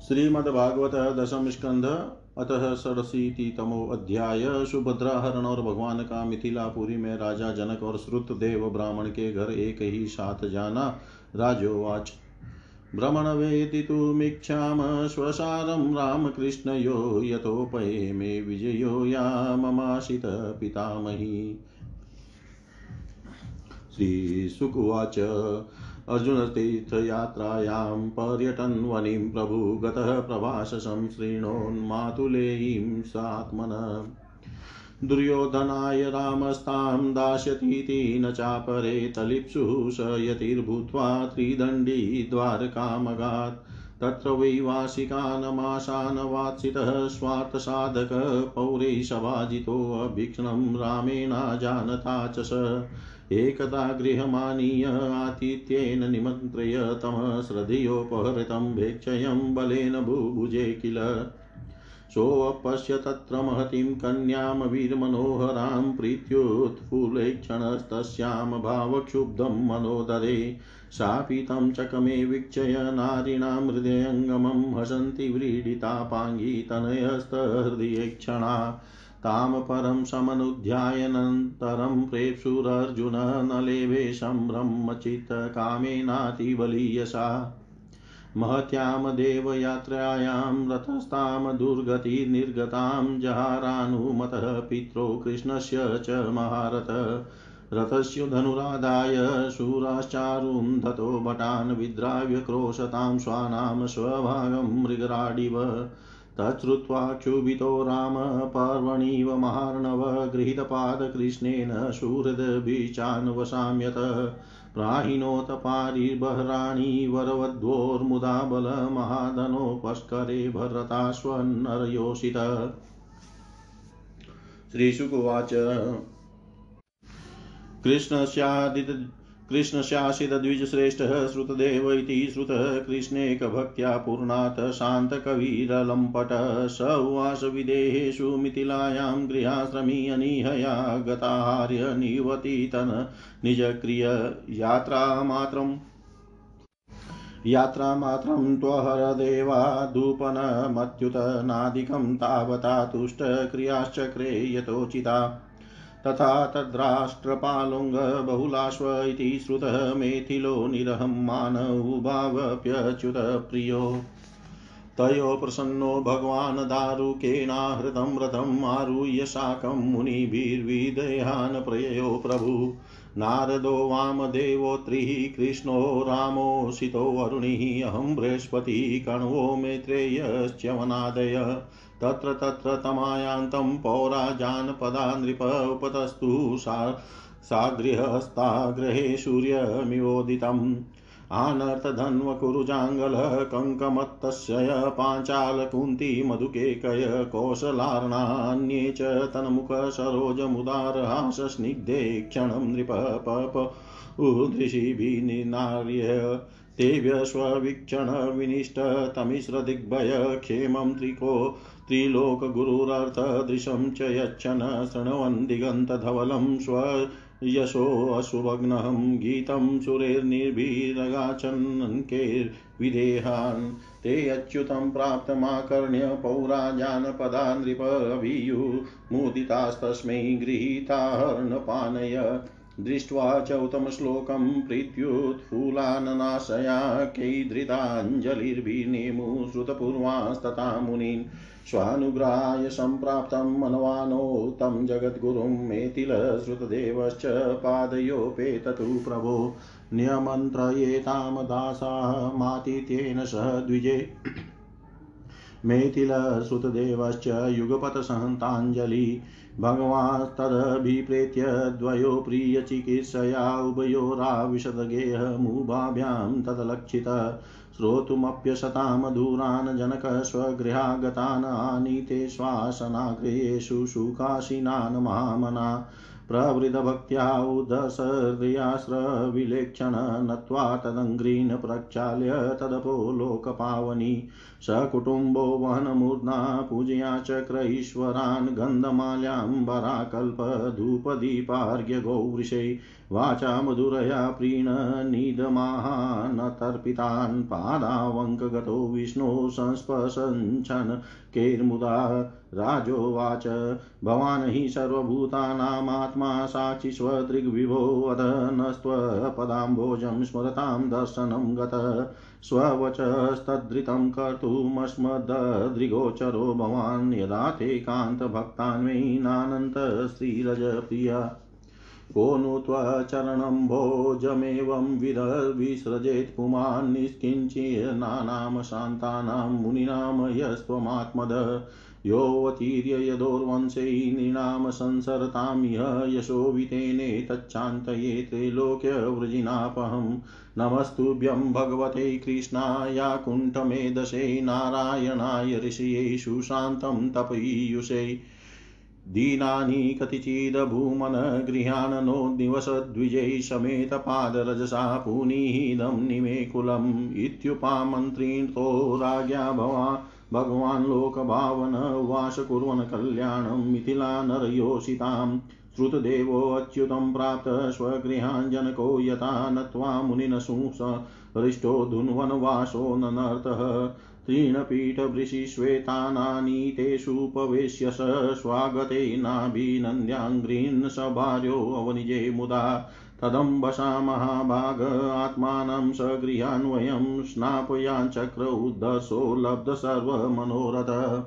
श्रीमद्भागवत दशम स्कंध अतः तमो अध्याय सुभद्रा हरण और भगवान का मिथिलापुरी में राजा जनक और श्रुत देव ब्राह्मण के घर एक ही साथ जाना राजोवाच। भ्रमण वेदितुमीक्षाम स्वसारं रामकृष्णयो यतोपये मे विजयो या ममाशित पितामही। श्रीशुकुवाच अर्जुनतीर्थयात्रायां पर्यटन् वनिं प्रभु गतः प्रभाससं शृणोन्मातुलेयीं सात्मन। दुर्योधनाय रामस्तां दास्यतीति न चापरे तलिप्सु स यतिर्भूत्वा त्रिदण्डी द्वारकामगात्। तत्र वैवासिकानमाशान् वात्सितः स्वार्थसाधकः पौरे सभाजितोऽभीक्षणं रामेणाजानता च स। एकदा गृहमानीय आतिथ्येन निमन्त्रय तमः श्रद्धयोपहृतं भेक्षयं बलेन भुभुजे किल। सोऽपश्य तत्र महतीं कन्यां वीरमनोहरां प्रीत्युत्फुल्लेक्षणस्तस्यां भावक्षुब्धं मनोदरे। सापि तं चकमे वीक्षय नारीणां हृदयङ्गमं हसन्ति व्रीडितापाङ्गी तनयस्तहृदयेक्षणा तां परं समनुध्यायनन्तरं प्रेप्सुरर्जुन न लेभे सम्भ्रमचित्तकामेनातिबलीयसा महत्यां देवयात्रायां रतस्तां दुर्गतिर्निर्गतां जहारानुमतः पित्रो कृष्णस्य च महारथ। रथस्य धनुरादाय शूराश्चारुन्धतो भटान् विद्राव्य क्रोशतां स्वानां स्वभागं मृगराडिव। तच्छ्रुत्वा क्षुभितो राम पर्वणिव महार्णव गृहीतपादकृष्णेन शूरदभिचान्वशाम्यत। प्राहिणोत पारिबहराणि वरवध्वोर्मुदा बलमहाधनोपस्करे भरताश्वन्नरयोषित। श्रीशुकुवाच। कृष्णस्यादित कृष्णशासितद्विजश्रेष्ठः श्रुतदेव इति श्रुतः कृष्णेकभक्त्या पूर्णात् शान्तकविरलम्पटः स उवास विदेहेषु मिथिलायां गृहाश्रमी अनिहया गताहार्य निवतितन निजक्रिय यात्रामात्रम्। यात्रामात्रं त्वहरदेवादूपनमत्युत नादिकं तावता तुष्टक्रियाश्चक्रे यथोचिता तथा तद्राष्ट्रपालुङ्ग बहुलाश्व इति श्रुतः मेथिलो निरहं मानवुभावप्यच्युत प्रियो। तयो प्रसन्नो भगवान् दारुकेनाहृतं रथम् आरुह्य शाकं मुनिभिर्विदयान् प्रययो प्रभु। नारदो वामदेवोत्रिः कृष्णो रामोषितोऽरुणिः अहं बृहस्पति कण्वो मैत्रेयश्च्यवनादय तत्र तत्र तमायान्तं पौराजानपदा नृप उपतस्तु सा सागृहस्ताग्रहे सूर्यमिवोदितम्। आनर्तधन्वकुरुजाङ्गलः कङ्कमत्तस्य पाञ्चालकुन्ती मधुकेकय कौशलार्णान्ये च तन्मुखसरोजमुदारहासस्निग्धे क्षणं नृप पप उदृशिभिर्नार्य तेभ्यश्ववीक्षणविनिष्टतमिस्रदिग्भय क्षेमं त्रिको त्रिलोकगुरुरर्थदृशं च यच्छन शृण्वन् दिगन्तधवलं स्व यशोऽशुभग्नहं गीतं सुरेर्निर्भिरगाचन्नङ्केर्विदेहान् ते अच्युतं प्राप्तमाकर्ण्य पौराजानपदा नृपभियुमुदितास्तस्मै गृहीतार्णपानय दृष्ट्वा च उत्तमश्लोकं प्रीत्युत्फुलाननाशया कैधृताञ्जलिर्भिर्नेमु श्रुतपूर्वास्तथा मुनीन्। स्वानुग्राय सम्प्राप्तं मनवानो तं जगद्गुरुं मेथिलश्रुतदेवश्च पादयोपेततु प्रभो। न्यमन्त्रयेतां दासामातिथ्येन सह द्विजे। मेथिलश्रुतदेवश्च युगपतसहन्ताञ्जलि भगवास्तदभिप्रेत्य द्वयो प्रियचिकित्सया उभयोराविशदगेहमुभाभ्यां तदलक्षितः। श्रोतुमप्यशतां दूरान् जनकः स्वगृहागतान् आनीते श्वासनागृहेषु सुखासीनान् महामना प्रवृतभक्त्या उदसहृदयाश्रविलेक्षण नत्वा तदङ्घ्रीन् प्रक्षाल्य तदपो लोकपावनी सकुटुम्बो वहनमूर्ध्ना पूजया चक्र ईश्वरान् गन्धमाल्याम्बराकल्पधूपदीपार्घ्यगौवृषै वाचा मधुरया प्रीणनिदमाहानतर्पितान् पादावङ्कगतो विष्णो संस्पशञ्छन् कैर्मुदा राजोवाच। भवान् हि सर्वभूतानामात्मा साक्षिष्वदृग्विभोवदनस्त्वपदाम्बोजं स्मरतां दर्शनं गत स्ववचस्तद्धृतं कर्तुमस्मददृगोचरो भवान् यदा ते नानन्तश्रीरजप्रिया को नु त्वचरणम्भोजमेवं विसृजेत् पुमान् निष्किञ्चिन्नानां शान्तानां मुनीनां यस्त्वमात्मद। योऽवतीर्य यदोर्वंशै नृणां संसरतां इह यशोवितेनेतच्चान्तये त्रैलोक्यवृजिनापहं नमस्तुभ्यं भगवते कृष्णाया कुण्ठमेधसे नारायणाय ऋषये सुशान्तं तपईयुषे दीनानि कतिचिदभूमन गृहाणनो दिवसद्विजै समेतपादरजसा निमे कुलम् इत्युपामन्त्रितो राज्ञा भवा भगवान् लोकभावन उवास कुर्वन् कल्याणं मिथिला नरयोषिताम्। श्रुतदेवोऽच्युतं प्राप्त स्वगृहाञ्जनको यथा नत्वा मुनिनशुंसरिष्टो धुन्वनवासो ननर्थः तृणपीठवृषिश्वेतानानि तेषुपवेश्य स स्वागते नाभिनन्द्याङ्घ्रीन् सभार्योऽवनिजे मुदा तदम्बसा महाभाग आत्मानं सगृहान्वयं स्नापयाञ्चक्र उद्धसो लब्ध सर्वमनोरथ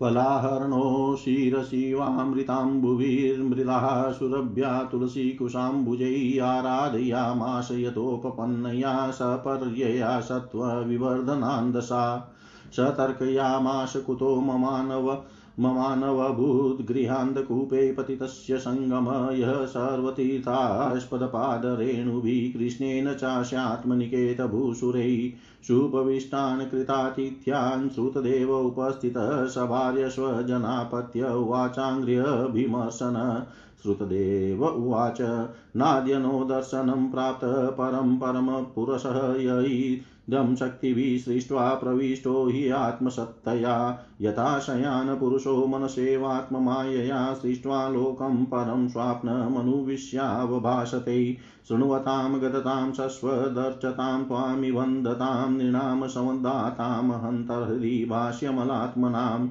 फलाहरणो शिरशिवामृताम्बुभिर्मृदाः सुरभ्या तुलसीकुशाम्बुजै आराधयामाश यतोपपन्नया सपर्यया सत्त्वविवर्धनान्दसा सतर्कयामाश कुतो ममानव ममानवभूद्गृहान्तकूपे पतितस्य सङ्गम यः सर्वतीर्थास्पदपादरेणुभिः कृष्णेन चास्यात्मनिकेतभूसुरैः सुपविष्टान् कृतातिथ्यान् श्रुतदेव उपस्थितः सभार्य स्वजनापत्य उवाचाङ्घ्र्यभिमर्शन श्रुतदेव उवाच नाद्यनो दर्शनं प्राप्त परं परमपुरसः ययि दं शक्तिभिः सृष्ट्वा प्रविष्टो हि आत्मसत्तया। यथा शयानपुरुषो मनसेवात्ममायया सृष्ट्वा लोकं परं स्वाप्नमनुविश्यावभाषते शृण्वतां गततां शश्वदर्चतां त्वामिवन्दतां नृणां संवदातां हन्तर्हृदि भाष्यमलात्मनां।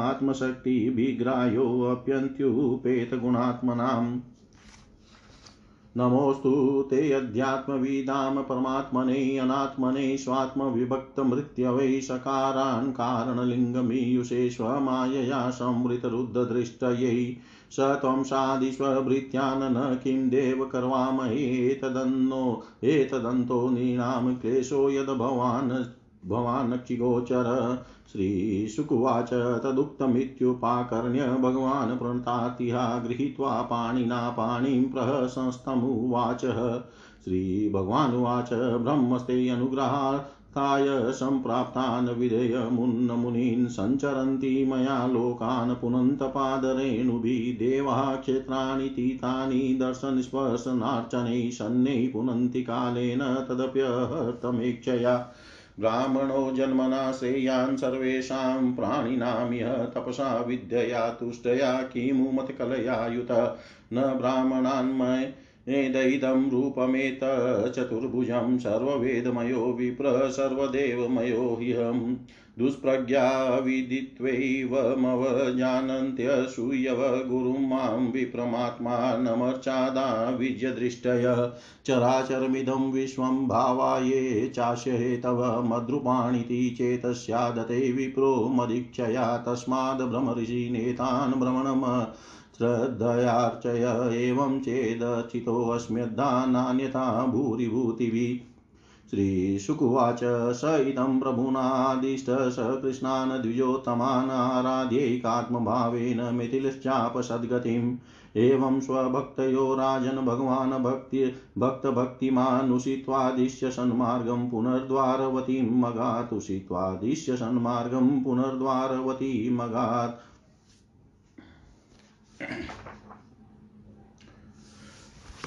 आत्मशक्तिभिग्राह्योऽप्यन्त्युपेतगुणात्मनाम् नमोऽस्तु ते अध्यात्मविदां परमात्मने, अनात्मने स्वात्मविभक्तमृत्यवै सकारान् कारणलिङ्गमीयुषे स्वमायया संवृतरुद्धदृष्टयै स त्वं सादिष्वभृत्यान् न किं देव कर्वामहे एतदन्तो नृणां क्लेशो यद् भवान् भवानक्षिगोचर श्रीशुकुवाच तदुक्तमित्युपाकर्ण्य भगवान् प्रणतातिहा गृहीत्वा पाणिना पाणिं प्रशंस्तमुवाच श्रीभगवानुवाच ब्रह्मस्ते अनुग्रहार्थाय सम्प्राप्तान् विधेयमुन्नमुनीन् सञ्चरन्ति मया लोकान् पुनन्तपादरेणुभिः देवाः क्षेत्राणि तीतानि दर्शनस्पर्शनार्चनैः शन्यैः पुनन्ति कालेन तदप्यहतमेक्षया। ब्राह्मणो जन्मना श्रेयान् सर्वेषां प्राणिनामिह तपसा विद्यया, तुष्टया, किमु मतकलयायुत न ब्राह्मणान्मय एदैदं रूपमेत चतुर्भुजं सर्ववेदमयो विप्र, सर्वदेवमयो ह्यहम् दुष्प्रज्ञा विदित्वैवमवजानन्त्यसूयव गुरुं माँ विप्रमात्मानमर्चादा विज्यदृष्टय। चराचरमिदं विश्वं भावाये चास्य हेतव मद्रुपाणिति चेतस्यादते विप्रो मदीक्षया तस्माद् भ्रमऋषि नेतान् भ्रमणम् श्रद्धयार्चय। एवं चेदचितोऽस्म्यद्धा नान्यथा भूरिभूतिभिः श्रीशुकुवाच स इदं प्रभुनादिष्ट स कृष्णान् द्विजोत्तमान् आराध्यैकात्मभावेन मिथिलश्चापसद्गतिम्। एवं स्वभक्तयो राजन् भगवान् भक्ति भक्तभक्तिमानुषित्वादिश्य सन्मार्गं पुनर्द्वारवतीं मगात् उषित्वादिश्य सन्मार्गं पुनर्द्वारवती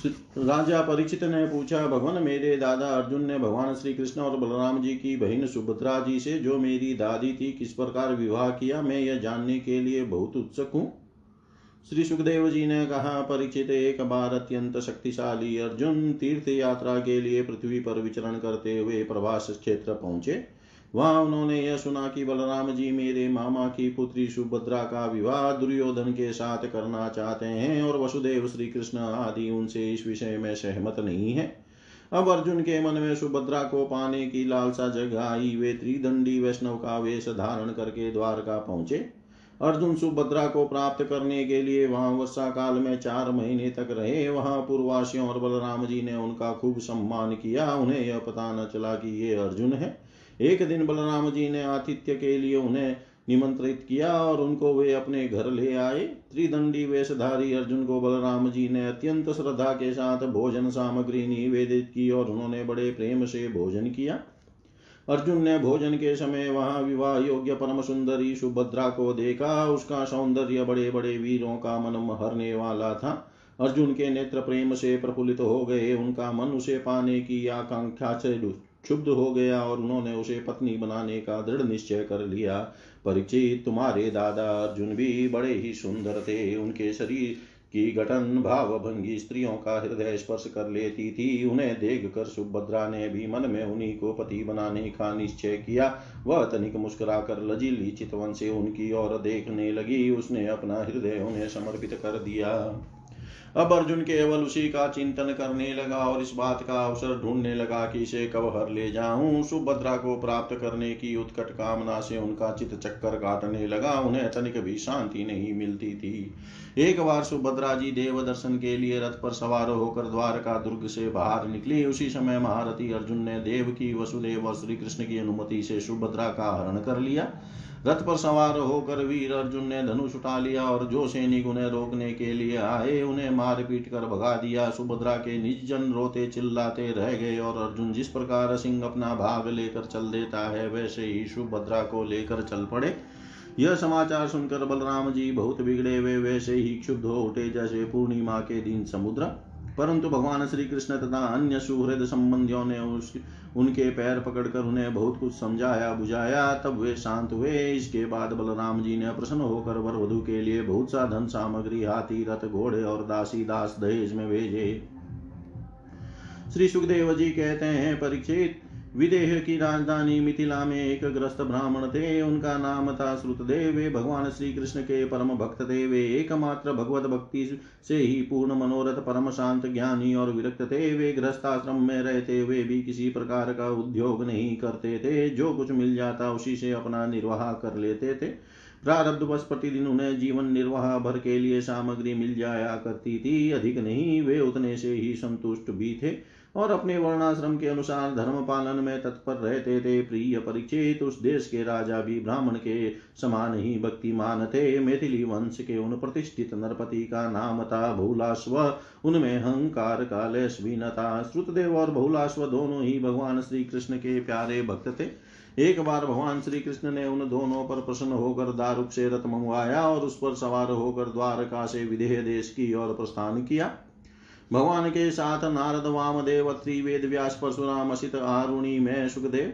राजा परीक्षित ने पूछा, भगवान, मेरे दादा अर्जुन ने भगवान श्री कृष्ण और बलराम जी की बहन सुभद्रा जी से जो मेरी दादी थी, किस प्रकार विवाह किया, मैं यह जानने के लिए बहुत उत्सुक हूँ। श्री सुखदेव जी ने कहा परीक्षित एक बार अत्यंत शक्तिशाली अर्जुन तीर्थ यात्रा के लिए पृथ्वी पर विचरण करते हुए प्रभास क्षेत्र पहुँचे। वहाँ उन्होंने यह सुना कि बलराम जी मेरे मामा की पुत्री सुभद्रा का विवाह दुर्योधन के साथ करना चाहते हैं और वसुदेव श्री कृष्ण आदि उनसे इस विषय में सहमत नहीं है। अब अर्जुन के मन में सुभद्रा को पाने की लालसा जग आई वे त्रिदंडी वैष्णव का वेश धारण करके द्वारका पहुँचे। अर्जुन सुभद्रा को प्राप्त करने के लिए वहाँ वर्षा काल में चार महीने तक रहे। वहाँ पूर्वासियों और बलराम जी ने उनका खूब सम्मान किया। उन्हें यह पता न चला कि ये अर्जुन है। एक दिन बलराम जी ने आतिथ्य के लिए उन्हें निमंत्रित किया और उनको वे अपने घर ले आए। त्रिदंडी वेशधारी अर्जुन को बलराम जी ने अत्यंत श्रद्धा के साथ भोजन सामग्री निवेदित की और उन्होंने बड़े प्रेम से भोजन किया। अर्जुन ने भोजन के समय वहाँ विवाह योग्य परम सुंदरी सुभद्रा को देखा। उसका सौंदर्य बड़े बड़े वीरों का मन हरने वाला था। अर्जुन के नेत्र प्रेम से प्रफुल्लित हो गए। उनका मन उसे पाने की आकांक्षा से क्षुब्ध हो गया और उन्होंने उसे पत्नी बनाने का दृढ़ निश्चय कर लिया। परिचित तुम्हारे दादा अर्जुन भी बड़े ही सुंदर थे। उनके शरीर की गठन भाव भंगी स्त्रियों का हृदय स्पर्श कर लेती थी। उन्हें देख कर सुभद्रा ने भी मन में उन्हीं को पति बनाने का निश्चय किया। वह तनिक मुस्कुरा कर लजीली चितवन से उनकी ओर देखने लगी। उसने अपना हृदय उन्हें समर्पित कर दिया। अब अर्जुन केवल उसी का चिंतन करने लगा और इस बात का अवसर ढूँढने लगा कि इसे कब हर ले जाऊँ। सुभद्रा को प्राप्त करने की उत्कट कामना से उनका चित चक्कर काटने लगा। उन्हें तनिक भी शांति नहीं मिलती थी। एक बार सुभद्रा जी देव दर्शन के लिए रथ पर सवार होकर द्वारका दुर्ग से बाहर निकली। उसी समय महारथी अर्जुन ने देव की वसुदेव और श्री कृष्ण की अनुमति से सुभद्रा का हरण कर लिया। रथ पर सवार होकर वीर अर्जुन ने धनुष उठा लिया और जो सैनिक उन्हें रोकने के लिए आए, उन्हें मार पीट कर भगा दिया। सुभद्रा के निजन रोते चिल्लाते रह गए और अर्जुन जिस प्रकार सिंह अपना भाग लेकर चल देता है, वैसे ही सुभद्रा को लेकर चल पड़े। यह समाचार सुनकर बलराम जी बहुत बिगड़े हुए, वैसे ही क्षुब्ध हो उठे जैसे पूर्णिमा के दिन समुद्र। परंतु भगवान श्री कृष्ण तथा अन्य सुहृद संबंधियों ने उसके उनके पैर पकड़कर उन्हें बहुत कुछ समझाया, बुझाया, तब वे शांत हुए। इसके बाद बलराम जी ने प्रसन्न होकर वर वधु के लिए बहुत सा धन सामग्री, हाथी, रथ, घोड़े और दासी दास दहेज में भेजे। श्री सुखदेव जी कहते हैं, परीक्षित विदेह की राजधानी मिथिला में एक ग्रस्त ब्राह्मण थे। उनका नाम था श्रुतदेव। वे भगवान श्री कृष्ण के परम भक्त थे। वे एकमात्र भगवत भक्ति से ही पूर्ण, मनोरथ, परम शांत, ज्ञानी और विरक्त थे। वे गृहस्थाश्रम में रहते। हुए भी किसी प्रकार का उद्योग नहीं करते थे। जो कुछ मिल जाता, उसी से अपना निर्वाह कर लेते थे। प्रारब्ध बस प्रतिदिन उन्हें जीवन निर्वाह भर के लिए सामग्री मिल जाया करती थी। अधिक नहीं, वे उतने से ही संतुष्ट भी थे। और अपने वर्णाश्रम के अनुसार धर्म पालन में तत्पर रहते थे। प्रिय परिचित, उस देश के राजा भी ब्राह्मण के समान ही भक्तिमान थे। मैथिली वंश के उन प्रतिष्ठित नरपति का नाम था बहुलाश्व। उनमें अहंकार का लेश भी न था श्रुतदेव और बहुलाश्व दोनों ही भगवान श्री कृष्ण के प्यारे भक्त थे। एक बार भगवान श्री कृष्ण ने उन दोनों पर प्रसन्न होकर दारुक से रथ मंगवाया और उस पर सवार होकर द्वारका से विदेह देश की ओर प्रस्थान किया। भगवान के साथ नारद वामदेव, त्रिवेद व्यास, परशुराम, असित आरुणि में सुखदेव,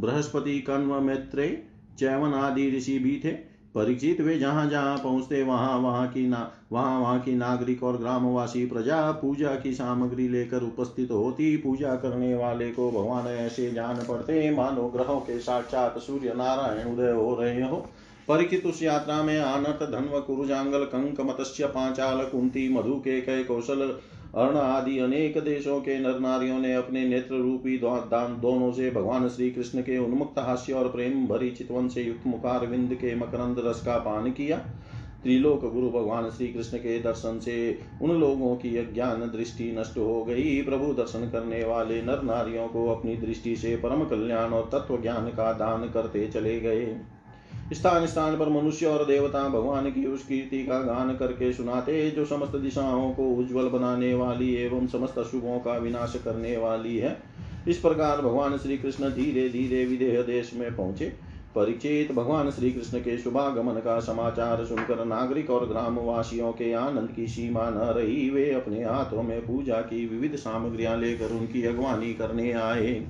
बृहस्पति, कण्व मैत्रे चैवन आदि ऋषि भी थे। परिचित वे जहाँ जहाँ पहुँचते, वहाँ वहाँ की ना वहाँ वहाँ की नागरिक और ग्रामवासी प्रजा पूजा की सामग्री लेकर उपस्थित होती। पूजा करने वाले को भगवान ऐसे जान पड़ते, मानो ग्रहों के साक्षात सूर्य नारायण उदय हो रहे हो। परिचित उस यात्रा में आनत धन्व, कुरुजांगल कंक मत्स्य पांचाल, कुंती, मधु के कय कौशल अर्ण आदि अनेक देशों के नर नारियों ने अपने नेत्र रूपी दान दोनों से भगवान श्री कृष्ण के उन्मुक्त हास्य और प्रेम भरी चितवन से युक्त मुखार विंद के मकरंद रस का पान किया। त्रिलोक गुरु भगवान श्री कृष्ण के दर्शन से उन लोगों की अज्ञान दृष्टि नष्ट हो गई। प्रभु दर्शन करने वाले नर नारियों को अपनी दृष्टि से परम कल्याण और तत्व ज्ञान का दान करते चले गए। स्थान स्थान पर मनुष्य और देवता भगवान की उस कीर्ति का गान करके सुनाते, जो समस्त दिशाओं को उज्जवल बनाने वाली एवं समस्त अशुभों का विनाश करने वाली है। इस प्रकार भगवान श्री कृष्ण धीरे धीरे विदेह देश में पहुँचे। परिचित भगवान श्री कृष्ण के शुभागमन का समाचार सुनकर नागरिक और ग्रामवासियों के आनंद की सीमा न रही, वे अपने हाथों में पूजा की विविध सामग्रियाँ लेकर उनकी अगवानी करने आए।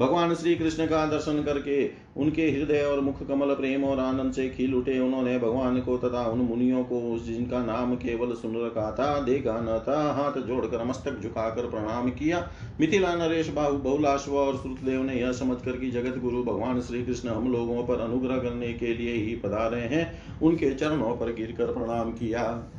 भगवान श्री कृष्ण का दर्शन करके उनके हृदय और मुख कमल प्रेम और आनंद से खिल उठे। उन्होंने भगवान को तथा उन मुनियों को जिनका नाम केवल सुन रखा था, देखा न था, हाथ जोड़कर मस्तक झुकाकर प्रणाम किया। मिथिला नरेश बाहु, बहुलाश्व और श्रुतदेव ने यह समझ कर कि जगत गुरु भगवान श्री कृष्ण हम लोगों पर अनुग्रह करने के लिए ही पधारे हैं। उनके चरणों पर गिर प्रणाम किया।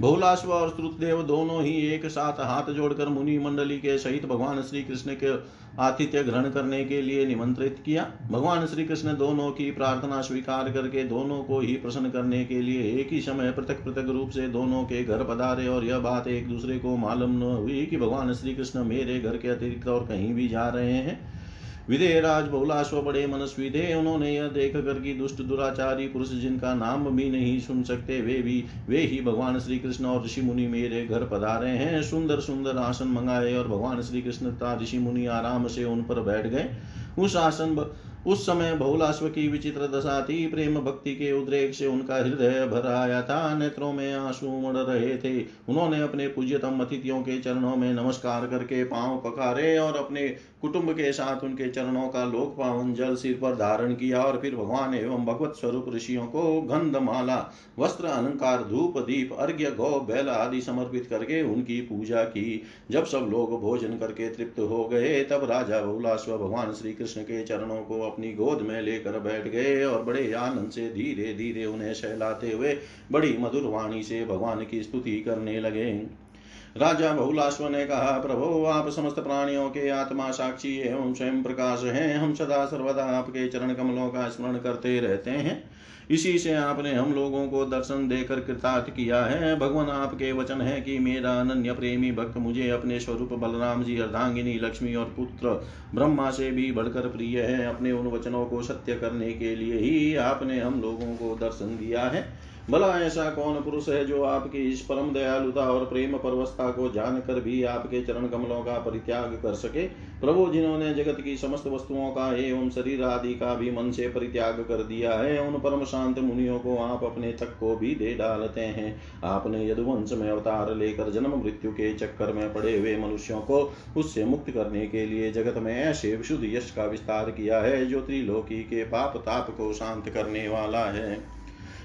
बहुलाश्व और श्रुतदेव दोनों ही एक साथ हाथ जोड़कर मुनि मंडली के सहित भगवान श्री कृष्ण के आतिथ्य ग्रहण करने के लिए निमंत्रित किया। भगवान श्री कृष्ण दोनों की प्रार्थना स्वीकार करके दोनों को ही प्रसन्न करने के लिए एक ही समय पृथक पृथक रूप से दोनों के घर पधारे और यह बात एक दूसरे को मालूम न हुई कि भगवान श्री कृष्ण मेरे घर के अतिरिक्त और कहीं भी जा रहे हैं। विदेहराज बहुलाश्व बड़े मनस्वी थे उन्होंने यह देख कर कि दुष्ट दुराचारी पुरुष जिनका नाम भी नहीं सुन सकते, वे भी, वे ही भगवान श्री कृष्ण और ऋषि मुनि मेरे घर पधारे हैं। सुंदर सुंदर आसन मंगाए और भगवान श्री कृष्ण तथा ऋषि मुनि आराम से उन पर बैठ गए। उस आसन उस समय बहुलाश्व की विचित्र दशा थी। प्रेम भक्ति के उद्रेक से उनका हृदय भर आया था। नेत्रों में आँसू मड़ रहे थे। उन्होंने अपने पूज्यतम अतिथियों के चरणों में नमस्कार करके पाँव पकारे और अपने कुटुंब के साथ उनके चरणों का लोक पावन जल सिर पर धारण किया और फिर भगवान एवं भगवत स्वरूप ऋषियों को गंध माला वस्त्र, अलंकार, धूप, दीप, अर्घ्य, गौ, बैल आदि समर्पित करके उनकी पूजा की। जब सब लोग भोजन करके तृप्त हो गए, तब राजा बहुलाश्व भगवान श्री कृष्ण के चरणों को अपनी गोद में लेकर बैठ गए और बड़े आनंद से धीरे धीरे उन्हें सहलाते हुए बड़ी मधुर वाणी से भगवान की स्तुति करने लगे। राजा बहुलाश्व ने कहा, प्रभु, आप समस्त प्राणियों के आत्मा साक्षी एवं स्वयं प्रकाश हैं। हम सदा सर्वदा आपके चरण कमलों का स्मरण करते रहते हैं। इसी से आपने हम लोगों को दर्शन देकर कृतार्थ किया है। भगवान, आपके वचन है कि मेरा अनन्य प्रेमी भक्त मुझे अपने स्वरूप बलराम जी, अर्धांगिनी, लक्ष्मी और पुत्र ब्रह्मा से भी बढ़कर प्रिय है। अपने उन वचनों को सत्य करने के लिए ही आपने हम लोगों को दर्शन दिया है। भला ऐसा कौन पुरुष है जो आपकी इस परम दयालुता और प्रेम परवस्था को जानकर भी आपके चरण कमलों का परित्याग कर सके? प्रभु, जिन्होंने जगत की समस्त वस्तुओं का एवं शरीर आदि का भी मन से परित्याग कर दिया है, उन परम शांत मुनियों को आप अपने तक को भी दे डालते हैं। आपने यदुवंश में अवतार लेकर जन्म मृत्यु के चक्कर में पड़े हुए मनुष्यों को उससे मुक्त करने के लिए जगत में ऐसे विशुद्ध यश का विस्तार किया है, जो त्रिलोकी के पाप ताप को शांत करने वाला है।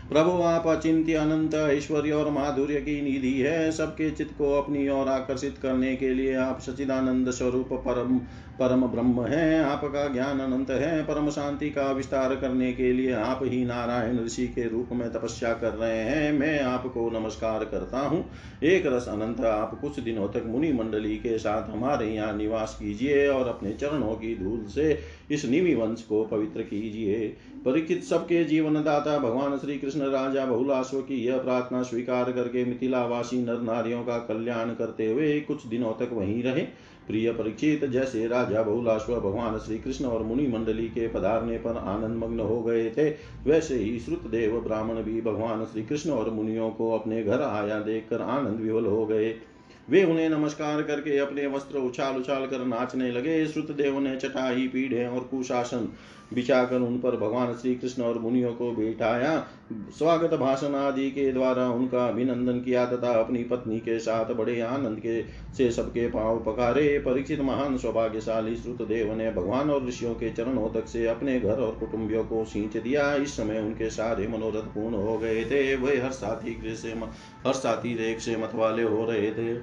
प्रभु, आप अचिंत्य, अनंत, ऐश्वर्य और माधुर्य की निधि है। सबके चित्त को अपनी ओर आकर्षित करने के लिए आप सचिदानंद स्वरूप परम परम ब्रह्म है, आपका ज्ञान अनंत है, परम शांति का विस्तार करने के लिए आप ही नारायण ऋषि के रूप में तपस्या कर रहे हैं। मैं आपको नमस्कार करता हूँ। एक रस अनंत, आप कुछ दिनों तक मुनि मंडली के साथ हमारे यहाँ निवास कीजिए और अपने चरणों की धूल से इस निमि वंश को पवित्र कीजिए। परीक्षित सबके जीवन दाता भगवान श्री कृष्ण राजा बहुलाश्व की यह प्रार्थना स्वीकार करके मिथिलावासी नर नारियों का कल्याण करते हुए कुछ दिनों तक वहीं रहे। प्रिय परीक्षित जैसे राजा बहुलाश्व भगवान श्री कृष्ण और मुनि मंडली के पधारने पर आनंद मग्न हो गए थे, वैसे ही श्रुत देव ब्राह्मण भी भगवान श्री कृष्ण और मुनियों को अपने घर आया देखकर आनंद विवल हो गए। वे उन्हें नमस्कार करके अपने वस्त्र उछाल उछाल कर नाचने लगे। श्रुत देव ने चटाई, पीढ़े और कुशासन बिछाकर उन पर भगवान श्री कृष्ण और मुनियों को बैठाया। स्वागत भाषण आदि के द्वारा उनका अभिनंदन किया तथा अपनी पत्नी के साथ बड़े आनंद के से सबके पाँव पकारे। परीक्षित महान सौभाग्यशाली श्रुत देव ने भगवान और ऋषियों के चरणों तक से अपने घर और कुटुंबियों को सींच दिया। इस समय उनके सारे मनोरथ पूर्ण हो गए थे। वे हर साथी से हर साथी रेख से मतवाले हो रहे थे।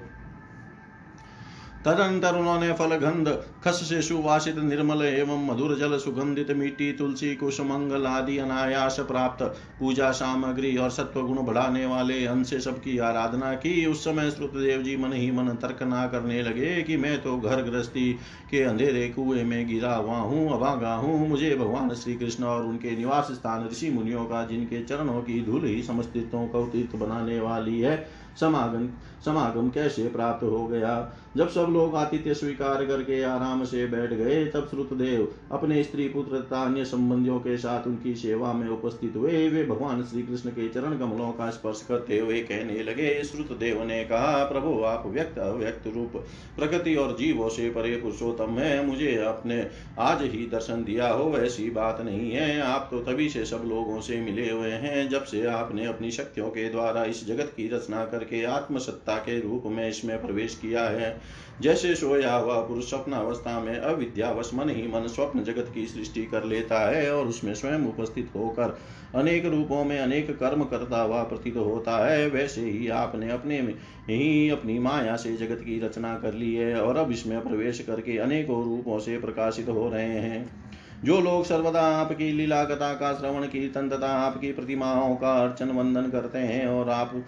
तदंतर उन्होंने फल गंध खस से सुवासित, निर्मल एवं मधुर जल सुगंधित मिट्टी तुलसी कुशमंगल आदि अनायास प्राप्त पूजा सामग्री और सत्व गुण बढ़ाने वाले अन्न से सबकी आराधना की। उस समय श्रुतदेव जी मन ही मन तर्क ना करने लगे कि मैं तो घर गृहस्थी के अंधेरे कुएँ में गिरा हुआ हूँ, अभागा हूँ। मुझे भगवान श्री कृष्ण और उनके निवास स्थान ऋषि मुनियों का, जिनके चरणों की धूल ही समस्तित्वों को तीर्थ बनाने वाली है समागम समागम कैसे प्राप्त हो गया? जब सब लोग आतिथ्य स्वीकार करके आराम से बैठ गए, तब श्रुतदेव अपने स्त्री पुत्र तथा अन्य संबंधियों के साथ उनकी सेवा में उपस्थित हुए। वे भगवान श्री कृष्ण के चरण कमलों का स्पर्श करते हुए कहने लगे श्रुतदेव ने कहा, प्रभु, आप व्यक्त अव्यक्त रूप प्रकृति और जीवों से परे पुरुषोत्तम है। मुझे आपने आज ही दर्शन दिया हो ऐसी बात नहीं है। आप तो तभी से सब लोगों से मिले हुए हैं, जब से आपने अपनी शक्तियों के द्वारा इस जगत की रचना करके आत्मसत्ता के रूप में इसमें प्रवेश किया है। जैसे सोया हुआ पुरुष स्वप्न अवस्था में अविद्यावश मन ही मन स्वप्न जगत की सृष्टि कर लेता है और उसमें स्वयं उपस्थित होकर अनेक रूपों में अनेक कर्म करता हुआ प्रतीत होता है। वैसे ही आपने अपने में ही अपनी माया से जगत की रचना कर ली है और अब इसमें प्रवेश करके अनेकों रूपों से प्रकाशित हो रहे हैं। जो लोग सर्वदा आपकी लीला, कथा का श्रवण कीर्तन तथा आपकी प्रतिमाओं का अर्चन, वंदन करते हैं और आप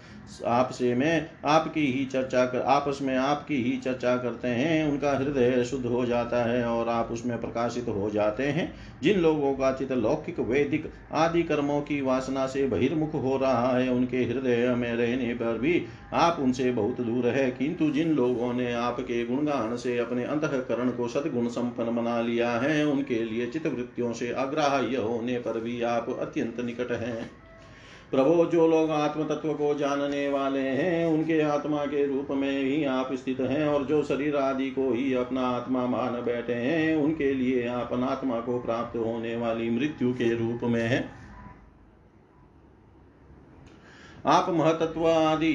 आपसे में आपकी ही चर्चा कर, आपस में आपकी ही चर्चा करते हैं, उनका हृदय शुद्ध हो जाता है और आप उसमें प्रकाशित हो जाते हैं। जिन लोगों का चित लौकिक, वैदिक आदि कर्मों की वासना से बहिर्मुख हो रहा है, उनके हृदय में रहने पर भी आप उनसे बहुत दूर है। किंतु जिन लोगों ने आपके गुणगान से अपने अंतकरण को सदगुण संपन्न बना लिया है, उनके लिए चित वृत्तियों से अग्राह्य होने पर भी आप अत्यंत निकट हैं। प्रभो, जो लोग आत्म तत्व को जानने वाले हैं, उनके आत्मा के रूप में ही आप स्थित हैं और जो शरीर आदि को ही अपना आत्मा मान बैठे हैं, उनके लिए आप अनात्मा को प्राप्त होने वाली मृत्यु के रूप में है। आप महतत्व आदि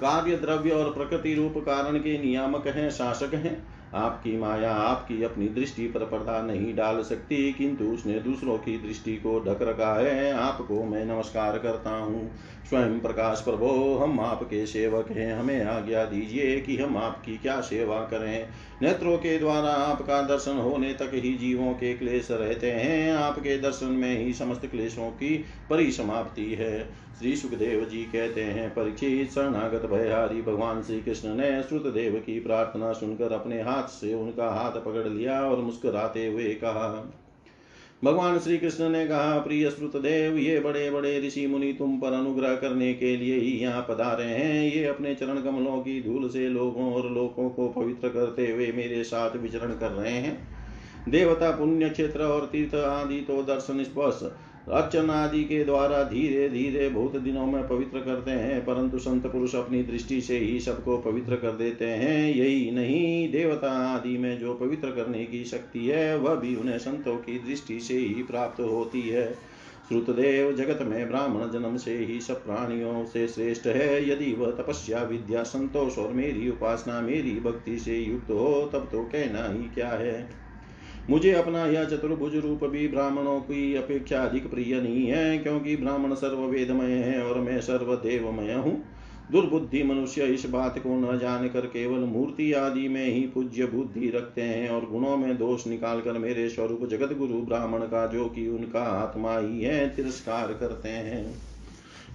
कार्य द्रव्य और प्रकृति रूप कारण के नियामक हैं, शासक हैं। आपकी माया आपकी अपनी दृष्टि पर पर्दा नहीं डाल सकती, किंतु उसने दूसरों की दृष्टि को ढक रखा है। आपको मैं नमस्कार करता हूँ। स्वयं प्रकाश प्रभो, हम आपके सेवक हैं। हमें आज्ञा दीजिए कि हम आपकी क्या सेवा करें। नेत्रों के द्वारा आपका दर्शन होने तक ही जीवों के क्लेश रहते हैं। आपके दर्शन में ही समस्त क्लेशों की परिसमाप्ति है। श्री सुखदेव जी कहते हैं, परीक्षित, शरणागत, भयहारी भगवान श्री कृष्ण ने श्रुतदेव की प्रार्थना सुनकर अपने हाथ से उनका हाथ पकड़ लिया और मुस्कुराते हुए कहा भगवान श्री कृष्ण ने कहा, प्रिय श्रुत देव ये बड़े बड़े ऋषि मुनि तुम पर अनुग्रह करने के लिए ही यहाँ पधारे हैं। ये अपने चरण कमलों की धूल से लोगों और लोगों को पवित्र करते हुए मेरे साथ विचरण कर रहे हैं। देवता, पुण्य, क्षेत्र और तीर्थ आदि तो दर्शन स्पर्श अर्चन आदि के द्वारा धीरे धीरे बहुत दिनों में पवित्र करते हैं, परंतु संत पुरुष अपनी दृष्टि से ही सबको पवित्र कर देते हैं। यही नहीं, देवता आदि में जो पवित्र करने की शक्ति है, वह भी उन्हें संतों की दृष्टि से ही प्राप्त होती है। श्रुतदेव जगत में ब्राह्मण जन्म से ही सब प्राणियों से श्रेष्ठ है। यदि वह तपस्या, विद्या, संतोष और मेरी उपासना, मेरी भक्ति से युक्त हो, तब तो कहना ही क्या है? मुझे अपना यह चतुर्भुज रूप भी ब्राह्मणों की अपेक्षा अधिक प्रिय नहीं है, क्योंकि ब्राह्मण सर्ववेदमय है और मैं सर्वदेवमय हूँ। दुर्बुद्धि मनुष्य इस बात को न जानकर केवल मूर्ति आदि में ही पूज्य बुद्धि रखते हैं और गुणों में दोष निकाल कर मेरे स्वरूप जगत गुरु ब्राह्मण का जो कि उनका आत्मा ही है, तिरस्कार करते हैं।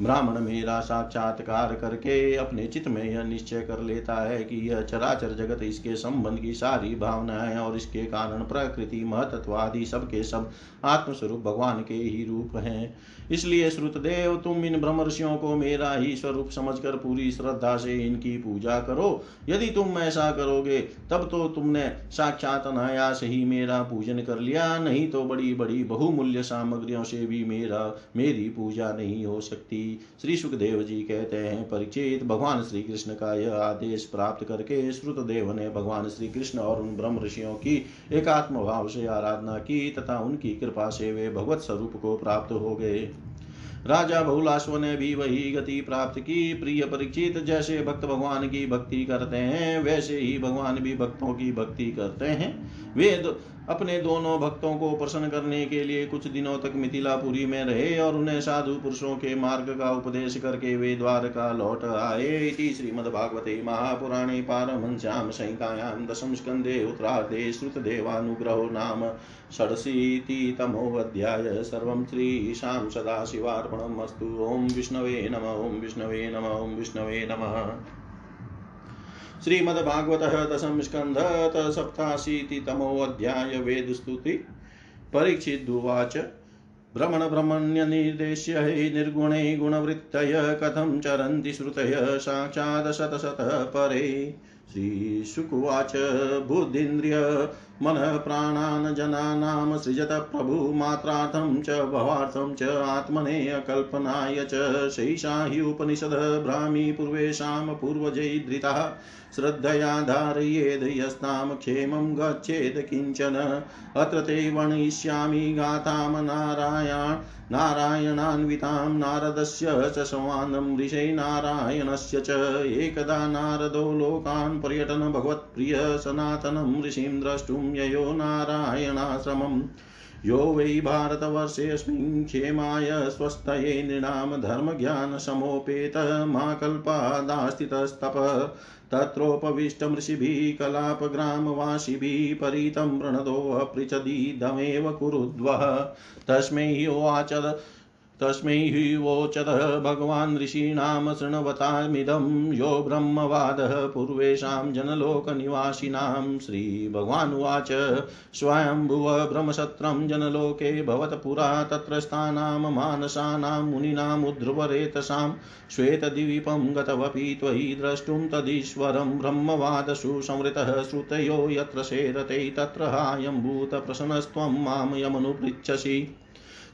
ब्राह्मण मेरा साक्षात्कार करके अपने चित्त में यह निश्चय कर लेता है कि यह चराचर जगत इसके संबंध की सारी भावनाएँ और इसके कारण प्रकृति महतत्व आदि सबके सब आत्मस्वरूप भगवान के ही रूप हैं। इसलिए श्रुतदेव तुम इन ब्रह्मर्षियों को मेरा ही स्वरूप समझकर पूरी श्रद्धा से इनकी पूजा करो। यदि तुम ऐसा करोगे, तब तो तुमने साक्षात अनायास ही मेरा पूजन कर लिया। नहीं तो बड़ी बड़ी बहुमूल्य सामग्रियों से भी मेरा, मेरी पूजा नहीं हो सकती। श्री सुखदेव जी कहते हैं, परिचित, भगवान श्री कृष्ण का यह आदेश प्राप्त करके श्रुतदेव ने भगवान श्री कृष्ण और उन ब्रह्म ऋषियों की एकात्म भाव से आराधना की तथा उनकी कृपा से वे भगवत स्वरूप को प्राप्त हो गए। राजा बहुलाश्व ने भी वही गति प्राप्त की। प्रिय परीक्षित, जैसे भक्त भगवान की भक्ति करते हैं, वैसे ही भगवान भी भक्तों की भक्ति करते हैं। वे अपने दोनों भक्तों को प्रसन्न करने के लिए कुछ दिनों तक मिथिलापुरी में रहे और उन्हें साधु पुरुषों के मार्ग का उपदेश करके वे द्वारका लौट आए इति श्रीमद्भागवते महापुराणे पारमहंस्यां संहितायां दशम स्कन्धे उत्तरार्धे श्रुतदेवानुग्रहो नाम षडशीतितमोऽध्याय। सर्वं श्रीशां सदाशिवार्पणम् अस्तु। ॐ विष्णवे नम, ॐ विष्णवे नम, ॐ विष्णवे नमः। श्रीमद्भागवत दशम स्कंध सप्ताशीतितमोऽध्याय वेदस्तुति। परीक्षिदुवाच। भ्रमणभ्रमण्यनिर्देश्य निर्गुणे गुणवृत्तय कथं चरन्ति श्रुतय साक्षात् शतशतः परे। श्रीशुकुवाच। बुद्धीन्द्रिय मनः प्राणान् जनानां सृजत प्रभु मात्रार्थं च भवार्थं च आत्मने कल्पनाय च शैषा हि उपनिषद भ्रामी पूर्वेषां पूर्वजैधृतः श्रद्धया धारयेद् यस्तां क्षेमं गच्छेत् किंचन। अत्र ते वणयिष्यामि गाथां नारायण नारायणान्वितां नारदस्य च संवादं ऋषै नारायणस्य च। एकदा नारदो लोकान् पर्यटन भगवत्प्रिय सनातनं ऋषिं द्रष्टुं ययो नारायणाश्रमम्। यो वै भारतवर्षेऽस्मिन् क्षेमाय स्वस्थये नृणां धर्मज्ञानसमोपेत मा कल्पादास्थितस्तप तत्रोपविष्टमृषिभिः कलापग्रामवासिभिः परितं प्रणतोऽपृच्छदिदमेव कुरुद्वः। तस्मै उवाच तस्मै वोचतः भगवान् ऋषीणां शृण्वतामिदं। यो ब्रह्मवादः पूर्वेषां जनलोकनिवासिनां। श्रीभगवानुवाच स्वयंभुव ब्रह्मसत्रं जनलोके भवतपुरा तत्रस्थानां मानसानां मुनीनामुद्ध्रुवरेतसां श्वेतद्वीपं गतवपि त्वयि द्रष्टुं तदीश्वरं। ब्रह्मवादसु संवृतः श्रुतयो यत्र शेरते तत्र हायम्भूतप्रसन्नस्त्वं माँ यमनुपृच्छसि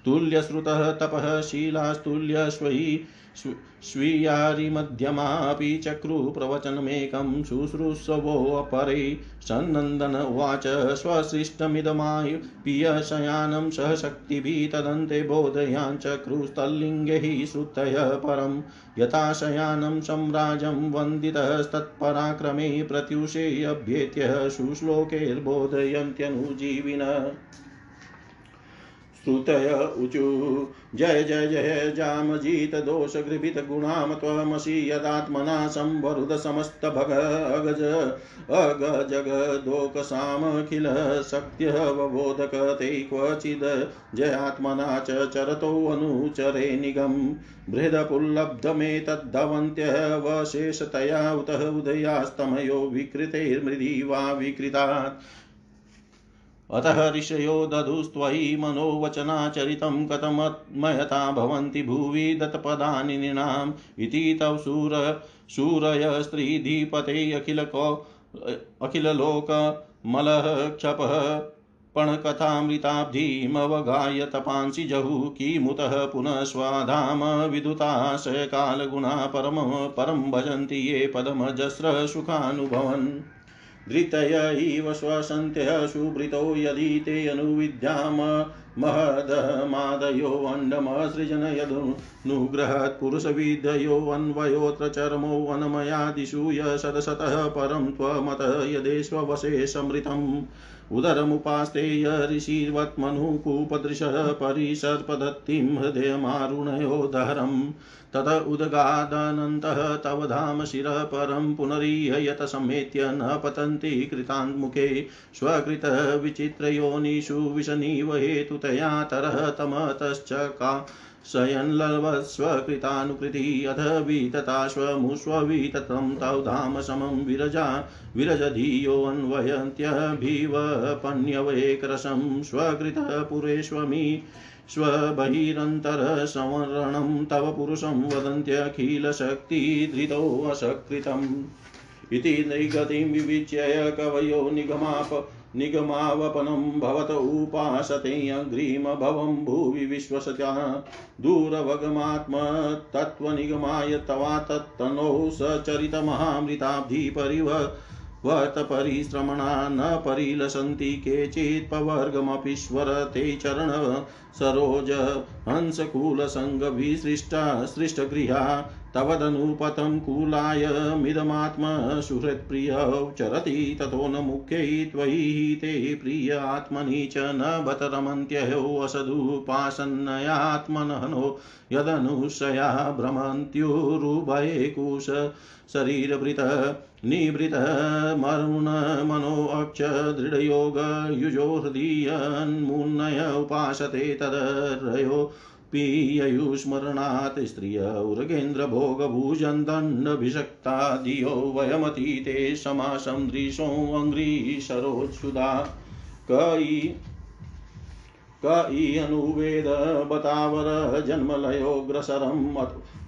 तुल्यश्रुतः तपः शीलास्तुल्यस्वयि स्वीयारिमध्यमापि चक्रुप्रवचनमेकं शुश्रूषवोऽपरे सन्नन्दन उवाच स्वसृष्टमिदमाय पियशयानं सहशक्तिभिः तदन्ते बोधयाञ्चक्रुस्तल्लिङ्गैः श्रुतय परं यथा शयानं सम्राजं वन्दितस्तत्पराक्रमे प्रत्युषेऽभ्येत्य शुश्लोकैर्बोधयन्त्यनुजीविन स्तुतय ऊचु जय जय जय, जामजीत दोषगृभितगुणां त्वमसि यदात्मना संवरुदसमस्तभग अगज अगजगदोकसामखिल शक्त्यवबोधक ते क्वचिद्। जयात्मना च चरतोऽनुचरे निगम्। बृहदपुल्लब्धमेतद्धवन्त्यवशेषतया उत उदयास्तमयो विकृतेर्मृदि वा विकृतात्। अतः ऋषयो दधुस्त्वयि मनोवचनाचरितं कथमयता भवन्ति भुवि दत्तपदानि नृणाम् इति तव शूर शूरय स्त्रीधिपते अखिलको अखिललोकमलः क्षपः पणकथामृताब्धिमवगाय तपांसि जहुः किमुतः पुनः स्वाधाम विदुताशयकालगुणा परम परं भजन्ति ये पदमजस्रसुखानुभवन्। धृतय इव स्वसन्त्यः सुभृतो यदि ते अनुविद्याम महदमादयो अण्डमसृजन यदनुग्रहत् पुरुषविधयोऽन्वयोऽत्र चर्मो वनमयादिषु य शतशतः परं त्वमत यदेष्वशे समृतम् उदरमुपास्ते ऋषिवत्मनुकूपदृशः परिसर्पदत्तिं हृदयमारुणयोदहरम् तत उदगादनन्तः तव धाम शिरः परं पुनरीहयत समेत्य न पतन्ति कृतान्मुखे स्वकृतविचित्रयोनिषु विशनीव हेतुतया तरः तमतश्च का शयन्लवस्वकृतानुकृतिः अथ वितताश्वमुष्वविततं तौ धाम समं विरजा विरजधियोऽन्वयन्त्यभिवपन्यवेकरसं स्वकृतः पुरेष्वमि स्वबहिरन्तरसंवरणं तव पुरुषं वदन्त्यखिलशक्तिधृतोऽसकृतम् इति नैगतिं विविच्य कवयो निगमाप निगमावपनं भवत उपासतेऽग्रिमभवं भुवि विश्वसत्या दूरवगमात्मतत्त्वनिगमाय तवा तत्तनौ सचरितमहामृताब्धिपरिव वतपरिश्रमणा न परिलसन्ति केचित् पवर्गमपीश्वर ते चरण सरोज हंसकुलसङ्गभिसृष्टा सृष्टगृहा तवदनुपतं कुलाय मिदमात्मसुहृत्प्रियौ चरति ततो न मुख्यै त्वयि ते प्रिय आत्मनि च न बत रमन्त्ययोऽसदुपासन्नयात्मनहनो यदनुशया भ्रमन्त्युरुभये कुश शरीरभृत निभृतमरुणमनोऽक्ष दृढयोगयुजो हृदीयन्मुन्नय उपासते तदरयो पीययुस्मरणात् स्त्रिय उर्गेन्द्रभोगभुजन्दण्डभिषक्ता धियो वयमतीते समासं दृशोऽङ्घ्रीशरोत्सुधा कयि क इयनुवेद बतावर जन्मलयोऽग्रसरम्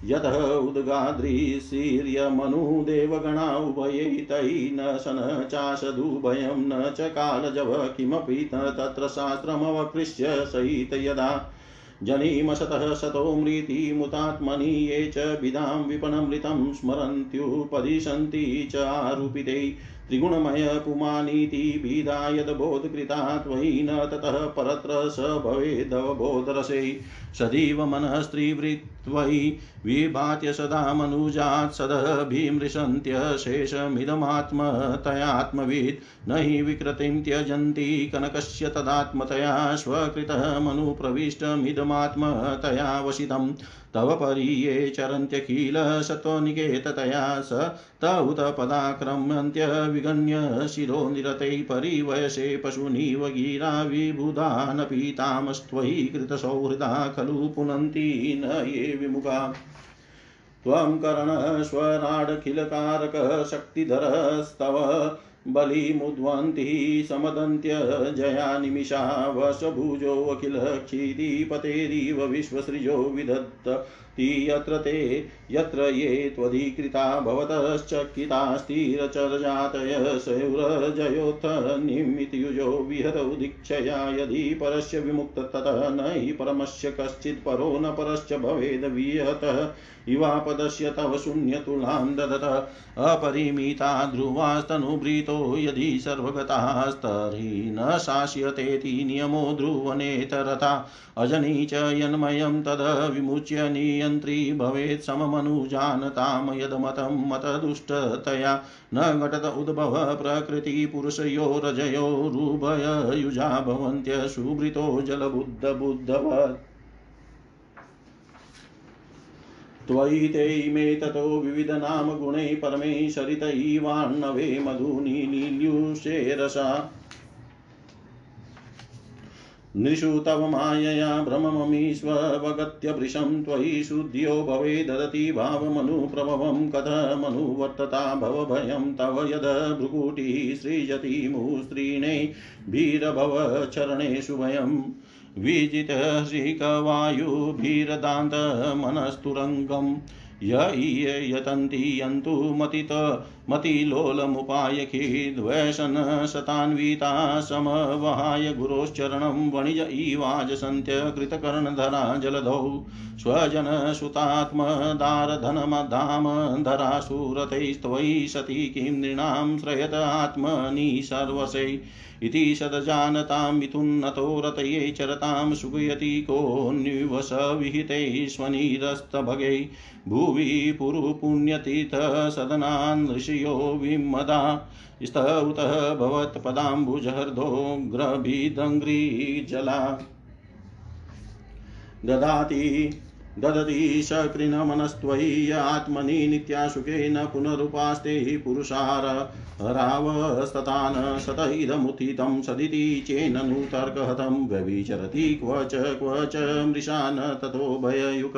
यतः उद्गाद्रिशीर्यमनुदेवगणा उभयै तै न शन चाशदुभयं न च कालजव किमपि तत्र शास्त्रमवकृष्य सहित यदा जनीमशतः शतो मृतिमुतात्मनि ये च विदां विपणमृतं स्मरन्त्युपदिशन्ति च आरूपिते त्रिगुणमय पुमानीति विदायदबोधकृता त्वयि न ततः परत्र स भवेदवबोधरसे। सदैव मनः स्त्रीवृत्त्वयि विभात्य सदा मनुजात् सदभिमृशन्त्यशेषमिदमात्मतयात्मवित् न हि विकृतिं त्यजन्ति कनकस्य तदात्मतया स्वकृतः मनुप्रविष्टमिदमात्मतया वसितम् तव परीये चरन्त्यखिल सत्त्वनिकेततया स त उत पदाक्रम्यन्त्य विगण्य शिरो निरतैः परिवयसे पशूनिव गिरा विबुधानपि तामस्त्वयि कृतसौहृदा खलु पुनन्ति न ये विमुखा। त्वं करणस्वराडखिलकारकशक्तिधरस्तव बलिमुद्वन्ति समदन्त्यजया निमिषा वशभुजोऽखिलक्षितिपतेरिव विश्वसृजो विदत्त यत्र ते, यत्र ये त्वधिकृता भवतश्चकितास्तिरचरजातय सौरजयोत्थ निमित्युजो विहरौ दीक्षया यदि परस्य विमुक्त ततः न हि परमस्य कश्चित् परो न परश्च भवेद् विहतः। इवापदस्य तव शून्यतुलां ददत। अपरिमिता ध्रुवास्तनुभृतो यदि सर्वगतास्तर्हि न शास्यतेति नियमो ध्रुवनेतरथा अजनी च यन्मयं तद विमुच्य नियन्त्री भवेत् सममनुजानतां यदमतं मतदुष्टतया। न घटत उद्भव प्रकृतिपुरुषयोरजयोरुभययुजा भवन्त्यशुभृतो जलबुद्धबुद्धवत् त्वयि ते इमे ततो विविधनामगुणैः परमे सरितैवार्णवे मधुनि नील्युषेरसा नृषु तव मायया भ्रमममीष्ववगत्य वृषं त्वयि शुद्ध्यो भवे ददति भावमनुप्रभवं कथमनुवर्तता भवभयं तव यद भ्रुकुटिः सृजति मुस्त्रीणैर्भीरभवचरणेषु भयम् विजितश्रीकवायुभिरदान्तमनस्तुरङ्गम् य ईयतन्ति यन्तु मतित मतिलोलमुपायखिद्वैशन शतान्विता समवहाय गुरोश्चरणं वणिज इवाजसन्त्यकृतकर्णधरा जलधौ स्वजनसुतात्मदारधनमधाम धरासुरतैस्त्वयि सति किं नृणां श्रयत आत्मनि सर्वशै इति सदजानतां मिथुन्नतो रतये चरतां सुगयति कोऽन्विवश विहितैष्वनिरस्तभगै भुवि पुरुपुण्यतीतः सदनान् ऋषयो विमदा। स्तौतः भवत्पदाम्बुजहर्दोग्रभिदङ्घ्रिजला ददाति ददति सकृन्मनस्त्वयि आत्मनि न पुनरुपास्ते पुरुषार। रावस्ततान् शत इदमुत्थितं सदिति चेननु तर्कहतं व्यभिचरति क्व च क्व च मृषान् ततो भययुक।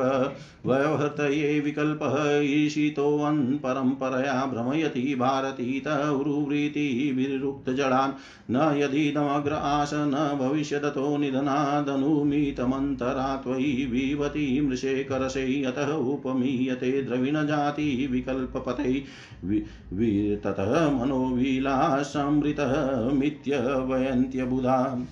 व्यवहर्तये विकल्पः ईशितोऽन् परम्परया भ्रमयति भारती तरुवृत्तिभिरुक्तजडान् न यदिदमग्र आश न भविष्यदतो निधनादनुमितमन्तरा त्वयि विवति मृषे करशे अतः उपमीयते द्रविणजाति विकल्पपते ततः मनोविलासमृतः मित्यवयन्त्यबुधा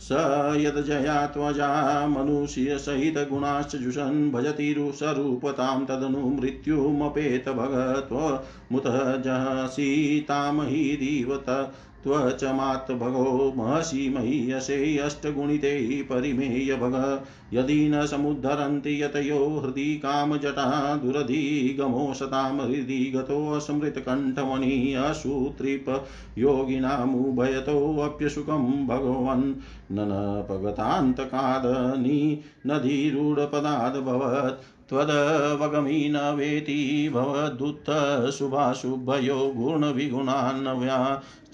स यद्जया त्वजा मनुष्यसहितगुणाश्च जुषन् भजति स्वरूपतां तदनु मृत्युमपेत भगत्वमुतः जसीतामहि दिवत त्वचमात्भगो महसि महीयसे अष्टगुणिते परिमेय भग। यदि न समुद्धरन्ति यतयो हृदि कामजटा दुरधिगमो सतां हृदि गतोऽस्मृतकण्ठमणि असूत्रिप योगिनामुभयतोऽप्यशुकं भगवन्। ननपगतान्तकादनि नदीरूढपदाद्भवत् त्वदवगमी न वेति भवदुत्तशुभाशुभयो गुणविगुणान्नव्या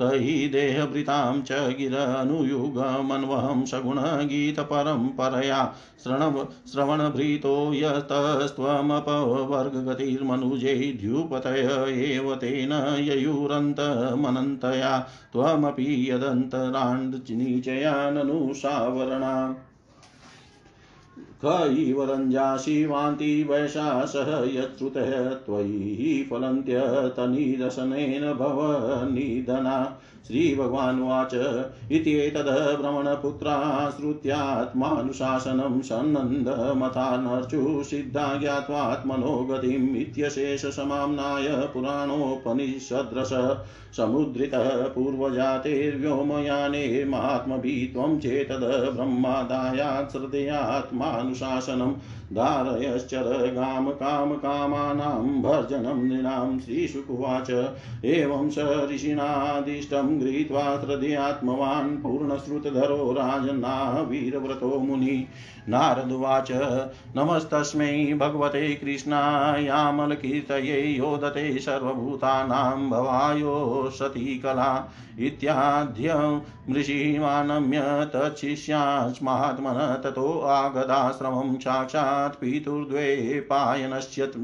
तहि देहभृतां च गिरनुयुगमन्वहं सगुणगीतपरम्परया श्रणव श्रवणभृतो यतस्त्वमपवर्गगतिर्मनुजै द्युपतय एव तेन ययुरन्तमनन्तया त्वमपि यदन्तराण्डनिचया ननु सावरणा क इव रञ्जासि वान्ति वैशासः यच्छ्रुतः त्वयि फलन्त्यतनिरसनेन भव निधना श्रीभगवानुवाच इत्येतद् भ्रमणपुत्राश्रुत्यात्मानुशासनं सन्नन्दमथानर्चु सिद्धा ज्ञात्वात्मनो गतिम् इत्यशेषसमाम्नाय पुराणोपनिषद्रस समुद्रितः पूर्वजातेर्व्योमयाने महात्मभिः त्वं चेतद् ब्रह्मादायात् श्रद्धयात्मानुशासनं धारयश्चर गाम काम कामानां भर्जनं नृणां श्रीशुकुवाच। एवं स ऋषिणादिष्टं गृहीत्वा हृदयात्मवान् पूर्णश्रुतधरो राजन्ना वीरव्रतो मुनि। नारदुवाच नमस्तस्मै भगवते कृष्णायामलकीर्तये योदते सर्वभूतानां भवायो सती कला इत्याद्यं मृषिमानम्य तच्छिष्यास्मात्मनः ततो आगदाश्रमं साक्षात् पितुर्द्वे पायनश्च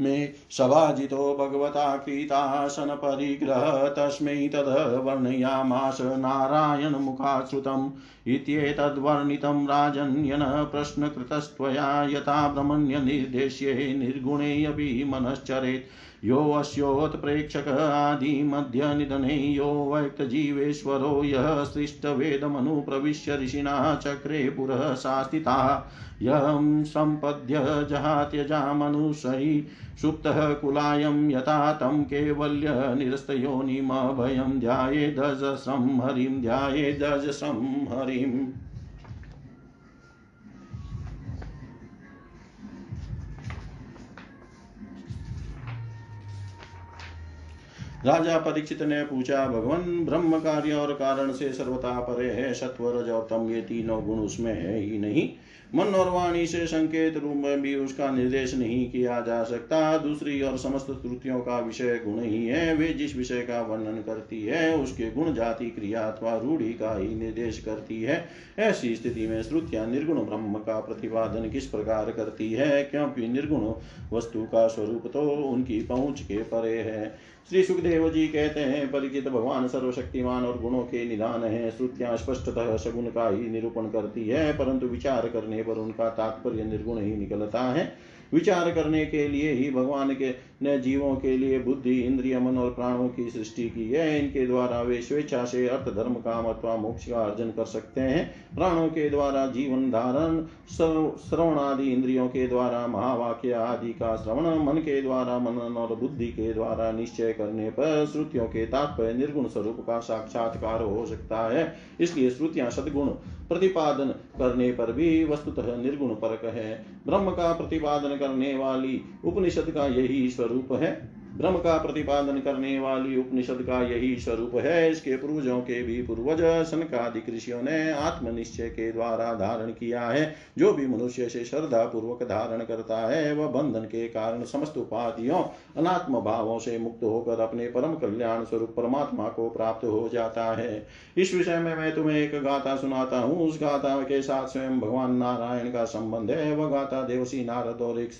मे सभाजितो भगवता कृतासनपरिग्रह तस्मै तद् वर्णयामास नारायणमुखाश्रुतम् इत्येतद्वर्णितं राजन्यन प्रश्नकृतस्त्वया यथा ब्रह्मण्यनिर्देश्ये निर्गुणे अपि मनश्चरेत्। योऽस्योत्प्रेक्षक आदिमध्यनिधने यो व्यक्तजीवेश्वरो यः सृष्टवेदमनुप्रविश्य ऋषिणा चक्रे पुरः शास्तिता। यं सम्पद्य जहात्यजामनुषयि सुप्तः कुलायं यथा तं कैवल्यनिरस्तयोनिमभयं ध्यायेदजसं हरिं ध्यायेदजसं हरिम् राजा परीक्षित ने पूछा, भगवान, ब्रह्म कार्य और कारण से सर्वथा परे है सत्व रज और तम ये तीनों गुण उसमें है ही नहीं। मन और वाणी से संकेत रूप में भी उसका निर्देश नहीं किया जा सकता। दूसरी और समस्त त्रुतियों का विषय गुण ही है। वे जिस विषय का वर्णन करती है, उसके गुण जाति, क्रिया अथवा रूढ़ी का ही निर्देश करती है। ऐसी स्थिति में श्रुतियाँ निर्गुण ब्रह्म का प्रतिपादन किस प्रकार करती है? क्योंकि निर्गुण वस्तु का स्वरूप तो उनकी पहुँच के परे है। श्री सुखदेव जी कहते हैं, परिचित भगवान सर्वशक्तिमान और गुणों के निदान है। श्रुतियाँ स्पष्टतः सगुण का ही निरूपण करती है, परंतु विचार करने पर उनका तात्पर्य निर्गुण ही निकलता है। विचार करने के लिए ही भगवान के ने जीवों के लिए बुद्धि, इंद्रिय, मन और प्राणों की सृष्टि की है। इनके द्वारा वे स्वेच्छा से अर्थ, धर्म, काम अथवा मोक्ष का अर्जन कर सकते हैं। प्राणों के द्वारा जीवन धारण श्रवण आदि इंद्रियों के द्वारा, महावाक्य आदि का श्रवण, मन के द्वारा, मनन और बुद्धि के द्वारा निश्चय करने पर श्रुतियों के तात्पर्य निर्गुण स्वरूप का साक्षात्कार हो सकता है। इसलिए श्रुतियाँ सदगुण प्रतिपादन करने पर भी वस्तुतः निर्गुण परक है। ब्रह्म का प्रतिपादन करने वाली उपनिषद का यही स्वरूप है। ब्रह्म का प्रतिपादन करने वाली उपनिषद का यही स्वरूप है। इसके पूर्वजों के भी पूर्वज, सनकादि ऋषियों ने आत्मनिश्चय के द्वारा धारण किया है। जो भी मनुष्य से श्रद्धा पूर्वक धारण करता है, वह बंधन के कारण समस्त उपाधियों, अनात्म भावों से मुक्त होकर अपने परम कल्याण स्वरूप परमात्मा को प्राप्त हो जाता है। इस विषय में मैं तुम्हें एक गाथा सुनाता हूँ। उस गाथा के साथ स्वयं भगवान नारायण का संबंध है। वह गाथा देवसी नारद और एक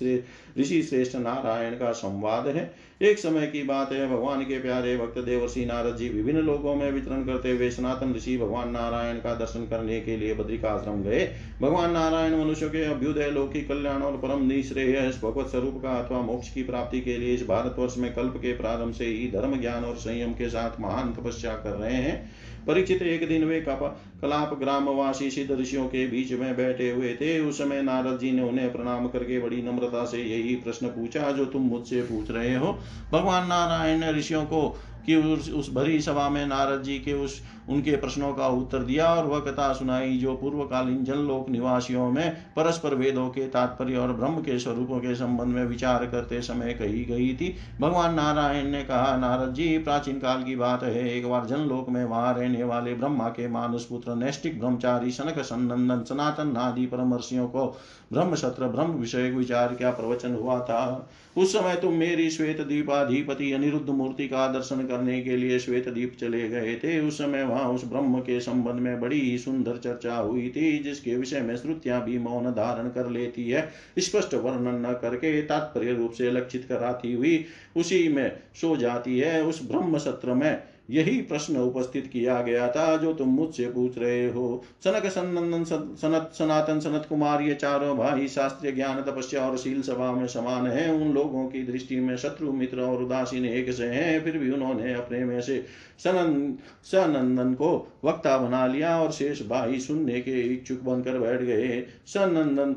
ऋषि श्रेष्ठ नारायण का संवाद है। एक समय की बात है, भगवान के प्यारे भक्त देवर्षि नारद जी विभिन्न लोगों में वितरण करते हुए सनातन ऋषि भगवान नारायण का दर्शन करने के लिए बद्रिकाश्रम गए। भगवान नारायण मनुष्य के अभ्युदय, लौकिक कल्याण और परम निश्रेय भगवत स्वरूप का अथवा मोक्ष की प्राप्ति के लिए इस भारतवर्ष में कल्प के प्रारंभ से ही धर्म ज्ञान और संयम के साथ महान तपस्या कर रहे हैं। परीक्षित एक दिन वे कलाप ग्रामवासी सिद्ध ऋषियों के बीच में बैठे हुए थे। उस समय नारद जी ने उन्हें प्रणाम करके बड़ी नम्रता से यही प्रश्न पूछा, जो तुम मुझसे पूछ रहे हो, भगवान नारायण ने ऋषियों को कि उस, उस भरी सभा में नारद जी के उस उनके प्रश्नों का उत्तर दिया और वह कथा सुनाई जो पूर्वकालीन जनलोक निवासियों में परस्पर वेदों के तात्पर्य और ब्रह्म के स्वरूपों के संबंध में विचार करते समय कही गई थी। भगवान नारायण ने कहा नारद जी प्राचीन काल की बात है एक बार जनलोक में वहाँ रहने वाले ब्रह्मा के मानस पुत्र नैष्टिक ब्रह्मचारी सनक सन्नंदन सनातन आदि परमर्षियों को ब्रह्म सत्र ब्रह्म विषय विचार क्या प्रवचन हुआ था? उस समय तुम मेरी श्वेत दीपाधिपति अनिरुद्ध मूर्ति का दर्शन करने के लिए श्वेत दीप चले गए थे। उस समय वहाँ उस ब्रह्म के संबंध में बड़ी ही सुंदर चर्चा हुई थी, जिसके विषय में श्रुतियाँ भी मौन धारण कर लेती है। स्पष्ट वर्णन न करके तात्पर्य रूप से लक्षित कराती हुई उसी में सो जाती है। उस ब्रह्म सत्र में यही प्रश्न उपस्थित किया गया था जो तुम मुझसे पूछ रहे हो। सनक सनंदन सनत सनातन सनत कुमार, ये चारों भाई शास्त्रीय ज्ञान, तपस्या और शील सभा में समान है। उन लोगों की दृष्टि में शत्रु मित्र और उदासीन एक से हैं, फिर भी उन्होंने अपने में से सनन सनंदन को वक्ता बना लिया और शेष भाई सुनने के इच्छुक बनकर बैठ गए। सनंदन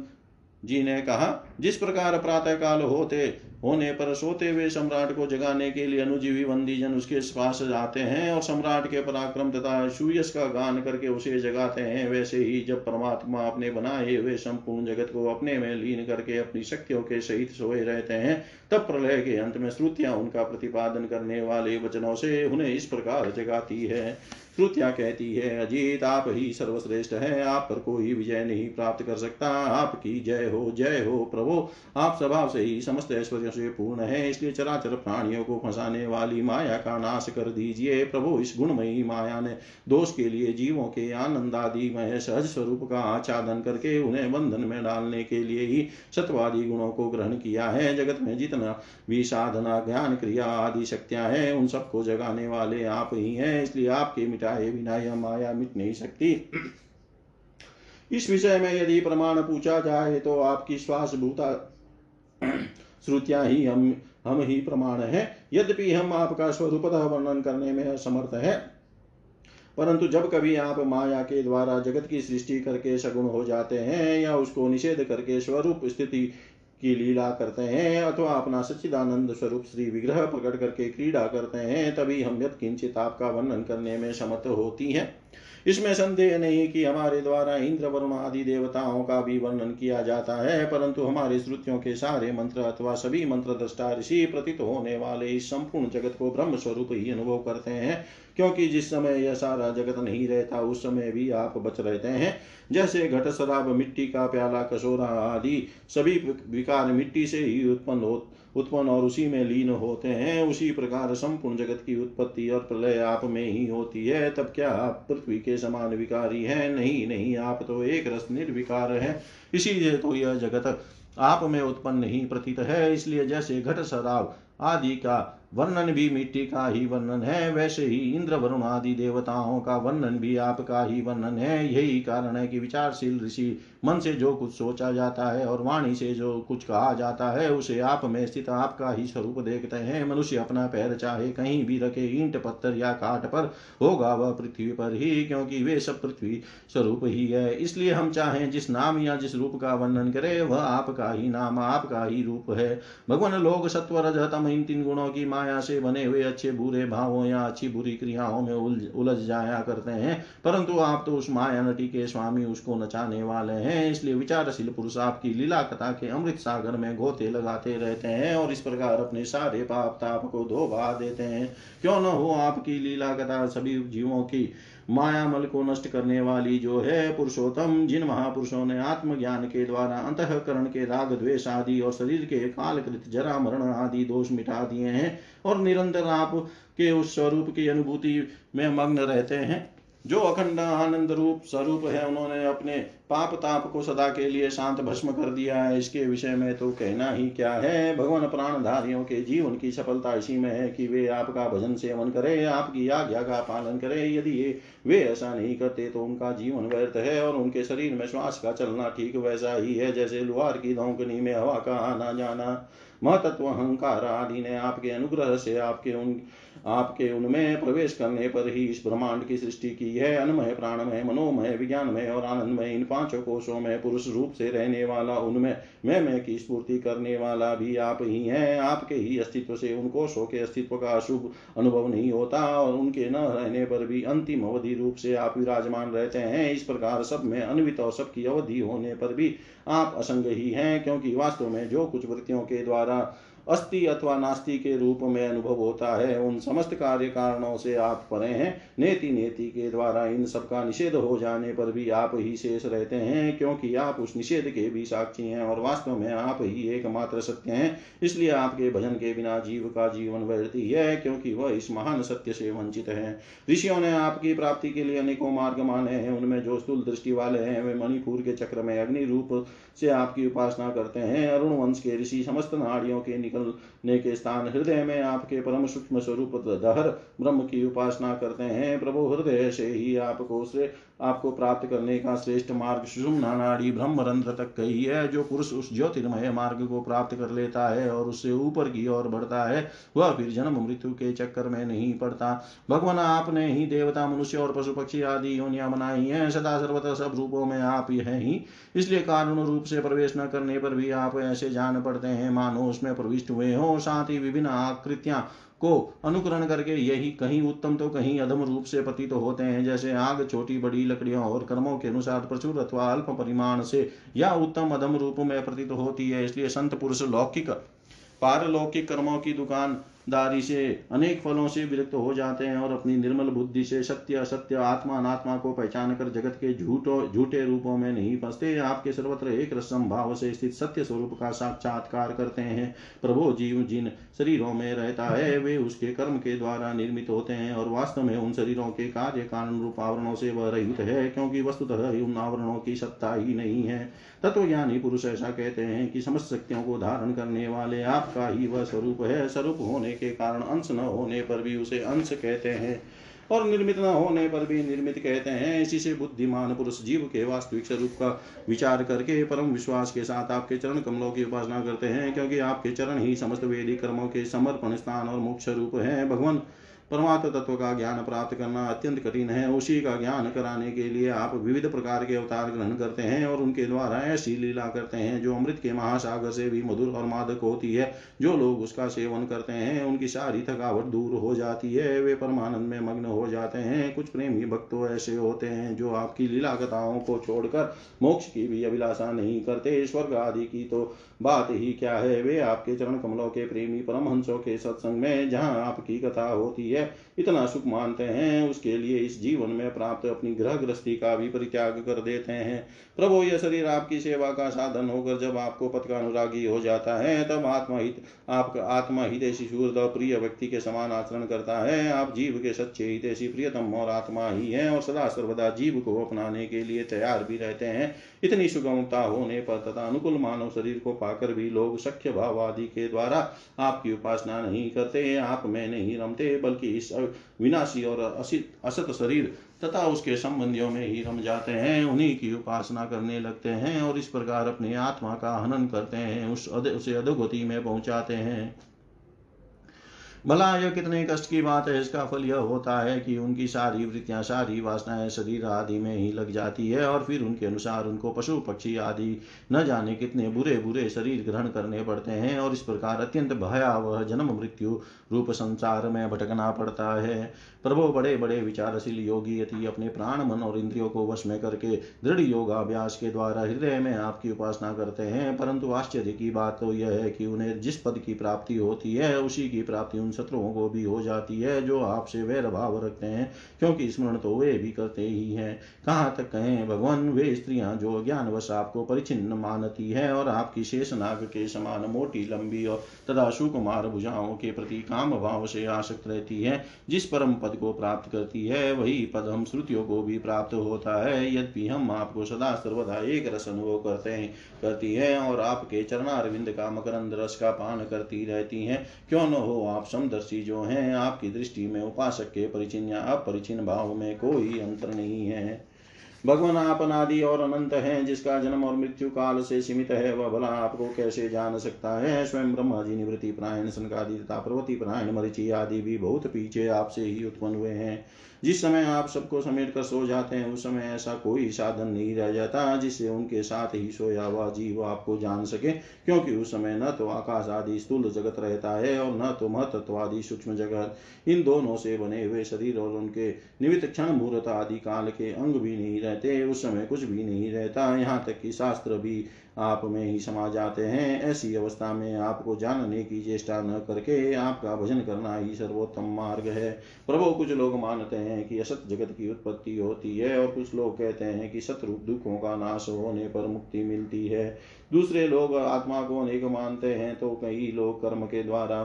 जी ने कहा, जिस प्रकार प्रातः काल होते होने पर सोते हुए सम्राट को जगाने के लिए अनुजीवी बंदी जन उसके पास जाते हैं और सम्राट के पराक्रम तथा सुयस का गान करके उसे जगाते हैं। वैसे ही जब परमात्मा अपने बनाए हुए संपूर्ण जगत को अपने में लीन करके अपनी शक्तियों के सहित सोए रहते हैं, तब प्रलय के अंत में श्रुतियाँ उनका प्रतिपादन करने वाले वचनों से उन्हें इस प्रकार जगाती है। श्रुतियाँ कहती है, अजीत, आप ही सर्वश्रेष्ठ है, आप पर कोई विजय नहीं प्राप्त कर सकता। आपकी जय हो जय हो प्रभु। आप स्वभाव से ही समस्त ऐश्वर्य से पूर्ण है, इसलिए चराचर प्राणियों को फंसाने वाली माया का नाश कर दीजिए। प्रभु, इस गुणमयी माया ने दोष के लिए जीवों के आनंद आदि में सहज स्वरूप का आच्छादन करके उन्हें बंधन में डालने के लिए ही सत्वादी गुणों को ग्रहण किया है। जगत में जितना भी साधना, ज्ञान, क्रिया आदि शक्तियाँ हैं, उन सबको जगाने वाले आप ही हैं, इसलिए आपके मिटा मिटाए बिना यह माया मिट नहीं सकती। इस विषय में यदि प्रमाण पूछा जाए तो आपकी श्वास भूता श्रुतियाँ ही हम हम ही प्रमाण है। यद्यपि हम आपका स्वरूपतः वर्णन करने में असमर्थ है, परंतु जब कभी आप माया के द्वारा जगत की सृष्टि करके सगुण हो जाते हैं या उसको निषेध करके स्वरूप स्थिति की लीला करते हैं, अथवा अपना सच्चिदानंद स्वरूप श्री विग्रह प्रकट करके क्रीड़ा करते हैं, तभी हम यद किंचित आपका वर्णन करने में समर्थ होती हैं। इसमें संदेह नहीं कि हमारे द्वारा इंद्र, वरुण आदि देवताओं का भी वर्णन किया जाता है, परंतु हमारे श्रुतियों के सारे मंत्र अथवा सभी मंत्र दृष्टा ऋषि प्रतीत होने वाले इस संपूर्ण जगत को ब्रह्म स्वरूप ही अनुभव करते हैं। क्योंकि जिस समय यह सारा जगत नहीं रहता, उस समय भी आप बच रहते हैं। जैसे घट शराब, मिट्टी का प्याला कसोरा आदि सभी विकार मिट्टी से ही उत्पन्न हो, उत्पन्न और उसी में लीन होते हैं। उसी प्रकार संपूर्ण जगत की उत्पत्ति और प्रलय आप में ही होती है। तब क्या आप पृथ्वी के समान विकारी हैं? नहीं नहीं, आप तो एक रस निर्विकार है। इसीलिए तो यह जगत आप में उत्पन्न ही प्रतीत है। इसलिए जैसे घट शराब आदि का वर्णन भी मिट्टी का ही वर्णन है, वैसे ही इंद्र वरुण आदि देवताओं का वर्णन भी आपका ही वर्णन है। यही कारण है कि विचारशील ऋषि मन से जो कुछ सोचा जाता है और वाणी से जो कुछ कहा जाता है, उसे आप में स्थित आपका ही स्वरूप देखते हैं। मनुष्य अपना पैर चाहे कहीं भी रखे, ईंट, पत्थर या काट पर होगा वह पृथ्वी पर ही, क्योंकि वे सब पृथ्वी स्वरूप ही है। इसलिए हम चाहें जिस नाम या जिस रूप का वर्णन करें, वह आपका ही नाम, आपका ही रूप है। भगवान लोग सत्व रजतम इन तीन गुणों की माया से बने हुए अच्छे बुरे भावों या अच्छी बुरी क्रियाओं में उलझ जाया करते हैं। परंतु आप तो उस माया नटी के स्वामी, उसको नचाने वाले हैं इसलिए विचारशील पुरुष आपकी लीला कथा के अमृत सागर में गोते लगाते रहते हैं और इस प्रकार अपने सारे पाप ताप को धो बहा देते हैं। क्यों न हो आपकी लीला कथा सभी जीवों की मायामल को नष्ट करने वाली जो है पुरुषोत्तम, जिन महापुरुषों ने आत्मज्ञान के द्वारा अंतकरण के राग, द्वेष आदि और शरीर के कालकृत जरा मरण आदि दोष मिटा दिए हैं और निरंतर आप के उस स्वरूप की अनुभूति में मग्न रहते हैं। जो अखंड आनंद रूप स्वरूप है, उन्होंने अपने पाप ताप को सदा के लिए शांत भस्म कर दिया है। इसके विषय में तो कहना ही क्या है? भगवान प्राणधारियों के जीवन की सफलता इसी में है कि वे आपका भजन सेवन करे, आपकी आज्ञा का पालन करे। यदि वे ऐसा नहीं करते तो उनका जीवन व्यर्थ है और उनके शरीर में श्वास का चलना ठीक वैसा ही है, जैसे लुहार की धोकनी में हवा का आना जाना। महतत्व, अहंकार आदि ने आपके अनुग्रह से आपके उन आपके उनमें प्रवेश करने पर ही इस ब्रह्मांड की सृष्टि की है। अन्मय, प्राणमय, मनोमय, विज्ञानमय और आनंदमय इन पाँचों कोशों में पुरुष रूप से रहने वाला उनमें मैं मैं की स्फूर्ति करने वाला भी आप ही हैं। आपके ही अस्तित्व से उन कोशों के अस्तित्व का अशुभ अनुभव नहीं होता और उनके न रहने पर भी अंतिम अवधि रूप से आप विराजमान रहते हैं। इस प्रकार सब में अन्वित और सबकी अवधि होने पर भी आप असंग ही हैं, क्योंकि वास्तव में जो कुछ वृत्तियों के द्वारा अस्थि अथवा नास्ति के रूप में अनुभव होता है, उन समस्त कार्य कारणों से आप परे हैं। नेति नेति के द्वारा इन सब का निषेध हो जाने पर भी आप ही शेष रहते हैं, क्योंकि आप उस निषेध के भी साक्षी हैं और वास्तव में आप ही एकमात्र सत्य हैं। इसलिए आपके भजन के बिना जीव का जीवन व्यर्थ ही है, क्योंकि वह इस महान सत्य से वंचित है। ऋषियों ने आपकी प्राप्ति के लिए अनेकों मार्ग माने हैं, उनमें जो स्थूल दृष्टि वाले हैं, वे मणिपुर के चक्र में अग्नि रूप से आपकी उपासना करते हैं। अरुण वंश के ऋषि समस्त नाड़ियों के निकलने के स्थान हृदय में आपके परम सूक्ष्म स्वरूप दहर ब्रह्म की उपासना करते हैं। प्रभु, हृदय से ही आपको से आपको प्राप्त करने का श्रेष्ठ मार्ग सुषुम्ना नाड़ी ब्रह्मरंध्र तक कही है। जो पुरुष उस ज्योतिर्मय मार्ग को प्राप्त कर लेता है और उससे ऊपर की ओर बढ़ता है, वह फिर जन्म मृत्यु के चक्कर में नहीं पड़ता। भगवान, आपने ही देवता, मनुष्य और पशु पक्षी आदि योनिया बनाई है। सदा सर्वतः सब रूपों में आप है ही इसलिए कारण रूप से प्रवेश न करने पर भी आप ऐसे जान पड़ते हैं। मानो उसमें प्रविष्ट हुए हो, साथ ही विभिन्न आकृतियाँ को अनुकरण करके यही कहीं उत्तम तो कहीं अधम रूप से पतित तो होते हैं। जैसे आग छोटी बड़ी लकड़ियों और कर्मों के अनुसार प्रचुर अथवा अल्प परिमाण से या उत्तम अधम रूप में प्रतीत होती है। इसलिए संत पुरुष लौकिक, पारलौकिक कर्मों की दुकान दारी से, अनेक फलों से विरक्त हो जाते हैं और अपनी निर्मल बुद्धि से सत्य, असत्य, आत्मा, अनात्मा को पहचान कर जगत के झूठो, झूठे रूपों में नहीं फंसते। आपके सर्वत्र एक रसम भाव से स्थित सत्य स्वरूप का साक्षात्कार करते हैं। प्रभो जीव जिन शरीरों में रहता है, वे उसके कर्म के द्वारा निर्मित होते हैं और वास्तव में उन शरीरों के कार्य कारण रूप आवरणों से वह रहित है, क्योंकि वस्तुतः उन आवरणों की सत्ता ही नहीं है। तत्वज्ञानी पुरुष ऐसा कहते हैं कि समस्त शक्तियों को धारण करने वाले आपका ही वह स्वरूप है। स्वरूप होने के कारण अंश न होने पर भी उसे अंश कहते हैं और निर्मित न होने पर भी निर्मित कहते हैं। इसी से बुद्धिमान पुरुष जीव के वास्तविक स्वरूप का विचार करके परम विश्वास के साथ आपके चरण कमलों की उपासना करते हैं, क्योंकि आपके चरण ही समस्त वेदी कर्मों के समर्पण स्थान और मुख्य रूप है। भगवान परमात्म तत्व का ज्ञान प्राप्त करना अत्यंत कठिन है। उसी का ज्ञान कराने के लिए आप विविध प्रकार के अवतार ग्रहण करते हैं और उनके द्वारा ऐसी लीला करते हैं जो अमृत के महासागर से भी मधुर और मादक होती है। जो लोग उसका सेवन करते हैं, उनकी सारी थकावट दूर हो जाती है। वे परमानंद में मग्न हो जाते हैं। कुछ प्रेमी भक्त तो ऐसे होते हैं जो आपकी लीला कथाओं को छोड़कर मोक्ष की भी अभिलाषा नहीं करते। स्वर्ग आदि की तो बात ही क्या है? वे आपके चरण कमलों के प्रेमी परमहंसों के सत्संग में, जहाँ आपकी कथा होती है है इतना सुख मानते हैं, उसके लिए इस जीवन में प्राप्त अपनी ग्रह ग्रस्ती का भी परित्याग कर देते हैं। प्रभु, यह शरीर आपकी सेवा का साधन होकर जब आपको पथ का अनुरागी हो जाता है, तब आत्महित आपका आत्मा हितेशी शूर्द प्रिय व्यक्ति के समान आचरण करता है। आप जीव के सच्चे हितेशी प्रियतम और आत्मा ही है और सदा सर्वदा जीव को अपनाने के लिए तैयार भी रहते हैं। इतनी सुगमता होने पर तथा अनुकूल मानव शरीर को पाकर भी लोग सख्य भाव आदि के द्वारा आपकी उपासना नहीं करते, आप में नहीं रमते, बल्कि इस विनाशी और असत शरीर तथा उसके संबंधियों में ही रम जाते हैं, उन्हीं की उपासना करने लगते हैं और इस प्रकार अपने आत्मा का हनन करते हैं, उस उसे अधोगति में पहुंचाते हैं। भला यह कितने कष्ट की बात है, इसका फल यह होता है कि उनकी सारी वृत्तियाँ, सारी वासनाएँ शरीर आदि में ही लग जाती है और फिर उनके अनुसार उनको पशु, पक्षी आदि न जाने कितने बुरे बुरे शरीर ग्रहण करने पड़ते हैं और इस प्रकार अत्यंत भयावह जन्म मृत्यु रूप संसार में भटकना पड़ता है। प्रभु, बड़े बड़े विचारशील योगी यदि अपने प्राण, मन और इंद्रियों को वश में करके दृढ़ योगाभ्यास के द्वारा हृदय में आपकी उपासना करते हैं, परंतु आश्चर्य की बात तो यह है कि उन्हें जिस पद की प्राप्ति होती है, उसी की प्राप्ति शत्रुओं को भी हो जाती है, जो आपसे वैर भाव रखते हैं, क्योंकि स्मरण तो वे भी करते ही हैं। कहाँ तक कहें, भगवान, वे स्त्रियाँ जो ज्ञानवश आपको परिचिन्न मानती है और आपकी शेष नाग के समान मोटी, लंबी और तथा सुकुमार भुजाओं के प्रति काम भाव से आसक्त रहती है, जिस परम पद को प्राप्त करती है, वही पद हम श्रुतियों को भी प्राप्त होता है, यद्यपि हम आपको सदा सर्वदा एक रस अनुभव करते हैं, करती है और आपके चरणारविंद का मकरंद रस का पान करती रहती हैं। क्यों न हो आप समदर्शी जो हैं, आपकी दृष्टि में उपासक के परिचिन या अपरिचिन भाव में कोई अंतर नहीं है। भगवान आप अनादि और अनंत हैं, जिसका जन्म और मृत्यु काल से सीमित है, वह भला आपको कैसे जान सकता है? स्वयं ब्रह्मा जी निवृत्ति प्रायण सनकादि तथा पर्वती प्रायण, मरिचि आदि भी बहुत पीछे आपसे ही उत्पन्न हुए हैं। जिस समय आप सबको समेट कर सो जाते हैं, उस समय ऐसा कोई साधन नहीं रह जाता जिससे उनके साथ ही सोया हुआ जीव आपको जान सके। क्योंकि उस समय न तो आकाश आदि स्थूल जगत रहता है और न तो महत्व आदि सूक्ष्म जगत। इन दोनों से बने हुए शरीर और उनके निमित्त क्षण मुहूर्त आदि काल के अंग भी नहीं रहते, उस समय कुछ भी नहीं रहता। यहाँ तक कि शास्त्र भी आप में ही समा जाते हैं। ऐसी अवस्था में आपको जानने की चेष्टा न करके आपका भजन करना ही सर्वोत्तम मार्ग है। प्रभु, कुछ लोग मानते हैं कि असत जगत की उत्पत्ति होती है और कुछ लोग कहते हैं कि सतरूप दुखों का नाश होने पर मुक्ति मिलती है। दूसरे लोग आत्मा को अनेक मानते हैं तो कई लोग कर्म के द्वारा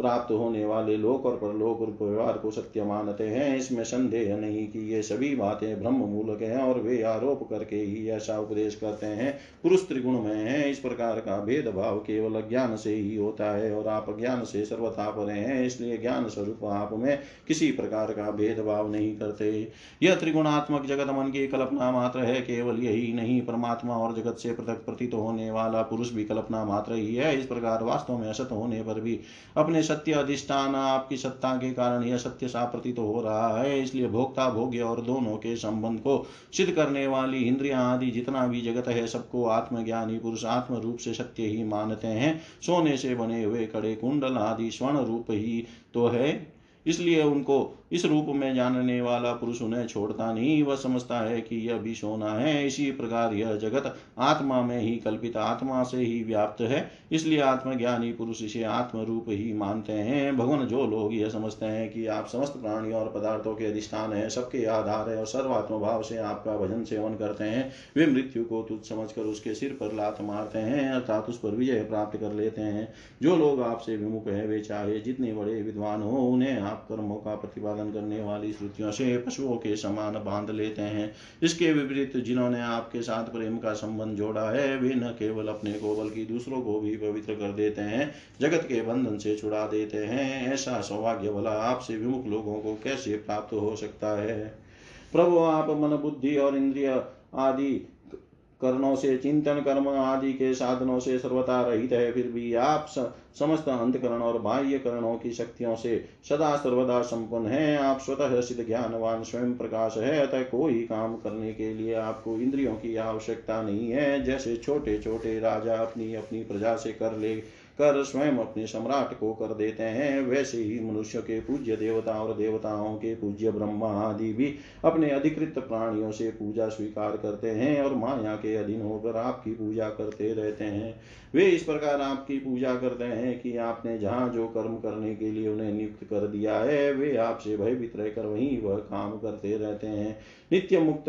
प्राप्त होने वाले लोक और परलोक व्यवहार को सत्य मानते हैं। इसमें संदेह नहीं कि ये सभी बातें ब्रह्म मूलक हैं और वे आरोप करके ही ऐसा उपदेश करते हैं। पुरुष त्रिगुण में है, इस प्रकार का भेदभाव केवल ज्ञान से ही होता है और आप ज्ञान से सर्वथा परे हैं, इसलिए ज्ञान स्वरूप आप में किसी प्रकार का भेदभाव नहीं करते। यह त्रिगुणात्मक जगत मन की कल्पना मात्र है, केवल यही नहीं, परमात्मा और जगत से पृथक प्रतीत होने वाला पुरुष भी कल्पना मात्र ही है। इस प्रकार वास्तव में असत होने पर भी अपने सत्य अधिष्ठान आपकी सत्ता के कारण यह सत्य सा प्रतीत तो हो रहा है, इसलिए भोक्ता भोग्य और दोनों के संबंध को सिद्ध करने वाली इंद्रिया आदि जितना भी जगत है, सबको आत्मज्ञानी पुरुष आत्म रूप से सत्य ही मानते हैं। सोने से बने हुए कड़े कुंडल आदि स्वर्ण रूप ही तो है, इसलिए उनको इस रूप में जानने वाला पुरुष उन्हें छोड़ता नहीं। वह समझता है कि यह भी सोना है। इसी प्रकार यह जगत आत्मा में ही कल्पित आत्मा से ही व्याप्त है। इसलिए आत्मज्ञानी पुरुष इसे आत्म रूप ही मानते हैं। भगवान जो लोग यह समझते हैं कि आप समस्त प्राणियों और पदार्थों के अधिष्ठान है, सबके आधार है और सर्वात्म भाव से आपका भजन सेवन करते हैं, वे मृत्यु को तुच्छ समझकर उसके सिर पर लात मारते हैं अर्थात उस पर विजय प्राप्त कर लेते हैं। जो लोग आपसे विमुख है, वे चाहे जितने बड़े विद्वान हो, उन्हें आप कर्मों का प्रतिपादन पालन करने वाली श्रुतियों से पशुओं के समान बाँध लेते हैं। इसके विपरीत जिन्होंने आपके साथ प्रेम का संबंध जोड़ा है, वे न केवल अपने को बल्कि दूसरों को भी पवित्र कर देते हैं, जगत के बंधन से छुड़ा देते हैं। ऐसा सौभाग्य भला आपसे विमुख लोगों को कैसे प्राप्त हो सकता है? प्रभु, आप मन बुद्धि और इंद्रिय आदि कर्णों से चिंतन कर्म आदि के साधनों से सर्वता रहित है, फिर भी आप समस्त अंतकरण और बाह्य करणों की शक्तियों से सदा सर्वदा संपन्न है। आप स्वतः सिद्ध ज्ञानवान स्वयं प्रकाश है, अतः कोई काम करने के लिए आपको इंद्रियों की आवश्यकता नहीं है। जैसे छोटे छोटे राजा अपनी अपनी प्रजा से कर ले कर स्वयं अपने सम्राट को कर देते हैं। वैसे ही मनुष्य के पूज्य देवता और देवताओं के पूज्य ब्रह्मा आदि भी अपने अधिकृत प्राणियों से पूजा स्वीकार करते हैं और माया के अधीन होकर आपकी पूजा करते रहते हैं। वे इस प्रकार आपकी पूजा करते हैं कि आपने जहाँ जो कर्म करने के लिए उन्हें नियुक्त कर दिया है, वे आपसे भयभीत रहकर वहीं वह काम करते रहते हैं। नित्य मुक्त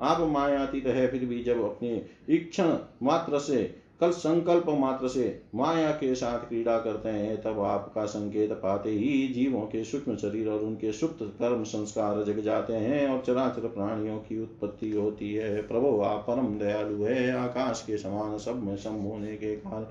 आप मायातीत है, फिर भी जब अपने इच्छण मात्र से कल संकल्प मात्र से माया के साथ क्रीड़ा करते हैं, तब आपका संकेत पाते ही जीवों के सूक्ष्म शरीर और उनके सुप्त कर्म संस्कार जग जाते हैं और चराचर प्राणियों की उत्पत्ति होती है। प्रभु, आप परम दयालु है। आकाश के समान सब में सम होने के कारण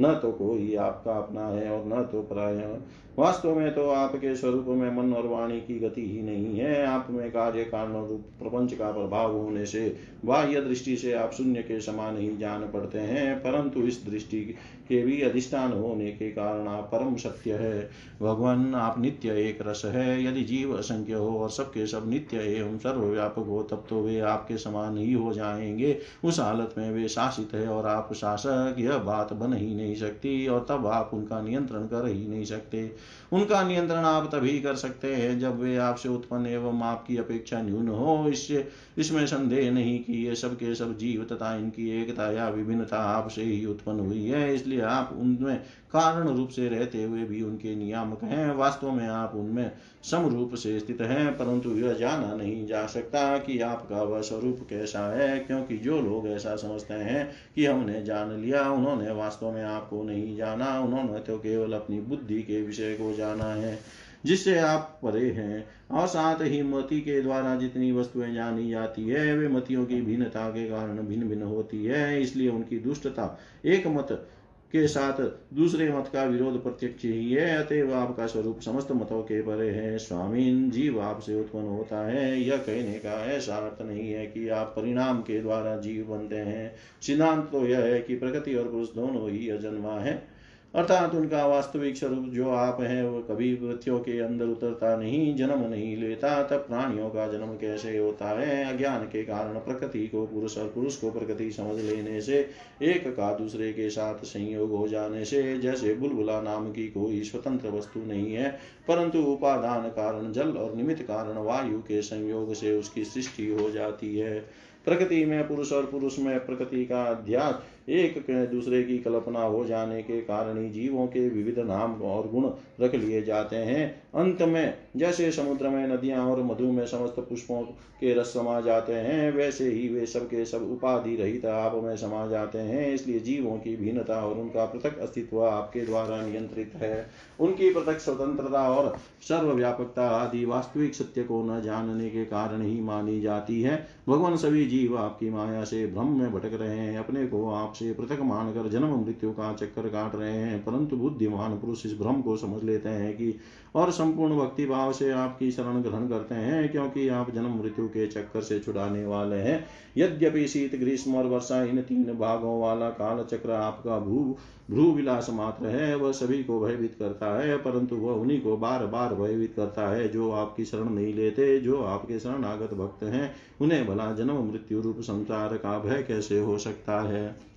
न तो कोई आपका अपना है और न तो पराया। वास्तव में तो आपके स्वरूप में मन और वाणी की गति ही नहीं है। आप में कार्य, कारण रूप प्रपंच का प्रभाव होने से बाह्य दृष्टि से आप शून्य के समान ही जान पड़ते हैं, परंतु इस दृष्टि के भी अधिष्ठान होने के कारण आप परम सत्य है। भगवान, आप नित्य एक रस है। यदि जीव असंख्य हो और सबके सब नित्य एवं सर्वव्यापक हो, तब तो वे आपके समान ही हो जाएँगे। उस हालत में वे शासित है और आप शासक, यह बात बन ही नहीं सकती और तब आप उनका नियंत्रण कर ही नहीं सकते। उनका नियंत्रण आप तभी कर सकते हैं जब वे आपसे उत्पन्न एवं आपकी अपेक्षा न्यून हो। इससे इसमें संदेह नहीं कि ये सब के सब जीव तथा इनकी एकता या विभिन्नता आपसे ही उत्पन्न हुई है, इसलिए आप उनमें कारण रूप से रहते हुए भी उनके नियामक हैं। वास्तव में आप उनमें सम रूप से स्थित हैं, परंतु यह जाना नहीं जा सकता कि आपका वह स्वरूप कैसा है, क्योंकि जो लोग ऐसा समझते हैं कि हमने जान लिया, उन्होंने वास्तव में आपको नहीं जाना, उन्होंने तो केवल अपनी बुद्धि के विषय को जाना है। जिससे आप परे हैं। और साथ ही मति के द्वारा जितनी वस्तुएँ जानी जाती है, वे मतियों की भिन्नता के कारण भिन्न भिन्न होती है, इसलिए उनकी दुष्टता एक मत के साथ दूसरे मत का विरोध प्रत्यक्ष ही है। अतएव आपका स्वरूप समस्त मतों के परे है। स्वामीन जीव आपसे उत्पन्न होता है। यह कहने का ऐसा अर्थ नहीं है कि आप परिणाम के द्वारा जीव बनते हैं। सिद्धांत तो यह है कि प्रकृति और पुरुष दोनों ही अजन्मा है। अर्थात उनका वास्तविक स्वरूप जो आप हैं वह कभी वृत्तियों के अंदर उतरता नहीं, जन्म नहीं लेता, तब प्राणियों का जन्म कैसे होता है? अज्ञान के कारण प्रकृति को पुरुष और पुरुष को प्रकृति समझ लेने से, एक का दूसरे के साथ संयोग हो जाने से, जैसे बुलबुला नाम की कोई स्वतंत्र वस्तु नहीं है, परंतु उपादान कारण जल और निमित्त कारण वायु के संयोग से उसकी सृष्टि हो जाती है। प्रकृति में पुरुष और पुरुष में प्रकृति का अध्यास एक दूसरे की कल्पना हो जाने के कारण ही जीवों के विविध नाम और गुण रख लिए जाते हैं। अंत में, जैसे समुद्र में नदियाँ और मधु में समस्त पुष्पों के रस समा जाते हैं, वैसे ही वे सब के सब उपाधि रहित आप में समा जाते हैं। इसलिए जीवों की भिन्नता और उनका पृथक अस्तित्व आपके द्वारा नियंत्रित है। उनकी पृथक स्वतंत्रता और सर्वव्यापकता आदि वास्तविक सत्य को न जानने के कारण ही मानी जाती है। भगवान सभी जीव आपकी माया से भ्रम में भटक रहे हैं। अपने को आप से पृथक मानकर जन्म मृत्यु का चक्कर काट रहे हैं। परंतु बुद्धिमान पुरुष इस भ्रम को समझ लेते हैं कि और संपूर्ण भक्ति भाव से आपकी शरण ग्रहण करते हैं, क्योंकि आप जन्म मृत्यु के चक्कर से छुड़ाने वाले हैं। यद्यपि शीत, ग्रीष्म और वर्षा इन तीन भागों वाला काल चक्र आपका भू भ्रू विलास मात्र है, वह सभी को भयभीत करता है, परंतु वह उन्हीं को बार बार भयभीत करता है जो आपकी शरण नहीं लेते, जो आपके शरणागत भक्त हैं। उन्हें भला जन्म मृत्यु रूप संसार का भय कैसे हो सकता है?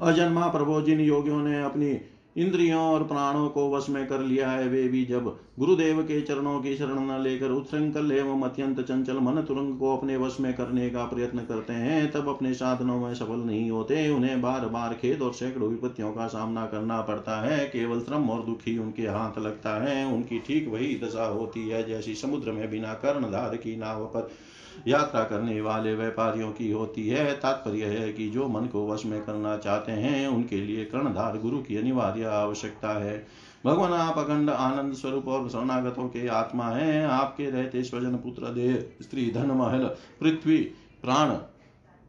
अजन्मा प्रभो, जिन योगियों ने अपनी इंद्रियों और प्राणों को वश में कर लिया है, वे भी जब गुरुदेव के चरणों की शरण न लेकर उत्सृंखल एवं अत्यंत चंचल मन तुरंग को अपने वश में करने का प्रयत्न करते हैं, तब अपने साधनों में सफल नहीं होते। उन्हें बार बार खेद और सैकड़ों विपत्तियों का सामना करना पड़ता है। केवल श्रम और दुखी उनके हाथ लगता है। उनकी ठीक वही दशा होती है, जैसी समुद्र में बिना कर्णधार की नाव पर यात्रा करने वाले व्यापारियों की होती है। तात्पर्य है कि जो मन को वश में करना चाहते हैं, उनके लिए कर्णधार गुरु की अनिवार्य आवश्यकता है। भगवान, आप अखंड आनंद स्वरूप और शरणागतों के आत्मा हैं। आपके रहते स्वजन पुत्र देह, स्त्री, धन, महल, पृथ्वी, प्राण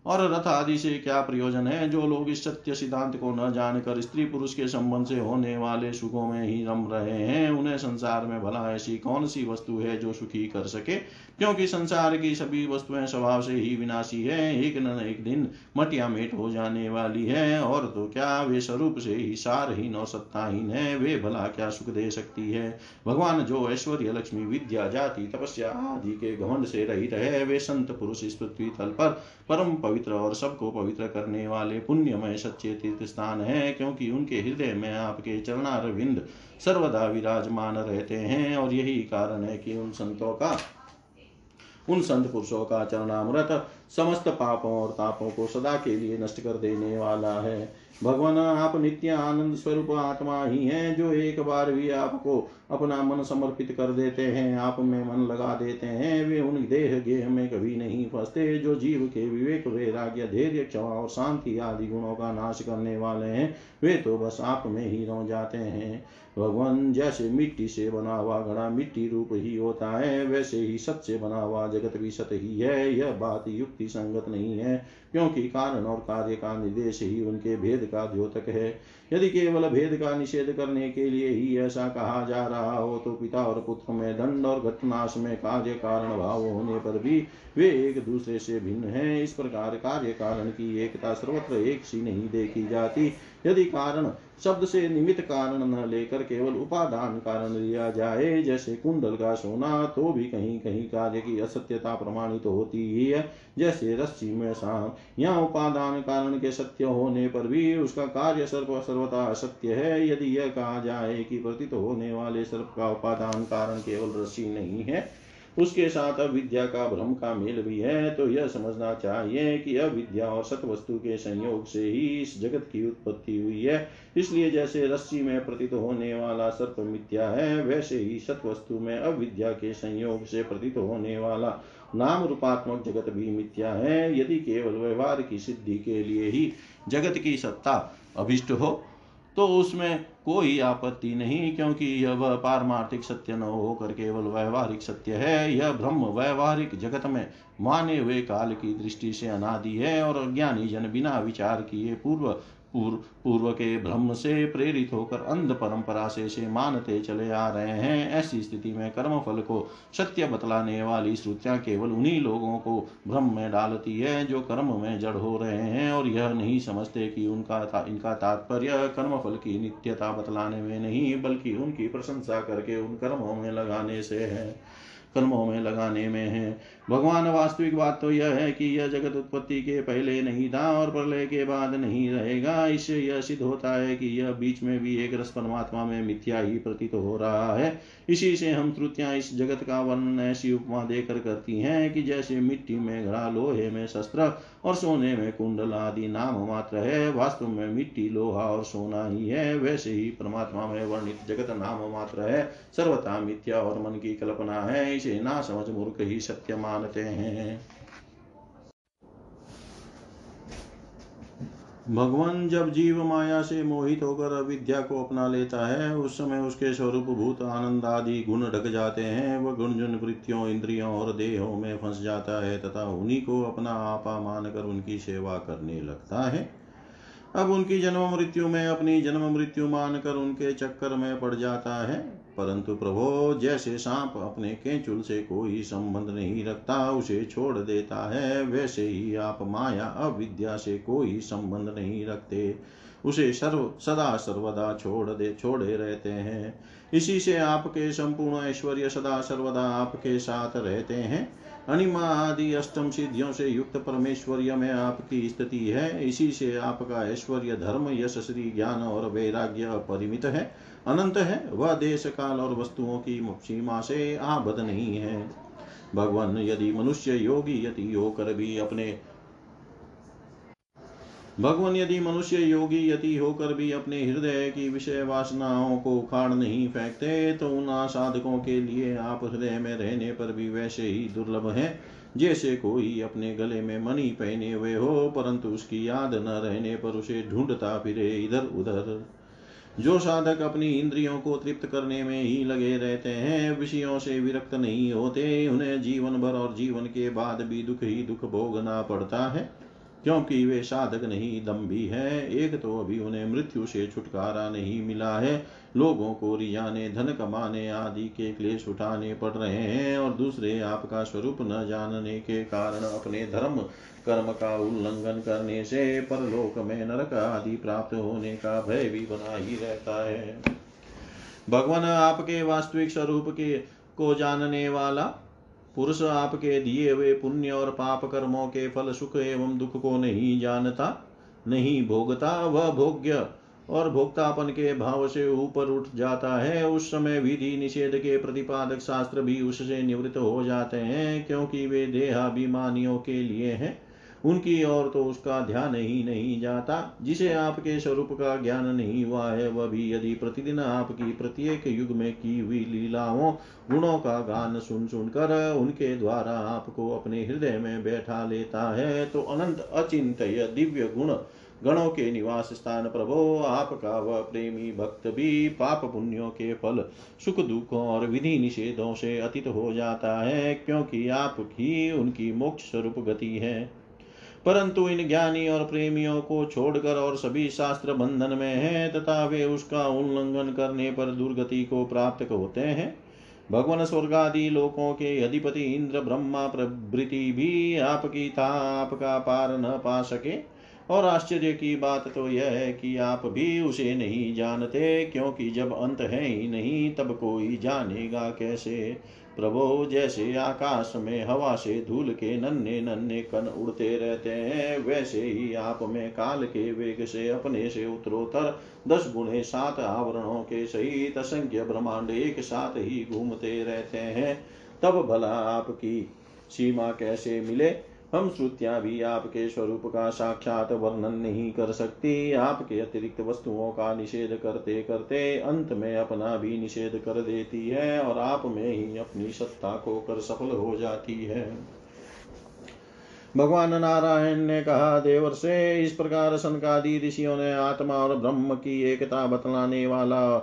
और रथ आदि से क्या प्रयोजन है? जो लोग इस सत्य सिद्धांत को न जानकर स्त्री पुरुष के संबंध से होने वाले सुखों में ही रम रहे हैं, उन्हें संसार में भला ऐसी कौन सी वस्तु है जो सुखी कर सके? क्योंकि संसार की सभी वस्तुएँ स्वभाव से ही विनाशी है, एक न एक दिन मटिया मेट हो जाने वाली है, और तो क्या वे स्वरूप से ही सारहीन और सत्ताहीन है? वे भला क्या सुख दे सकती है? भगवान जो ऐश्वर्य लक्ष्मी विद्या, जाति, तपस्या आदि के घमंड से रहित है, वे संत पुरुष इस पृथ्वी तल पर परम पवित्र और सबको पवित्र करने वाले पुण्यमय सच्चे तीर्थ स्थान है, क्योंकि उनके हृदय में आपके चरणारविंद सर्वदा विराजमान रहते हैं, और यही कारण है कि उन संतों का, उन संत पुरुषों का चरणामृत समस्त पापों और तापों को सदा के लिए नष्ट कर देने वाला है। भगवान, आप नित्य आनंद स्वरूप आत्मा ही हैं, जो एक बार भी आपको अपना मन समर्पित कर देते हैं, आप में मन लगा देते हैं, वे उन देह गेह में कभी नहीं फंसते, जो जीव के विवेक, वैराग्य, धैर्य, क्षमा और शांति आदि गुणों का नाश करने वाले हैं, वे तो बस आप में ही रह जाते हैं। भगवान, जैसे मिट्टी से बना हुआ घड़ा मिट्टी रूप ही होता है, वैसे ही सत से बना हुआ जगत भी सत ही है, यह बात युक्ति संगत नहीं है, क्योंकि कारण और कार्य का निर्देश ही उनके भेद का द्योतक है। यदि केवल भेद का निषेध करने के लिए ही ऐसा कहा जा रहा हो तो पिता और पुत्र में दंड और घटनाश में कार्य कारण भाव होने पर भी वे एक दूसरे से भिन्न हैं। इस प्रकार कार्य कारण की एकता सर्वत्र एक सी नहीं देखी जाती। यदि कारण शब्द से निमित्त कारण न लेकर केवल उपादान कारण लिया जाए, जैसे कुंडल का सोना तो भी कहीं कहीं कार्य की असत्यता प्रमाणित तो होती ही है। जैसे रस्सी में सांप यहाँ उपादान कारण के सत्य होने पर भी उसका कार्य सर्व सर्वथा असत्य है। यदि यह कहा जाए कि प्रतीत होने वाले सर्प का उपादान कारण केवल रस्सी नहीं है उसके साथ अविद्या का भ्रम का मेल भी है तो यह समझना चाहिए कि अविद्या और सत वस्तु के संयोग से ही इस जगत की उत्पत्ति हुई है। इसलिए जैसे रस्सी में प्रतीत होने वाला सर्प मिथ्या है, वैसे ही सत वस्तु में अविद्या के संयोग से प्रतीत होने वाला नाम रूपात्मक जगत भी मिथ्या है। यदि केवल व्यवहार की सिद्धि के लिए ही जगत की सत्ता अभिष्ट हो तो उसमें कोई आपत्ति नहीं, क्योंकि यह वह पारमार्थिक सत्य न होकर केवल व्यवहारिक सत्य है। यह ब्रह्म व्यवहारिक जगत में माने हुए काल की दृष्टि से अनादि है, और अज्ञानी जन बिना विचार किए पूर्व पूर्व के ब्रह्म से प्रेरित होकर अंध परंपरा से से मानते चले आ रहे हैं। ऐसी स्थिति में कर्म फल को सत्य बतलाने वाली श्रुतियाँ केवल उन्हीं लोगों को भ्रम में डालती है जो कर्म में जड़ हो रहे हैं और यह नहीं समझते कि उनका था, इनका तात्पर्य कर्म फल की नित्यता बतलाने में नहीं बल्कि उनकी प्रशंसा करके उन कर्मों में लगाने से है। कर्मों में लगाने में है। भगवान, वास्तविक बात तो यह है कि यह जगत उत्पत्ति के पहले नहीं था और प्रलय के बाद नहीं रहेगा। इससे यह सिद्ध होता है कि यह बीच में भी एक रस परमात्मा में मिथ्या ही प्रतीत हो रहा है। इसी से हम श्रुतियाँ इस जगत का वर्णन ऐसी उपमा देकर करती हैं कि जैसे मिट्टी में घड़ा, लोहे में शस्त्र और सोने में कुंडल आदि नाम मात्र है। वास्तव में मिट्टी, लोहा और सोना ही है। वैसे ही परमात्मा में वर्णित जगत नाम मात्र है। सर्वथा मिथ्या और मन की कल्पना है। इसे ना समझ मूर्ख ही सत्य मानते हैं। भगवान जब जीव माया से मोहित होकर अविद्या को अपना लेता है, उस समय उसके स्वरूप भूत आनंद आदि गुण ढक जाते हैं। वह गुण जुन वृत्तियों, इंद्रियों और देहों में फंस जाता है तथा उन्हीं को अपना आपा मानकर उनकी सेवा करने लगता है। अब उनकी जन्म मृत्यु में अपनी जन्म मृत्यु मानकर उनके चक्कर में पड़ जाता है। परंतु प्रभो, जैसे सांप अपने केंचुल से कोई संबंध नहीं रखता, उसे छोड़ देता है, वैसे ही आप माया अविद्या से कोई संबंध नहीं रखते। उसे सर्व, सदा सर्वदा छोड़ दे, छोड़े रहते हैं। इसी से आपके संपूर्ण ऐश्वर्य सदा सर्वदा आपके साथ रहते हैं। अनिमा आदि अष्टम सिद्धियों से युक्त परमेश्वर्य में आपकी स्थिति है। इसी से आपका ऐश्वर्य, धर्म, यश, श्री ज्ञान और वैराग्य परिमित है। अनंत है। वह देश काल और वस्तुओं की सीमा से आबद्ध नहीं है। भगवान यदि मनुष्य योगी यति होकर भी अपने भगवान यदि मनुष्य योगी यति होकर भी अपने हृदय की विषय वासनाओं को उखाड़ नहीं फेंकते तो उन साधकों के लिए आप हृदय में रहने पर भी वैसे ही दुर्लभ है, जैसे कोई अपने गले में मणि पहने हुए हो, परंतु उसकी याद न रहने पर उसे ढूंढता फिरे इधर उधर जो साधक अपनी इंद्रियों को तृप्त करने में ही लगे रहते हैं, विषयों से विरक्त नहीं होते, उन्हें जीवन भर और जीवन के बाद भी दुख ही दुख भोगना पड़ता है। क्योंकि वे साधक नहीं दम्भी है। एक तो अभी उन्हें मृत्यु से छुटकारा नहीं मिला है। लोगों को रियाने, धन कमाने आदि के क्लेश उठाने पड़ रहे हैं और दूसरे आपका स्वरूप न जानने के कारण अपने धर्म, कर्म का उल्लंघन करने से परलोक में नरक आदि प्राप्त होने का भय भी बना ही रहता है। भगवान आपके वास्तविक स्वरूप के को जानने वाला पुरुष आपके दिए हुए पुण्य और पाप कर्मों के फल, सुख एवं दुख को नहीं जानता, नहीं भोगता, वह भोग्य और भोक्तापन के भाव से ऊपर उठ जाता है। उस समय विधि निषेध के प्रतिपादक शास्त्र भी उससे निवृत्त हो जाते हैं, क्योंकि वे देहाभिमानियों के लिए हैं। उनकी ओर तो उसका ध्यान ही नहीं जाता। जिसे आपके स्वरूप का ज्ञान नहीं हुआ है, वह भी यदि प्रतिदिन आपकी प्रत्येक युग में की हुई लीलाओं, गुणों का गान सुन सुनकर उनके द्वारा आपको अपने हृदय में बैठा लेता है तो अनंत अचिंत दिव्य गुण गणों के निवास स्थान प्रभो, आपका वह प्रेमी भक्त भी पाप पुण्यों के फल, सुख दुखों और विधि निषेधों से अतीत हो जाता है, क्योंकि आपकी उनकी मोक्ष स्वरूप गति है। परंतु इन ज्ञानी और प्रेमियों को छोड़कर और सभी शास्त्र बंधन में है, तथा वे उसका उल्लंघन करने पर दुर्गति को प्राप्त होते हैं। भगवान स्वर्ग आदि लोकों के अधिपति इंद्र ब्रह्मा प्रभृति भी आपकी था, आपका पार न पा सके। और आश्चर्य की बात तो यह है कि आप भी उसे नहीं जानते, क्योंकि जब अंत है ही नहीं, तब कोई जानेगा कैसे? प्रभो जैसे आकाश में हवा से धूल के नन्हे नन्हे कण उड़ते रहते हैं, वैसे ही आप में काल के वेग से अपने से उत्तरोत्तर दस गुणे सात आवरणों के सहित असंख्य ब्रह्मांड एक साथ ही घूमते रहते हैं। तब भला आपकी सीमा कैसे मिले? हम श्रुतियाँ भी आपके स्वरूप का साक्षात वर्णन नहीं कर सकती। आपके अतिरिक्त वस्तुओं का निषेध करते करते अंत में अपना भी निषेध कर देती है और आप में ही अपनी सत्ता को कर सफल हो जाती है। भगवान नारायण ने कहा, देवर से इस प्रकार सनकादि ऋषियों ने आत्मा और ब्रह्म की एकता बतलाने वाला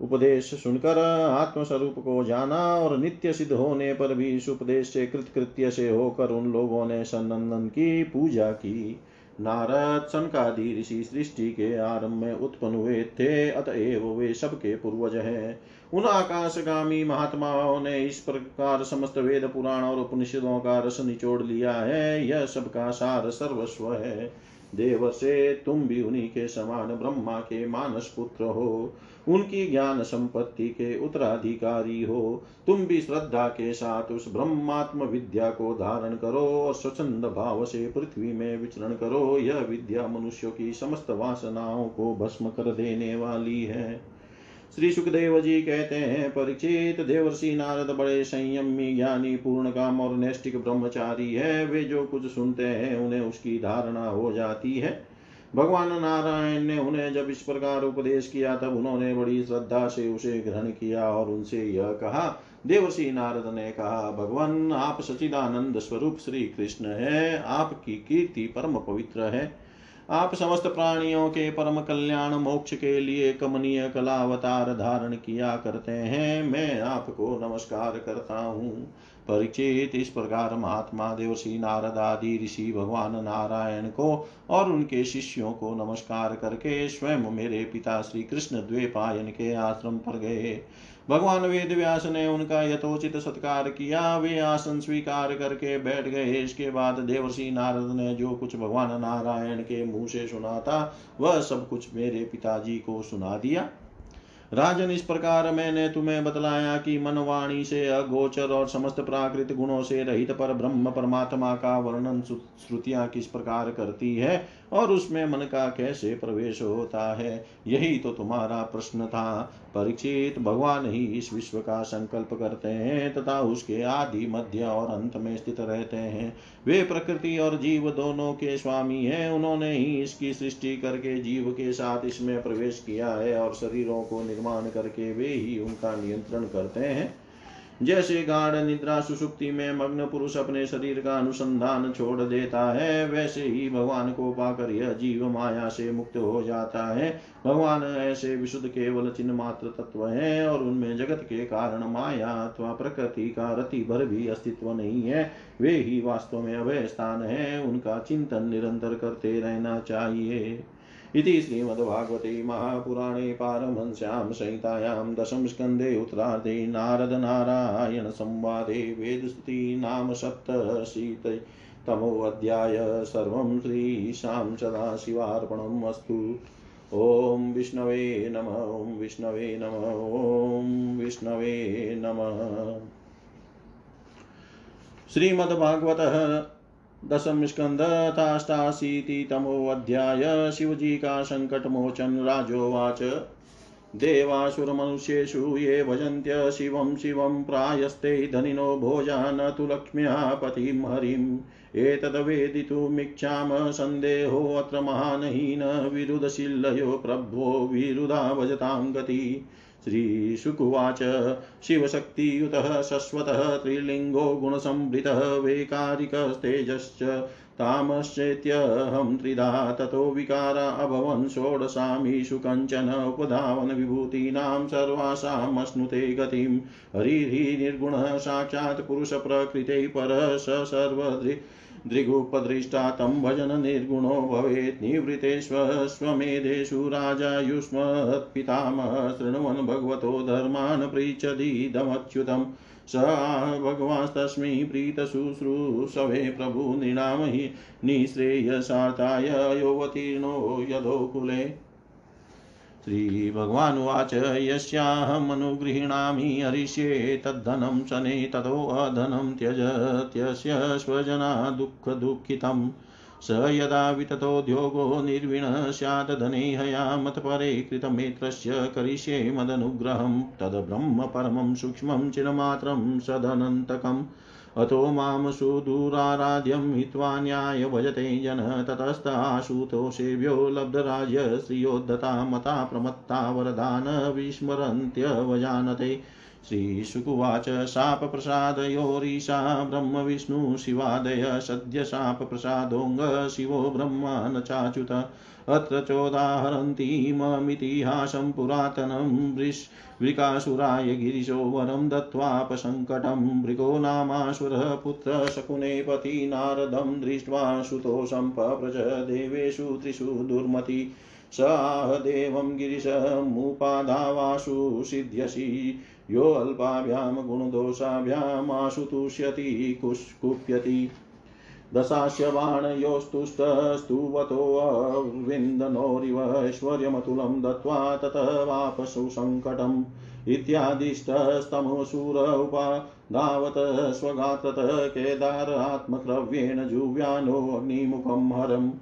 उपदेश सुनकर आत्मस्वरूप को जाना और नित्य सिद्ध होने पर भी इस उपदेश से कृतकृत्य से होकर उन लोगों ने सनंदन की पूजा की। नारद सनकादि ऋषि सृष्टि के आरंभ में उत्पन्न हुए थे, अतएव वे सबके पूर्वज हैं। उन आकाशगामी महात्माओं ने इस प्रकार समस्त वेद पुराण और उपनिषदों का रस निचोड़ लिया है। यह सबका सार सर्वस्व है। देव से तुम भी उन्हीं के समान ब्रह्मा के मानस पुत्र हो। उनकी ज्ञान संपत्ति के उत्तराधिकारी हो। तुम भी श्रद्धा के साथ उस ब्रह्मात्म विद्या को धारण करो और स्वच्छंद भाव से पृथ्वी में विचरण करो। यह विद्या मनुष्यों की समस्त वासनाओं को भस्म कर देने वाली है। श्री सुखदेव जी कहते हैं परीक्षित देवर्षि नारद बड़े संयमी, ज्ञानी, पूर्ण काम और नैष्टिक ब्रह्मचारी है। वे जो कुछ सुनते हैं, उन्हें उसकी धारणा हो जाती है। भगवान नारायण ने उन्हें जब इस प्रकार उपदेश किया, तब उन्होंने बड़ी श्रद्धा से उसे ग्रहण किया और उनसे यह कहा, देवर्षि नारद ने कहा, भगवान, आप सचिदानंद स्वरूप श्री कृष्ण है। आपकी कीर्ति परम पवित्र है। आप समस्त प्राणियों के परम कल्याण, मोक्ष के लिए कमनीय कला अवतार धारण किया करते हैं। मैं आपको नमस्कार करता हूँ। परिचित इस प्रकार महात्मा देवर्षि नारद आदि, ऋषि भगवान नारायण को और उनके शिष्यों को नमस्कार करके स्वयं मेरे पिता श्री कृष्ण द्वेपायन के आश्रम पर गए। भगवान वेद व्यास ने उनका यथोचित सत्कार किया। वे आसन स्वीकार करके बैठ गए। इसके बाद देवर्षि नारद ने जो कुछ भगवान नारायण के मुँह से सुना था, वह सब कुछ मेरे पिताजी को सुना दिया। राजन, इस प्रकार मैंने तुम्हें बतलाया कि मनवाणी से अगोचर और समस्त प्राकृत गुणों से रहित पर ब्रह्म परमात्मा का वर्णन श्रुतियाँ किस प्रकार करती है और उसमें मन का कैसे प्रवेश होता है? यही तो तुम्हारा प्रश्न था। परीक्षित भगवान ही इस विश्व का संकल्प करते हैं तथा उसके आदि मध्य और अंत में स्थित रहते हैं। वे प्रकृति और जीव दोनों के स्वामी हैं। उन्होंने ही इसकी सृष्टि करके जीव के साथ इसमें प्रवेश किया है और शरीरों को निर्माण करके वे ही उनका नियंत्रण करते हैं। जैसे गाढ़ निद्रा सुसुप्ति में मग्न पुरुष अपने शरीर का अनुसंधान छोड़ देता है, वैसे ही भगवान को पाकर यह जीव माया से मुक्त हो जाता है। भगवान ऐसे विशुद्ध केवल चिन्ह मात्र तत्व है और उनमें जगत के कारण माया अथवा प्रकृति का रति भर भी अस्तित्व नहीं है। वे ही वास्तव में अभय स्थान है, उनका चिंतन निरंतर करते रहना चाहिए। इति श्रीमद्भागवते महापुराणे पारमहंस्यां संहितायां दशमस्कन्धे उत्तरार्धे नारदनारायणसंवादे वेदस्तुति नाम सप्तशीततमोऽध्याय सर्वं श्रीशां सदाशिवार्पणम् अस्तु। ॐ विष्णवे नम, ॐ विष्णवे नम, ॐ विष्णवे नमः। श्रीमद्भागवतः दशम स्कंद तमोध्याय शिवजी का संकट मोचन राजोवाच। देवासुरमनुष्येषु ये भजन्त्य शिवं शिवं प्रायस्ते धनिनो भोजा न तु लक्ष्म्या पतिं हरिम् एतद्वेदितुमिच्छाम सन्देहोऽत्र महान् हीन विरुदशिल्लयो प्रभ्वो विरुदा भजतां गति। श्रीशुकुवाच। शिवशक्तियुतः शश्वतः त्रिलिङ्गो गुणसंवृतः वैकारिकस्तेजश्च। तामश्चेत्यहं त्रिधा ततो विकारा अभवन् षोडशामीषु कञ्चन उपधावन् विभूतीनां सर्वासामश्नुते गतिं। हरिर्हि निर्गुणः साक्षात् पुरुषप्रकृते परः स सर्वदृ दृगुपदृष्टा तं भजन निर्गुणो भवेत्। निवृतेष्वस्वमेधेषु राजा युष्मत्पितामह शृण्वन् भगवतो धर्मान् पृच्छदीदमच्युतम् स भगवांस्तस्मै प्रीतशुश्रूषवे प्रभुनृणाम हि निःश्रेयसार्थाय योऽवतीर्णो यदोकुले श्रीभगवानुवाच यस्याहमनुगृह्णामि हरिष्ये, तद्धनं शने ततोऽधनं त्यजत्यस्य स्वजना दुःखदुःखितम् स यदा विततोद्योगो निर्विणः, स्यात् धने हयामत्परे कृतमेत्रस्य करिष्ये मदनुग्रहं। तद्ब्रह्म परमं सूक्ष्मं चिरमात्रं सदनन्तकम्। अतो माँ सुदूराराध्यं हित्वा न्याय भजते जन ततस्ताशुतोषेभ्यो लब्धराज्य श्रियोद्धता मता प्रमत्ता वरदान विस्मरन्त्यवजानते श्रीशुकुवाच शापप्रसादयोरीशा ब्रह्मविष्णु शिवादय सद्य शापप्रसादोऽङ्ग शिवो ब्रह्मा न चाच्युत अत्र चोदाहरन्तीममितिहासं पुरातनं वृकासुराय गिरिशो वरं दत्त्वापसङ्कटं मृगो नामासुरः पुत्रः शकुने पति नारदं दृष्ट्वा सुतो सम्पप्रज देवेषु त्रिषु दुर्मति। स आह देवं गिरिशमुपाधावासु सिद्ध्यसि। योऽल्पाभ्यां गुणदोषाभ्यामाशु तुष्यति कुष्कुप्यति दशास्य बाणयोस्तुस्तस्तुवतोऽविन्दनोरिव ऐश्वर्यमतुलं दत्त्वा ततः वापसु सङ्कटम् इत्यादिष्टस्तमोऽसुर उपाधावत स्वगात्रतः केदारात्मक्रव्येण जुव्यानोऽग्निमुखं हरम्।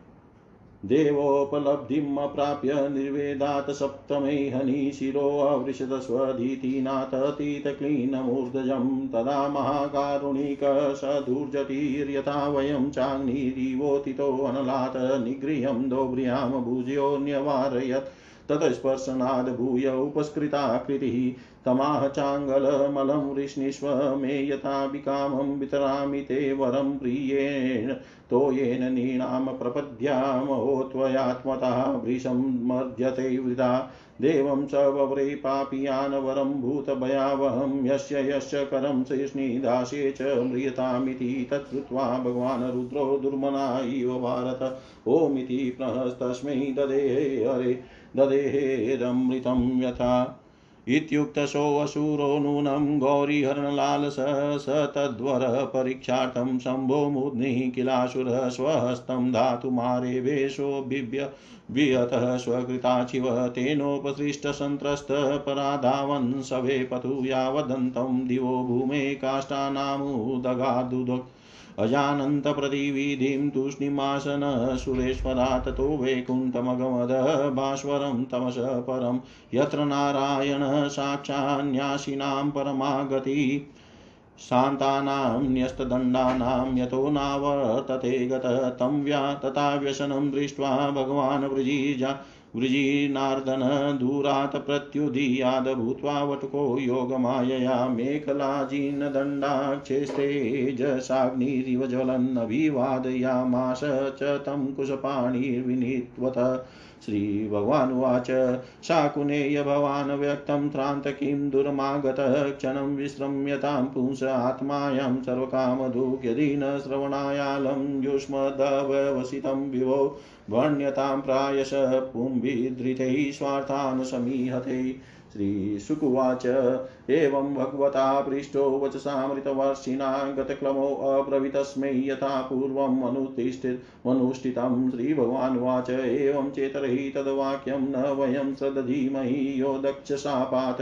देवोपलब्धिमप्राप्य निर्वेदात् सप्तमे हनीशिरोऽवृषदस्वधीतिनाथतीतक्लीनमूर्धजं तदा महाकारुणिकसधूर्जटिर्यथा वयं चाग्निरिवोतितोऽनलात् निगृह्यं दोभ्र्यां भुजोऽन्यवारयत् ततस्पर्शनाद् भूय उपस्कृताकृतिः तमाह चाङ्गलमलं वृष्णीष्व मे यथा विकामं वितरामि ते वरं प्रियेण। तोयेन नीणां प्रपद्यामहो त्वयात्मतः वृषं मर्जते वृथा। देवं स वव्रे पापीयान् वरं भूतभयावहं यस्य यस्य करं शेष्णिदास्ये च म्रियतामिति तत्कृत्वा भगवान् रुद्रो दुर्मना इव भारत। ओमिति प्रहस्तस्मै ददेहे हरे ददेहेरमृतं यथा। इत्युक्तसोऽसुरो नूनं गौरीहरणलालस स तद्वरः परीक्षार्थं शम्भो मूर्ध्निः किलासुरः स्वहस्तं धातुमारेवेशो बिभ्य विहतः स्वकृताचिव तेनोपसृष्टसन्त्रस्तः पराधावन् सभे पतु यावदन्तं दिवो भूमे काष्ठानामुदगादुदक् अजानन्तप्रतिविधिं तूष्णीमासन सुरेश्वरा ततो वैकुण्ठमगमदः भास्वरं तमसः परं। यत्र नारायणः साक्षान्यासिनां परमागति, शान्तानां न्यस्तदण्डानां यतो नावर्तते गतः, तं व्या तथा व्यसनं दृष्ट्वा भगवान् वृजीजा वृजीनार्दन दूरात् प्रत्युदीयाद भूत्वा वटुको योगमायया मेखलाजीर्णदण्डाक्षेस्तेजसाग्निरिव ज्वलन्नभिवादयामास च तं कुशपाणिर्विनीत्वत श्रीभगवानुवाच। शाकुनेय भवान् व्यक्तं त्रान्त किं दुर्मागतः क्षणं विश्रम्यतां पुंस आत्मायां सर्वकामदुः यदि न श्रवणायालं युष्मदवसितं विभो वर्ण्यतां प्रायश पुंभिधृतैः स्वार्थान् समीहते श्रीशुकुवाच एवं भगवता पृष्टो वचसामृतवर्षिणा गतक्लमोऽब्रवीतस्मै यथा पूर्वम् अनुष्ठितं श्रीभगवानुवाच। एवं चेतरहि तद्वाक्यं न वयं सदधीमहि। यो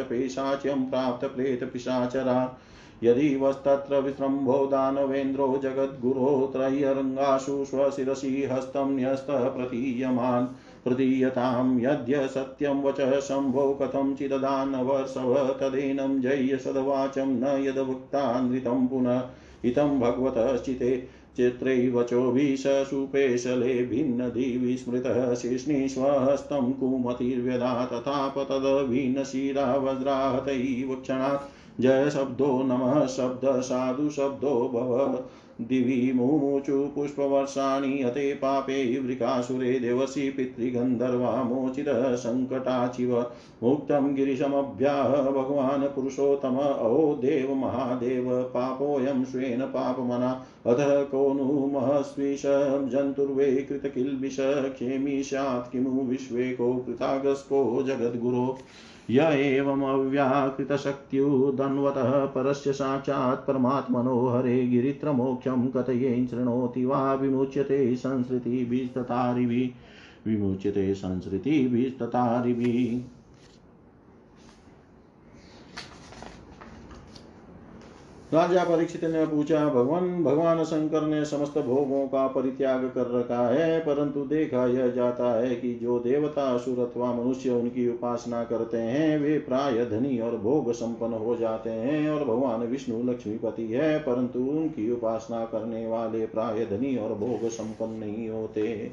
पेशाच्यं प्राप्तप्रेतपिशाचरा यदि वस्तत्र विसृम्भो दानवेन्द्रो जगद्गुरो त्रय्यरङ्गासु स्वशिरसि हस्तं न्यस्तः प्रतीयमान्। प्रदीयतां यद्य सत्यं वचः शम्भो कथञ्चिददानवर्षव तदेनं जय्य सद्वाचं न यदवक्तानृतं पुनः इतं भगवतश्चिते चित्रैवचोभिः सुपेशले भिन्नदिवि स्मृतः शिष्णीष्वहस्तं कुमतिर्व्यदा तथाप तदभिन्नशिरा वज्राहतैव क्षणात् जय शब्दो नमः शब्द साधु शब्दो भव दिवि मुमुचु पुष्पवर्षाणि हते पापे वृकासुरे देवसी पितृगन्धर्वा मोचितः सङ्कटाचिव मुक्तं गिरिशमभ्याह भगवान् पुरुषोत्तम। अहो देव महादेव, पापोऽयं स्वेन पापमना। अतः को नु महस्विष, जन्तुर्वे कृतकिल्बिष, क्षेमी स्यात् किमु विश्वे को कृतागस्को जगद्गुरो। य एवमव्याकृतशक्त्युदन्वतः परस्य साक्षात् परमात्मनो हरे गिरित्रमोक्षं कथयेन् शृणोति वा विमुच्यते संसृतिभिस्ततारिभिः विमुच्यते संसृतिभिस्ततारिभिः राजा परीक्षित ने पूछा, भगवान भगवान शंकर ने समस्त भोगों का परित्याग कर रखा है, परंतु देखा यह जाता है कि जो देवता असुर अथवा मनुष्य उनकी उपासना करते हैं, वे प्राय धनी और भोग संपन्न हो जाते हैं और भगवान विष्णु लक्ष्मीपति है, परंतु उनकी उपासना करने वाले प्राय धनी और भोग संपन्न नहीं होते।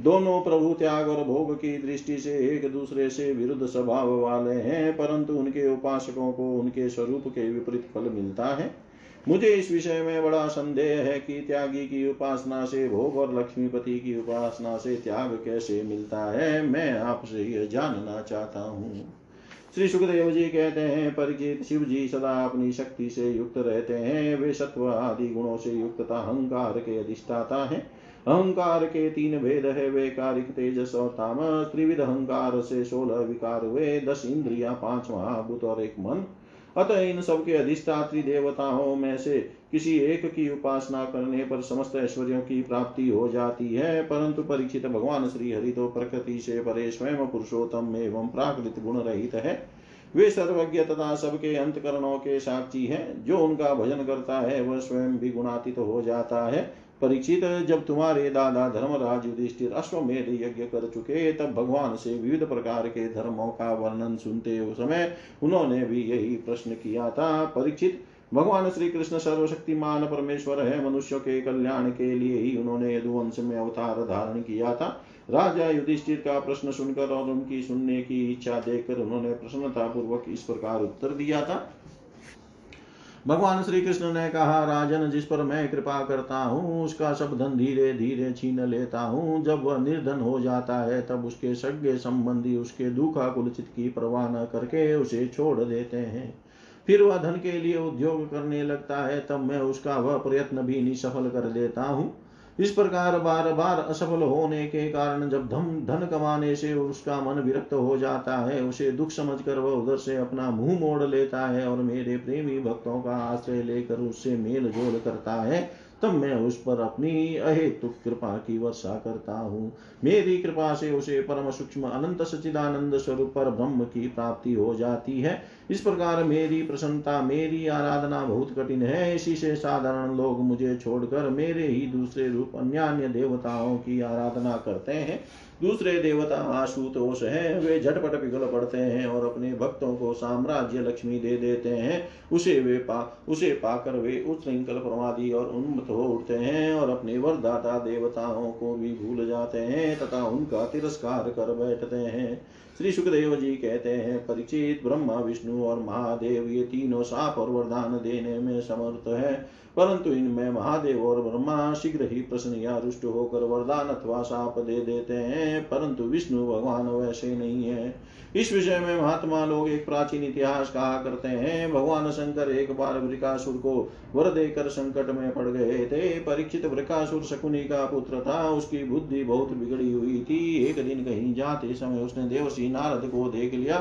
दोनों प्रभु त्याग और भोग की दृष्टि से एक दूसरे से विरुद्ध स्वभाव वाले हैं, परंतु उनके उपासकों को उनके स्वरूप के विपरीत फल मिलता है। मुझे इस विषय में बड़ा संदेह है कि त्यागी की उपासना से भोग और लक्ष्मीपति की उपासना से त्याग कैसे मिलता है, मैं आपसे यह जानना चाहता हूँ। श्री सुखदेव जी कहते हैं परिचित शिव जी सदा अपनी शक्ति से युक्त रहते हैं। वे सत्व आदि गुणों से युक्तता अहंकार के अधिष्ठाता है। अहंकार के तीन भेद है, वे कारिक, तेजस और तामस। त्रिविध अहंकार से सोलह विकार हुए, दस इंद्रिया, पाँच महाभूत और एक मन। अतः इन सबके अधिष्ठात्री देवताओं में से किसी एक की उपासना करने पर समस्त ऐश्वर्यों की प्राप्ति हो जाती है। परंतु परीक्षित भगवान श्री हरि तो प्रकृति से परे स्वयं पुरुषोत्तम एवं प्राकृत गुण रहित है। वे सर्वज्ञ तथा सबके अंतकरणों के साक्षी हैं। जो उनका भजन करता है, वह स्वयं भी गुणातीत तो हो जाता है। परीक्षित जब तुम्हारे दादा धर्मराज युधिष्ठिर अश्वमेध यज्ञ कर चुके, तब भगवान से विविध प्रकार के धर्मों का वर्णन सुनते उस समय उन्होंने भी यही प्रश्न किया था। परीक्षित भगवान श्री कृष्ण सर्वशक्तिमान परमेश्वर है, मनुष्य के कल्याण के लिए ही उन्होंने यदुवंश में अवतार धारण किया था। राजा युधिष्ठिर का प्रश्न सुनकर और उनकी सुनने की इच्छा देखकर उन्होंने प्रसन्नता पूर्वक इस प्रकार उत्तर दिया था। भगवान श्री कृष्ण ने कहा, राजन, जिस पर मैं कृपा करता हूँ, उसका सब धन धीरे धीरे छीन लेता हूँ। जब वह निर्धन हो जाता है, तब उसके सज्ञ संबंधी उसके दुखा कुलचित की परवाह न करके उसे छोड़ देते हैं। फिर वह धन के लिए उद्योग करने लगता है, तब मैं उसका वह प्रयत्न भी निसफल कर देता हूँ। इस प्रकार बार बार असफल होने के कारण जब धम, धन कमाने से उसका मन विरक्त हो जाता है, उसे दुख समझकर वह उधर से अपना मुँह मोड़ लेता है और मेरे प्रेमी भक्तों का आश्रय लेकर उससे मेल जोल करता है। तब मैं उस पर अपनी अहेतुक कृपा की वर्षा करता हूँ। मेरी कृपा से उसे परम सूक्ष्म अनंत सचिदानंद स्वरूप पर ब्रह्म की प्राप्ति हो जाती है। इस प्रकार मेरी प्रसन्नता, मेरी आराधना बहुत कठिन है। इसी से साधारण लोग मुझे छोड़कर मेरे ही दूसरे रूप अन्य देवताओं की आराधना करते हैं। दूसरे देवता आशुतोष है, वे झटपट पिघल पड़ते हैं और अपने भक्तों को साम्राज्य लक्ष्मी दे देते हैं। उसे वे पा, उसे पाकर वे उच्छृंखल प्रमादी और उन्मत हो उठते हैं और अपने वरदाता देवताओं को भी भूल जाते हैं तथा उनका तिरस्कार कर बैठते हैं। श्री सुखदेव जी कहते हैं, परिचित ब्रह्मा, विष्णु और महादेव, ये तीनों साप और वरदान देने में समर्थ है। परंतु इनमें महादेव और ब्रह्मा शीघ्र ही प्रश्न या रुष्ट होकर वरदान अथवा साप दे देते हैं, परंतु विष्णु भगवान वैसे नहीं है। इस विषय में महात्मा लोग एक प्राचीन इतिहास कहा करते हैं, भगवान शंकर एक बार वृकासुर को वर देकर संकट में पड़ गए थे। परीक्षित वृकासुर शकुनी का पुत्र था, उसकी बुद्धि बहुत बिगड़ी हुई थी। एक दिन कहीं जाते समय उसने देवसी नारद को देख लिया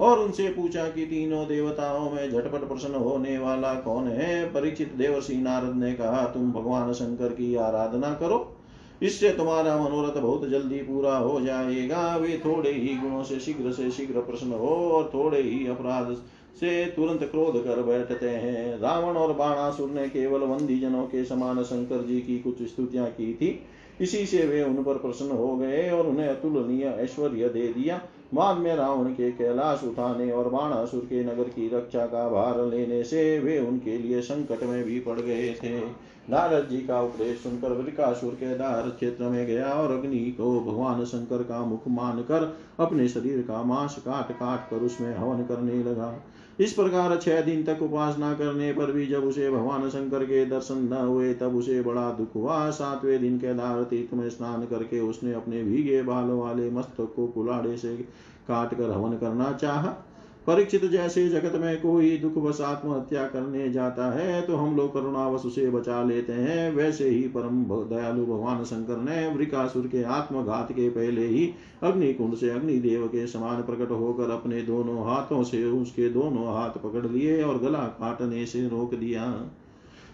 और उनसे पूछा कि तीनों देवताओं में झटपट प्रसन्न होने वाला कौन है? परीक्षित देवर्षि नारद ने कहा, तुम भगवान शंकर की आराधना करो। इससे तुम्हारा मनोरथ बहुत जल्दी पूरा हो जाएगा। वे थोड़े ही गुणों से शीघ्र से शीघ्र प्रश्न हो और थोड़े ही अपराध से तुरंत क्रोध कर बैठते हैं। रावण और बाणासुर ने केवल वंदी जनों के समान शंकर जी की कुछ स्तुतियाँ की थी। इसी से वे उन पर प्रसन्न हो गए और उन्हें अतुलनीय ऐश्वर्य दे दिया। बाद में रावण के कैलाश उठाने और बाणासुर के नगर की रक्षा का भार लेने से वे उनके लिए संकट में भी पड़ गए थे। नारद जी का उपदेश सुनकर वृकासुर के दार क्षेत्र में गया और अग्नि को भगवान शंकर का मुख मानकर अपने शरीर का मांस काट काट कर उसमें हवन करने लगा। इस प्रकार छह दिन तक उपासना करने पर भी जब उसे भगवान शंकर के दर्शन न हुए, तब उसे बड़ा दुख हुआ। सातवें दिन के दार तीर्थ में स्नान करके उसने अपने भीगे बाल वाले मस्तक को कुलाड़े से काट कर हवन करना चाहा। परीक्षित जैसे जगत में कोई दुख बस आत्महत्या करने जाता है तो हम लोग करुणावश उसे बचा लेते हैं। वैसे ही परम दयालु भगवान शंकर ने वृकासुर के आत्मघात के पहले ही अग्नि कुंड से अग्निदेव के समान प्रकट होकर अपने दोनों हाथों से उसके दोनों हाथ पकड़ लिए और गला काटने से रोक दिया।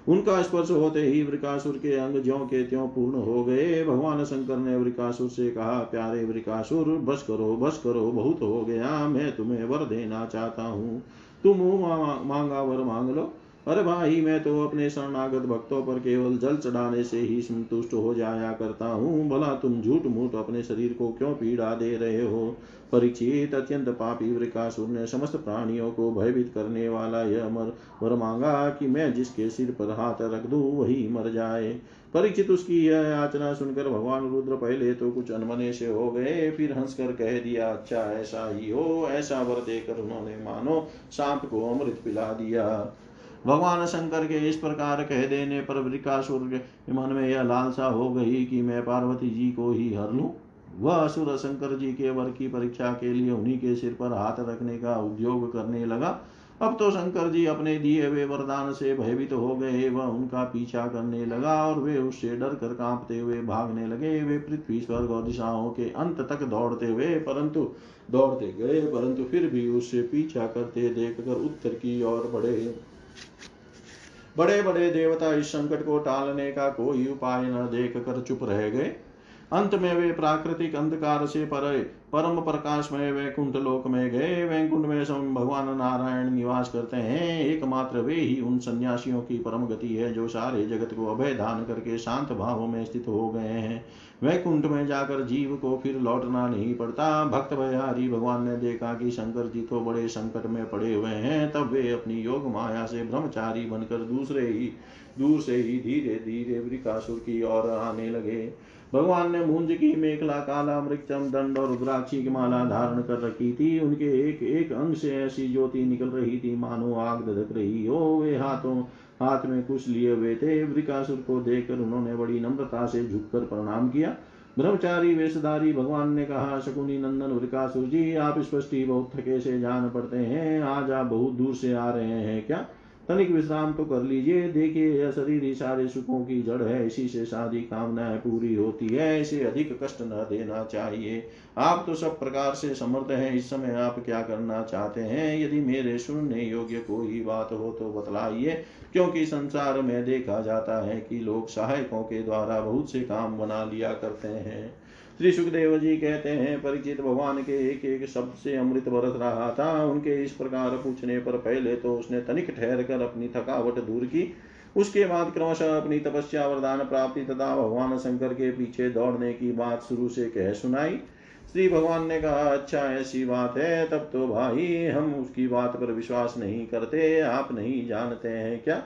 उनका स्पर्श होते ही वृकासुर के अंग ज्यो के त्यों पूर्ण हो गए। भगवान शंकर ने वृकासुर से कहा, प्यारे वृकासुर, बस करो बस करो, बहुत हो गया, मैं तुम्हें वर देना चाहता हूँ। तुम मांगा वर मांग लो अरे भाई मैं तो अपने शरणागत भक्तों पर केवल जल चढ़ाने से ही संतुष्ट हो जाया करता हूँ। भला तुम झूठ मूठ अपने शरीर को क्यों पीड़ा दे रहे हो? परीक्षित अत्यंत पापी वृकासुर ने समस्त प्राणियों को भयभीत करने वाला यह मर वर मांगा कि मैं जिसके सिर पर हाथ रख दू, वही मर जाए। परीक्षित उसकी यह याचना सुनकर भगवान रुद्र पहले तो कुछ अनमने से हो गए, फिर हंसकर कह दिया अच्छा ऐसा ही हो, ऐसा वर देकर उन्होंने मानो सांप को अमृत पिला दिया। भगवान शंकर के इस प्रकार कह देने पर वृकासुर के मन में यह लालसा हो गई कि मैं पार्वती जी को ही हर लूँ। वह असुर शंकर जी के वर की परीक्षा के लिए उन्हीं के सिर पर हाथ रखने का उद्योग करने लगा। अब तो शंकर जी अपने दिए हुए वरदान से भयभीत तो हो गए, वह उनका पीछा करने लगा और वे उससे डर कर कांपते हुए भागने लगे। वे पृथ्वी, स्वर्ग और दिशाओं के अंत तक दौड़ते हुए, परंतु दौड़ते गए, परंतु फिर भी उससे पीछा करते देखकर उत्तर की ओर बढ़े। बड़े बड़े देवता इस संकट को टालने का कोई उपाय न देख कर चुप रह गए। अंत में वे प्राकृतिक अंधकार से परे परम प्रकाश में वैकुंठ लोक में गए। वैकुंठ में स्वयं भगवान नारायण निवास करते हैं। एकमात्र वे ही उन सन्यासियों की परम गति है, जो सारे जगत को अभय दान करके शांत भाव में स्थित हो गए हैं। वैकुंठ में जाकर जीव को फिर लौटना नहीं पड़ता। भक्त भयारी भगवान ने देखा कि शंकर जी तो बड़े संकट में पड़े हुए हैं। तब वे अपनी योग माया से ब्रह्मचारी बनकर दूसरे ही दूर से ही धीरे धीरे वृकासुर की ओर आने लगे। भगवान ने मुंज की मेखला, काला मृक्षम दंड और रुद्राक्षी की माला धारण कर रखी थी। उनके एक एक अंग से ऐसी ज्योति निकल रही थी। मानो आग धधक रही हो, वे हाथों, हाथ में कुछ लिए हुए थे। वृकासुर को देखकर उन्होंने बड़ी नम्रता से झुककर प्रणाम किया। ब्रह्मचारी, वेशधारी, भगवान ने कहा, शकुनी नंदन, वृकासुर जी, आप स्पष्टी बहुत थके से जान पड़ते हैं। आज आप बहुत दूर से आ रहे हैं, क्या? तनिक विश्राम तो कर लीजिए। देखिए, यह शरीर ही सारे सुखों की जड़ है। इसी से सारी कामनाएँ पूरी होती है। इसे अधिक कष्ट न देना चाहिए। आप तो सब प्रकार से समर्थ हैं। इस समय आप क्या करना चाहते हैं? यदि मेरे सुनने योग्य कोई बात हो तो बतलाइए। क्योंकि संसार में देखा जाता है कि लोग सहायकों के द्वारा बहुत से काम बना लिया करते हैं। श्री सुखदेव जी कहते हैं, परिचित भगवान के एक एक शब्द से अमृत बरस रहा था। उनके इस प्रकार पूछने पर पहले तो उसने तनिक ठहर कर अपनी थकावट दूर की। उसके बाद क्रमशः अपनी तपस्या, वरदान प्राप्ति तथा भगवान शंकर के पीछे दौड़ने की बात शुरू से कह सुनाई। श्री भगवान ने कहा अच्छा ऐसी बात है, तब तो भाई हम उसकी बात पर विश्वास नहीं करते। आप नहीं जानते हैं क्या?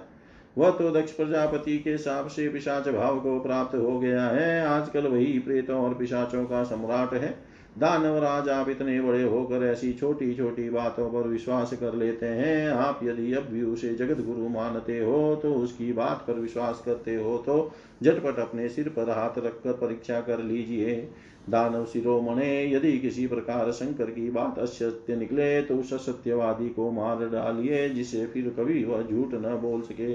वह तो दक्ष प्रजापति के साप से पिशाच भाव को प्राप्त हो गया है। आजकल वही प्रेतों और पिशाचों का सम्राट है। दानव राज आप इतने बड़े होकर ऐसी छोटी छोटी बातों पर विश्वास कर लेते हैं। आप यदि अब भी उसे जगत गुरु मानते हो तो उसकी बात पर विश्वास करते हो तो झटपट अपने सिर पर हाथ रखकर परीक्षा कर लीजिए। दानव शिरोमणे, यदि किसी प्रकार शंकर की बात असत्य निकले तो उस सत्यवादी को मार डालिए, जिसे फिर कभी वह झूठ न बोल सके।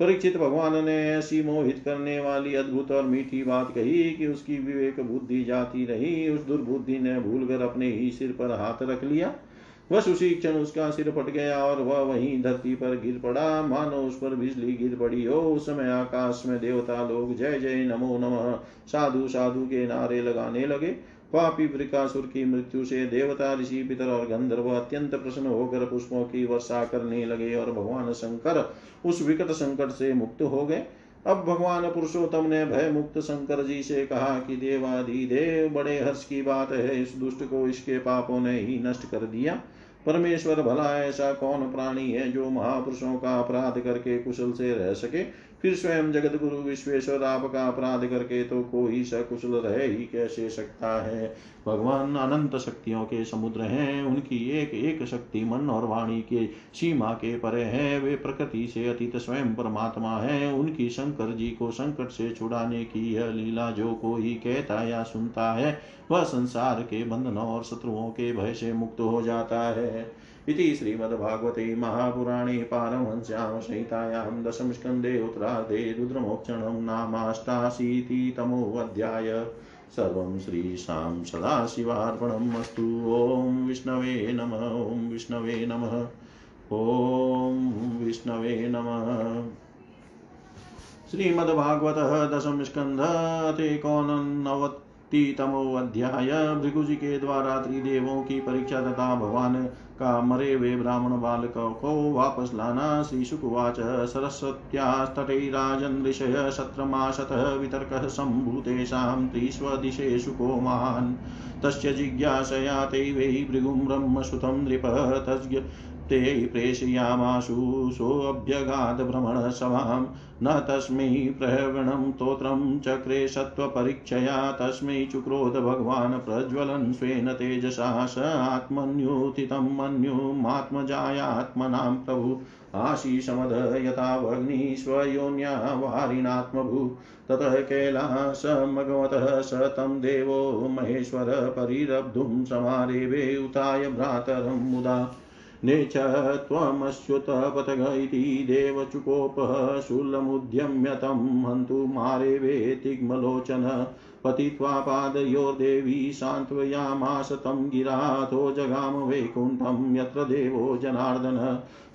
परीक्षित भगवान ने ऐसी मोहित करने वाली अद्भुत और मीठी बात कही कि उसकी विवेक बुद्धि जाती रही उस दुर्बुद्धि ने भूल कर अपने ही सिर पर हाथ रख लिया। बस उसी क्षण उसका सिर फट गया और वह वहीं धरती पर गिर पड़ा। मानो उस पर बिजली गिर पड़ी हो। उस समय आकाश में देवता लोग जय जय नमो नमः साधु साधु के नारे लगाने लगे। पापी वृकासुर की मृत्यु से देवता ऋषि पितर और गंधर्व अत्यंत प्रसन्न होकर पुष्पों की वर्षा करने लगे और भगवान शंकर उस विकट संकट से मुक्त हो गए। अब भगवान पुरुषोत्तम ने भय मुक्त शंकर जी से कहा कि देवादि देव, बड़े हर्ष की बात है, इस दुष्ट को इसके पापों ने ही नष्ट कर दिया। परमेश्वर भला ऐसा कौन प्राणी है जो महापुरुषों का अपराध करके कुशल से रह सके? फिर स्वयं जगत गुरु विश्वेश्वर आपका अपराध करके तो कोई सकुशल रह ही कैसे सकता है? भगवान अनंत शक्तियों के समुद्र हैं, उनकी एक एक शक्ति मन और वाणी के सीमा के परे है। वे प्रकृति से अतीत स्वयं परमात्मा है, उनकी शंकर जी को संकट से छुड़ाने की यह लीला जो कोई कहता या सुनता है, वह संसार के बंधनों और शत्रुओं के भय से मुक्त हो जाता है। इति श्रीमद्भागवते महापुराणे पारमहंस्यां संहितायां दशमस्कन्धे उत्तरार्धे रुद्रमोक्षणं नामाष्टाशीतितमोऽध्याय सर्वं श्रीशां सदाशिवार्पणम् अस्तु। ॐ विष्णवे नम, ॐ विष्णवे नमः, ॐ विष्णवे नमः। श्रीमद्भागवतः दशमस्कन्ध अथेकोनवत् तमो अध्याय भृगु जी के द्वारा त्रिदेवों की परीक्षा तथा भगवान का मरे वे ब्राह्मण बालक को वापस लाना श्रीशुकुवाच सरस्वत्यास्तटे राजनृषय शत्रमाशतः वितर्कः सम्भूतेषां त्रिष्वदिशेषु को महान् तस्य जिज्ञासया ते वै भृगुं ब्रह्मसुतं नृप तज्ञ ते प्रेषयामाशु सोऽभ्यगाधभ्रमणसभां न तस्मै प्रहवणं स्तोत्रं चक्रे सत्त्वपरीक्षया, तस्मै चुक्रोध भगवान् प्रज्वलन् स्वेन तेजसा स आत्मन्युथितं मन्युमात्मजायात्मनां प्रभु। आशीषमद यथावग्निष्वयोन्या वारिणात्मभू ततः कैलासमगमतः स तं देवो महेश्वर परिरब्धुं समारेवे उताय भ्रातरं मुदा। नेच त्वमश्युतपथग इति देवचुकोपः शूलमुद्यम्य तं हन्तु मारे वेतिग्मलोचन पतित्वा पादयोर्देवी सान्त्वयामास तं गिराथो जगाम वैकुण्ठं यत्र देवो जनार्दन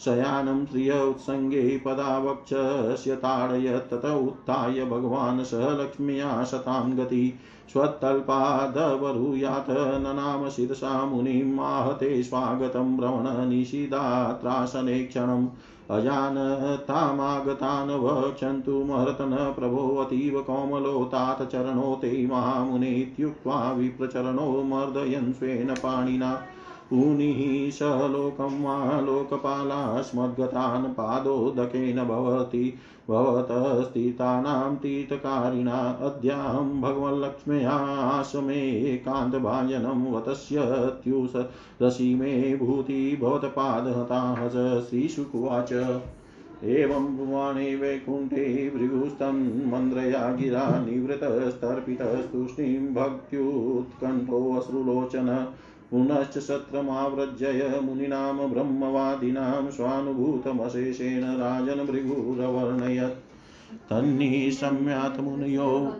शयानं श्रिय उत्सङ्गे पदावक्षस्य ताडयत् तत उत्थाय भगवान् स लक्ष्म्या शतां गति स्वत्तल्पादवरुयाथ नाम शिरसा मुनिम् आहते स्वागतं भ्रमण निषिदात्रासने क्षणम्। अजानतामागतान् वक्षन्तु महर्तन प्रभो अतीव कोमलो तात चरणो ते महामुनेत्युक्त्वा विप्रचरणो मर्दयन् स्वेन पाणिना। पुनिः स लोकं लोकपालास्मद्गतान् पादोदकेन भवति। भवतस्थितानां तीर्थकारिणा अद्याहं भगवल्लक्ष्म्या आश्रमेकान्तभाजनं वतस्यत्युष रसि मे भूति भवत्पादहताः श्रीशुकुवाच। एवं भुवाणे वैकुण्ठे भृगुस्तन्मन्द्रया गिरा निवृतस्तर्पितस्तूष्णीं भक्त्युत्कण्ठोऽश्रुलोचन। पुनश्च सत्रमाव्रजय मुनीनां ब्रह्मवादिनां स्वानुभूतमशेषेण राजन् भृगुरवर्णयत् तन्निशम्यात् मुनयो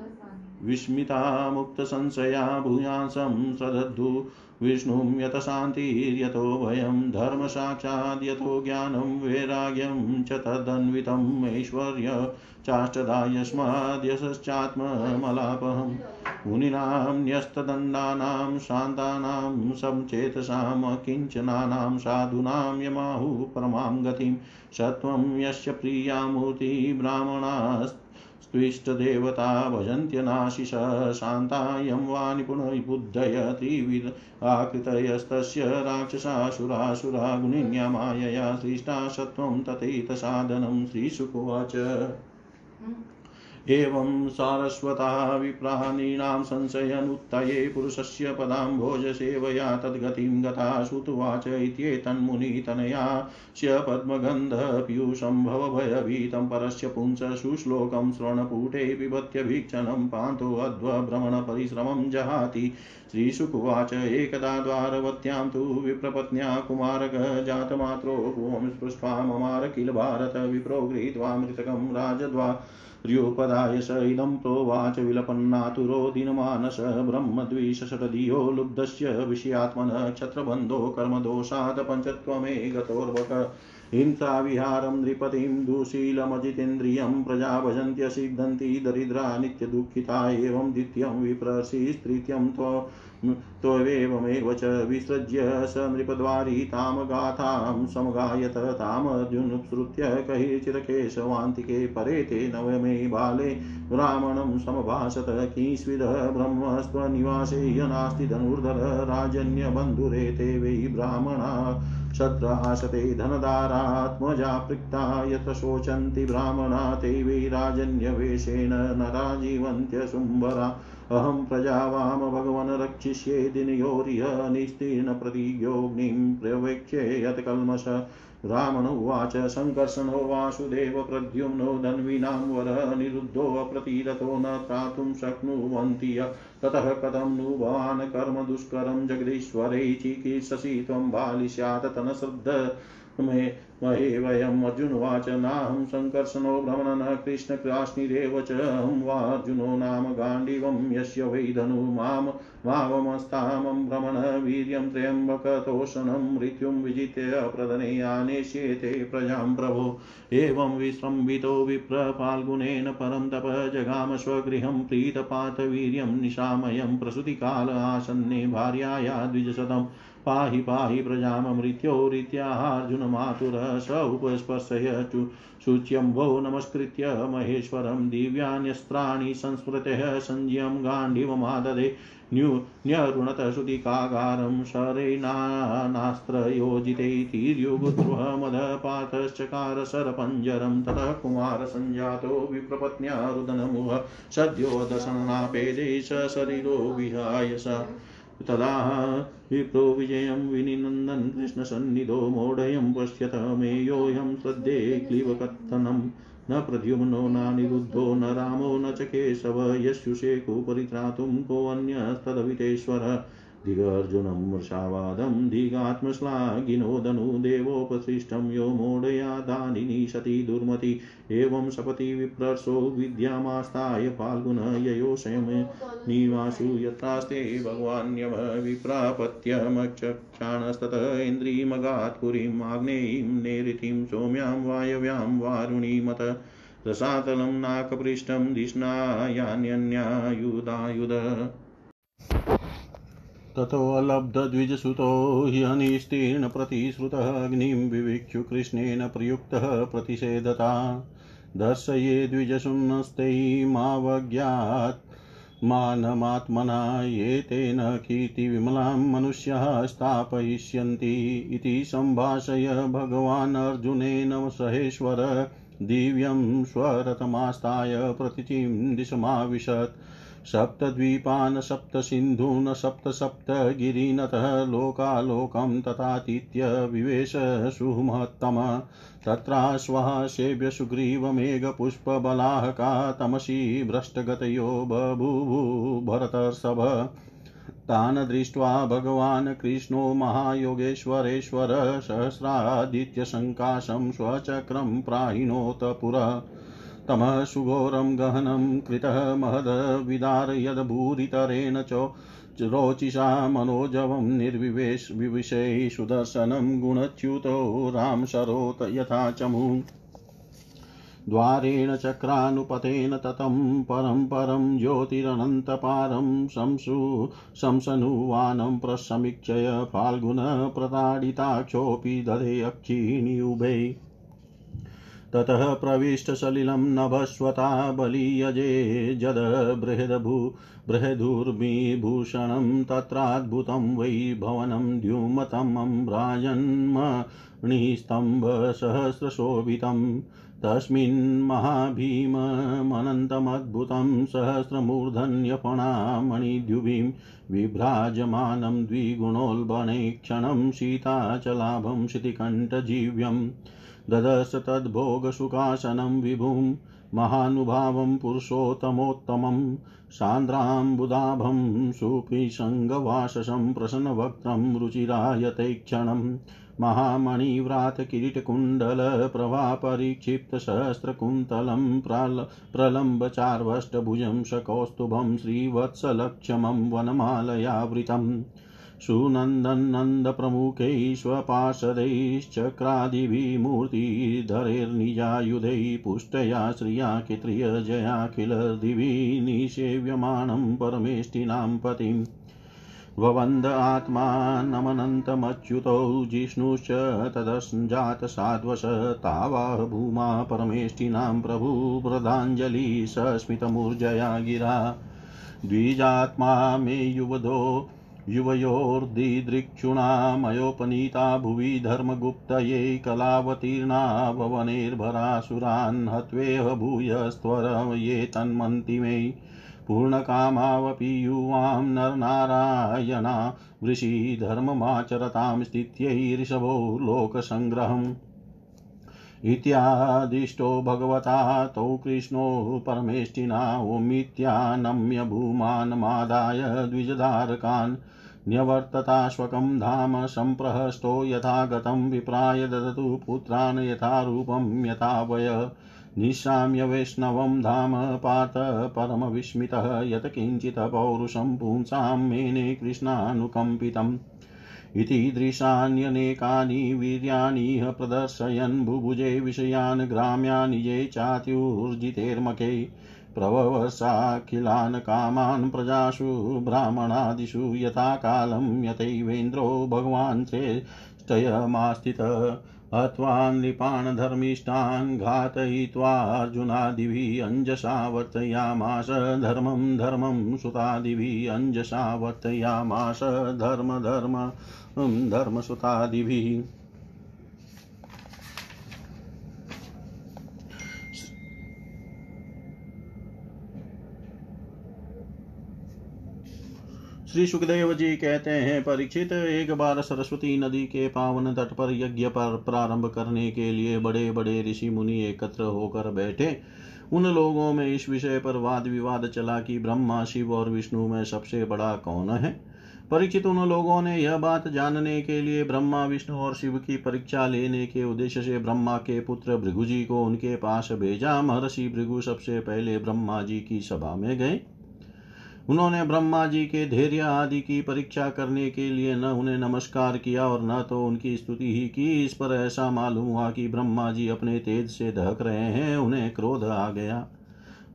विस्मिता मुक्तसंशया भूयांसं सदद्धु। विष्णुं यत शान्तिर्यतो भयं धर्मसाक्षाद्यतो ज्ञानं वैराग्यं च तदन्वितम् ऐश्वर्य चाष्टदा यस्माद्यश्चात्ममलापहं मुनीनां न्यस्तदण्डानां, शान्तानां संचेतसां किञ्चनानां, साधूनां, यमाहुः परमां गतिं। सत्वं यस्य प्रियामूर्ति ब्राह्मणास्त त्विष्टदेवता भजन्त्यनाशिष शान्ता यं वा निपुणबुद्धय त्रिविध आकृतयस्तस्य राक्षसासुरासुरा गुणिन्या मायया, सृष्टा, सत्त्वं तथैतसाधनं श्रीशुकोवाच एवं सारस्वता विप्राणीनां संशयनुत्तये पुरुषस्य पदाम्भोजसेवया तद्गतिं गता श्रुतुवाच इत्येतन्मुनितनयास्य पद्मगन्धपीयूषं भवभयभीतं परस्य पुंस सुश्लोकं श्रवणपुटे पिबत्यभीक्षणं पान्तोऽध्वभ्रमणपरिश्रमं जहाति। श्रीशुकुवाच एकदा द्वारवत्यां तु विप्रपत्न्या कुमारक जातमात्रो भुवं स्पृष्ट्वा ममार किल भारत विप्रो गृहीत्वा मृतकं राजद्वा र्युपदाय स इदं प्रोवाच विलपन्नातुरो दिनमानस ब्रह्मद्विषषटधियो लुब्धस्य विषयात्मनः क्षत्रबन्धो कर्मदोषात् पञ्चत्वमे गतोर्वक हिंसाविहारं नृपतिं दुशीलमजितेन्द्रियं प्रजा भजन्त्यसिद्धन्ति दरिद्रा नित्यदुःखिता एवं द्वितीयं विप्रसीस्त्रीत्यं त्व त्वमेवमेव च विसृज्य स नृपद्वारी तां गाथां समगायत। तामर्जुनुत्सृत्य कैर्चिरकेशवान्तिके परे ते नवमे बाले ब्राह्मणं समभाषत किंस्विदः ब्रह्मस्त्वनिवासे नास्ति धनुर्धर राजन्यबन्धुरे ते वै ब्राह्मणा शत्राशते धनदारात्मजा पृक्ता यत्र शोचन्ति ब्राह्मणा ते वै राजन्यवेशेन नरा जीवन्त्यशुम्भरा अहं प्रजावाम भगवन् रक्षिष्ये दिनयोरिह निस्तीर्णप्रतियोग्निं प्रवेक्ष्ये यत्कल्मष रामण उवाच सङ्कर्षणो वासुदेव प्रद्युम्नो धन्वीनां वरः निरुद्धोऽप्रतिरतो न त्रातुं शक्नुवन्ति ततः कथं नु भवान् कर्म दुष्करं जगदीश्वरै चिकीर्षसि त्वं बालिस्यात् तनश्रद्ध मे महे वयम् अर्जुनवाच नाहं सङ्कर्षणो भ्रमणः कृष्णक्राश्निरेव च अहं वार्जुनो नाम गाण्डीवं यस्य वै धनु माँ भावमस्तामं भ्रमण वीर्यं त्र्यम्बकतोषणं मृत्युं विजित्य प्रदने आनेष्येते प्रजां प्रभो। एवं विस्रम्भितो विप्रफाल्गुनेन परं तप जगाम स्वगृहं प्रीतपातवीर्यं निशामयं प्रसूतिकाल आसन्ने भार्याया द्विजशतम्। पाहि पाहि प्रजाममृत्योरित्याहार्जुनमातुरः स उपस्पर्शय शुच्यम्भो नमस्कृत्य महेश्वरं दिव्यान्यस्त्राणि संस्मृतः सञ्ज्यं गाण्डीवमाददे न्यरुणतः श्रुतिकागारं शरैनास्त्रयोजिते तीर्युगुद्रुहमदपातश्चकार शरपञ्जरं ततः कुमारसञ्जातो विप्रपत्न्या रुदनमुह सद्यो दशनापेदे सशरीरो विहाय स तदा विप्रो विजयं विनिनन्दन् कृष्णसन्निधो मोढयं पश्यत मेयोऽयं क्लीव क्लीवकथनम् न प्रद्युम्नो नानिरुद्धो न रामो न च केशव। यस्युषेको परित्रातुं कोऽन्यस्तदवितेश्वर दिगर्जुनं मृषावादं दिगात्मश्लाघिनो धनुदेवोपसृष्टं यो मोडयादानिनी सती दुर्मति। एवं सपति विप्रर्षो विद्यामास्ताय फाल्गुन ययो स्वयं निवासु यत्रास्ते भगवान्यव पुरीम् आग्नेयीं नैऋतिं सौम्यां वायव्यां वारुणीमत। रसातलं नाकपृष्ठं धिष्णायान्यन्यायुधायुध ततोऽलब्धद्विजसुतो ह्यनिस्तीर्णप्रतिश्रुतः अग्निं विवीक्षु कृष्णेन प्रयुक्तः प्रतिषेधता। दर्शये द्विजशून्नस्तैमावज्ञात् मानमात्मना ये तेन कीर्तिविमलां मनुष्यः स्थापयिष्यन्ति इति सम्भाषय भगवान् अर्जुनेन सहेश्वर दिव्यं स्वरथमास्ताय प्रतिचिं दिशमाविशत्। सप्तद्वीपान्, सप्तसिन्धून् सप्त सप्त गिरिनतः लोकालोकं तथातीत्य विवेश सुमहत्तम तत्राश्वः सेव्य सुग्रीवमेघपुष्पबलाहका तमसि भ्रष्टगतयो बभूवु भरतर्षभ। तान् दृष्ट्वा भगवान् कृष्णो महायोगेश्वरेश्वर सहस्रादित्यसङ्काशं स्वचक्रं प्राहिणोत पुरः। तमः सुघोरं गहनं कृतः महदविदारयद्भूरितरेण च रोचिषा मनोजवं निर्विवेश विविशै सुदर्शनं गुणच्युतो रामशरोत यथा चमु द्वारेण चक्रानुपतेन ततं परं परं ज्योतिरनन्तपारं शंसु शंसनुवानं प्रसमीक्षय फाल्गुनप्रताडिताक्षोऽपि दधे अक्षिणियुभे ततः प्रविष्टसलिलं नभस्वता बलीयजे जद बृहदभू बृहदुर्विभूषणं तत्राद्भुतं वै भवनं द्युमतमं राजन्मणिस्तम्भसहस्रशोभितं तस्मिन् महाभीममनन्तमद्भुतं सहस्रमूर्धन्यफणामणिद्युभिं विभ्राजमानं द्विगुणोल्बणे क्षणं सीताचलाभं शितिकण्ठजीव्यम् ददश तद्भोगसुखासनं विभुं महानुभावं पुरुषोत्तमोत्तमं सान्द्राम्बुदाभं सुपिसङ्गवाससं प्रसन्नवक्त्रं रुचिरायते क्षणं महामणिव्रातकिरीटकुण्डलप्रभापरिक्षिप्तसहस्रकुन्तलं प्रलम्बचार्वष्टभुजं सकौस्तुभं श्रीवत्सलक्षमं वनमालयावृतम् सुनन्दन्नन्दप्रमुखैः स्वपार्षदैश्चक्रादिभिमूर्तिधरैर्निजायुधैः पुष्टया श्रिया कित्रियजयाखिलदिवि निसेव्यमानं परमेष्टिनां पतिम् ववन्द आत्मानमनन्तमच्युतौ जिष्णुश्च तदसञ्जातसाध्वश तावाह भूमा परमेष्टिनां प्रभु प्रदाञ्जलि सस्मितमूर्जया गिरा द्विजात्मा मे युवधो युवयोर्दिदृक्षुणामयोपनीता भुवि धर्मगुप्तये कलावतीर्णा भवनेर्भरासुरान् हत्वेह भूयस्त्वर ये तन्मन्ति मे। पूर्णकामावपि युवां नरनारायणा वृषि धर्ममाचरतां स्थित्यै लोकसङ्ग्रहम्। इत्यादिष्टो भगवता तौ कृष्णो परमेष्टिना ओमित्यानम्य भूमान्मादाय द्विजधारकान्। न्यवर्तताश्वकं धाम सम्प्रहस्तो यथा गतं विप्राय ददतु पुत्रान् यथा रूपं यथा वय निशाम्य वैष्णवं धाम पात परमविस्मितः यत् किञ्चित् पौरुषं पुंसां मेने कृष्णानुकम्पितम्। इतीदृशान्यनेकानि वीर्याणिह प्रदर्शयन् बुभुजे विषयान् ग्राम्यानि ये प्रववसाखिलान् कामान् प्रजासु ब्राह्मणादिषु यथा कालं यथैवेन्द्रो भगवान् श्रेष्ठयमास्थितः। हत्वा नृपान् धर्मिष्ठान् घातयित्वार्जुनादिभिः अञ्जसा वर्तयामास। धर्मं धर्मं सुतादिभिः धर्म धर्म, धर्मसुतादिभिः श्री सुखदेव जी कहते हैं, परीक्षित एक बार सरस्वती नदी के पावन तट पर यज्ञ पर प्रारंभ करने के लिए बड़े बड़े ऋषि मुनि एकत्र होकर बैठे। उन लोगों में इस विषय पर वाद विवाद चला कि ब्रह्मा, शिव और विष्णु में सबसे बड़ा कौन है। परीक्षित उन लोगों ने यह बात जानने के लिए ब्रह्मा, विष्णु और शिव की परीक्षा लेने के उद्देश्य से ब्रह्मा के पुत्र भृगु जी को उनके पास भेजा। महर्षि भृगु सबसे पहले ब्रह्मा जी की सभा में गए। उन्होंने ब्रह्मा जी के धैर्य आदि की परीक्षा करने के लिए न उन्हें नमस्कार किया और न तो उनकी स्तुति ही की। इस पर ऐसा मालूम हुआ कि ब्रह्मा जी अपने तेज से दहक रहे हैं, उन्हें क्रोध आ गया।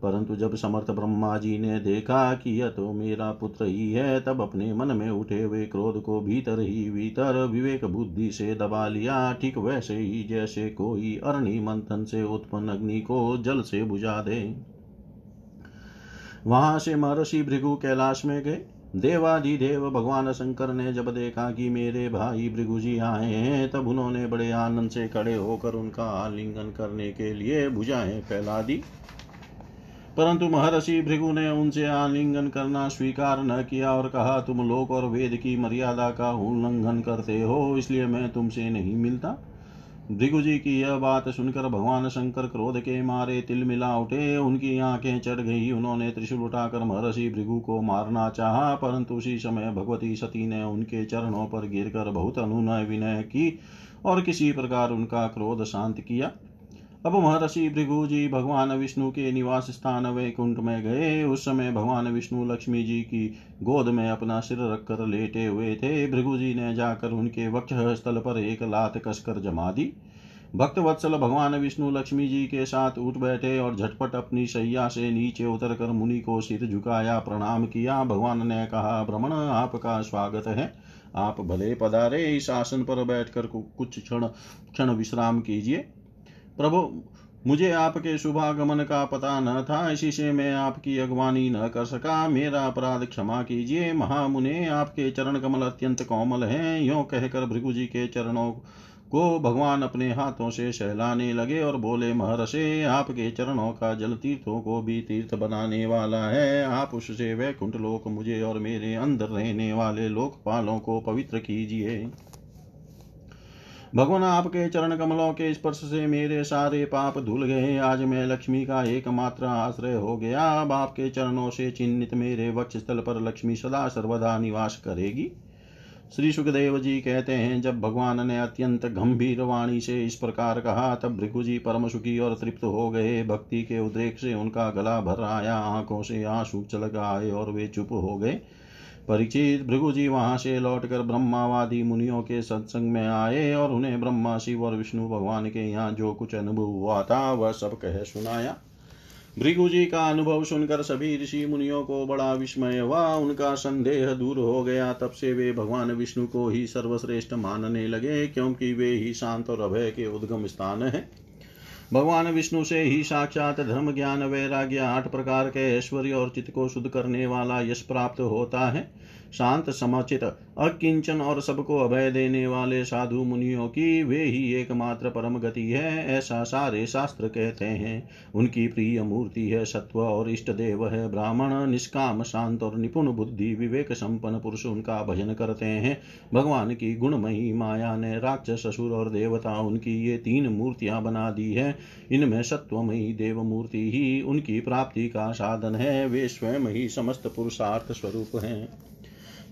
परंतु जब समर्थ ब्रह्मा जी ने देखा कि यह तो मेरा पुत्र ही है, तब अपने मन में उठे हुए क्रोध को भीतर ही भीतर विवेक बुद्धि से दबा लिया। ठीक वैसे ही जैसे कोई अरणि मंथन से उत्पन्न अग्नि को जल से बुझा दे। वहाँ से महर्षि भृगु कैलाश में गए। देवाधिदेव भगवान शंकर ने जब देखा कि मेरे भाई भृगु जी आए हैं, तब उन्होंने बड़े आनंद से खड़े होकर उनका आलिंगन करने के लिए भुजाएँ फैला दी। परंतु महर्षि भृगु ने उनसे आलिंगन करना स्वीकार न किया और कहा, तुम लोक और वेद की मर्यादा का उल्लंघन करते हो, इसलिए मैं तुमसे नहीं मिलता। भृगु जी की यह बात सुनकर भगवान शंकर क्रोध के मारे तिल मिला उठे। उनकी आँखें चढ़ गई। उन्होंने त्रिशूल उठाकर महर्षि भृगु को मारना चाहा, परंतु उसी समय भगवती सती ने उनके चरणों पर गिरकर बहुत अनुनय विनय की और किसी प्रकार उनका क्रोध शांत किया। अब महर्षि भृगु जी भगवान विष्णु के निवास स्थान वैकुंठ में गए। उस समय भगवान विष्णु लक्ष्मी जी की गोद में अपना सिर रखकर लेटे हुए थे। भृगु जी ने जाकर उनके वक्ष स्थल पर एक लात कसकर जमा दी। भक्त वत्सल भगवान विष्णु लक्ष्मी जी के साथ उठ बैठे और झटपट अपनी सैया से नीचे उतर कर मुनि को सिर झुकाया, प्रणाम किया। भगवान ने कहा भ्रमण आपका स्वागत है। आप भले पधारे, इस आसन पर बैठकर कुछ क्षण क्षण विश्राम कीजिए। प्रभु, मुझे आपके शुभागमन का पता न था, इसी से मैं आपकी अगवानी न कर सका। मेरा अपराध क्षमा कीजिए, महामुने, आपके चरण कमल अत्यंत कोमल हैं। यो कहकर भृगु जी के चरणों को भगवान अपने हाथों से सहलाने लगे और बोले, महर्षे, आपके चरणों का जल तीर्थों को भी तीर्थ बनाने वाला है। आप उससे वैकुंठ लोक मुझे और मेरे अंदर रहने वाले लोकपालों को पवित्र कीजिए। भगवान आपके चरण कमलों के स्पर्श से मेरे सारे पाप धुल गए। आज मैं लक्ष्मी का एकमात्र आश्रय हो गया। अब आपके चरणों से चिन्हित मेरे वक्ष स्थल पर लक्ष्मी सदा सर्वदा निवास करेगी। श्री सुखदेव जी कहते हैं, जब भगवान ने अत्यंत गंभीर वाणी से इस प्रकार कहा, तब भृगु जी परम सुखी और तृप्त हो गए। भक्ति के उद्रेक से उनका गला भर आया, आँखों से आँसू चलक आए और वे चुप हो गए। परीक्षित भृगु जी वहाँ से लौटकर ब्रह्मावादी मुनियों के सत्संग में आए और उन्हें ब्रह्मा, शिव और विष्णु भगवान के यहाँ जो कुछ अनुभव हुआ था, वह सब कह सुनाया। भृगु जी का अनुभव सुनकर सभी ऋषि मुनियों को बड़ा विस्मय हुआ। उनका संदेह दूर हो गया। तब से वे भगवान विष्णु को ही सर्वश्रेष्ठ मानने लगे, क्योंकि वे ही शांत और अभय के उद्गम स्थान है। भगवान विष्णु से ही साक्षात धर्म ज्ञान वैराग्य आठ प्रकार के ऐश्वर्य और चित्त को शुद्ध करने वाला यश प्राप्त होता है। शांत समचित, अकिंचन और सबको अभय देने वाले साधु मुनियों की वे ही एकमात्र परम गति है, ऐसा सारे शास्त्र कहते हैं। उनकी प्रिय मूर्ति है सत्व और इष्ट देव है ब्राह्मण, निष्काम, शांत और निपुण बुद्धि, विवेक संपन्न पुरुष उनका भजन करते हैं। भगवान की गुणमयी माया ने राक्षस ससुर और देवता उनकी ये तीन मूर्तियाँ बना दी है। इनमें सत्वमयी देव मूर्ति ही उनकी प्राप्ति का साधन है। वे स्वयं ही समस्त पुरुषार्थ स्वरूप हैं।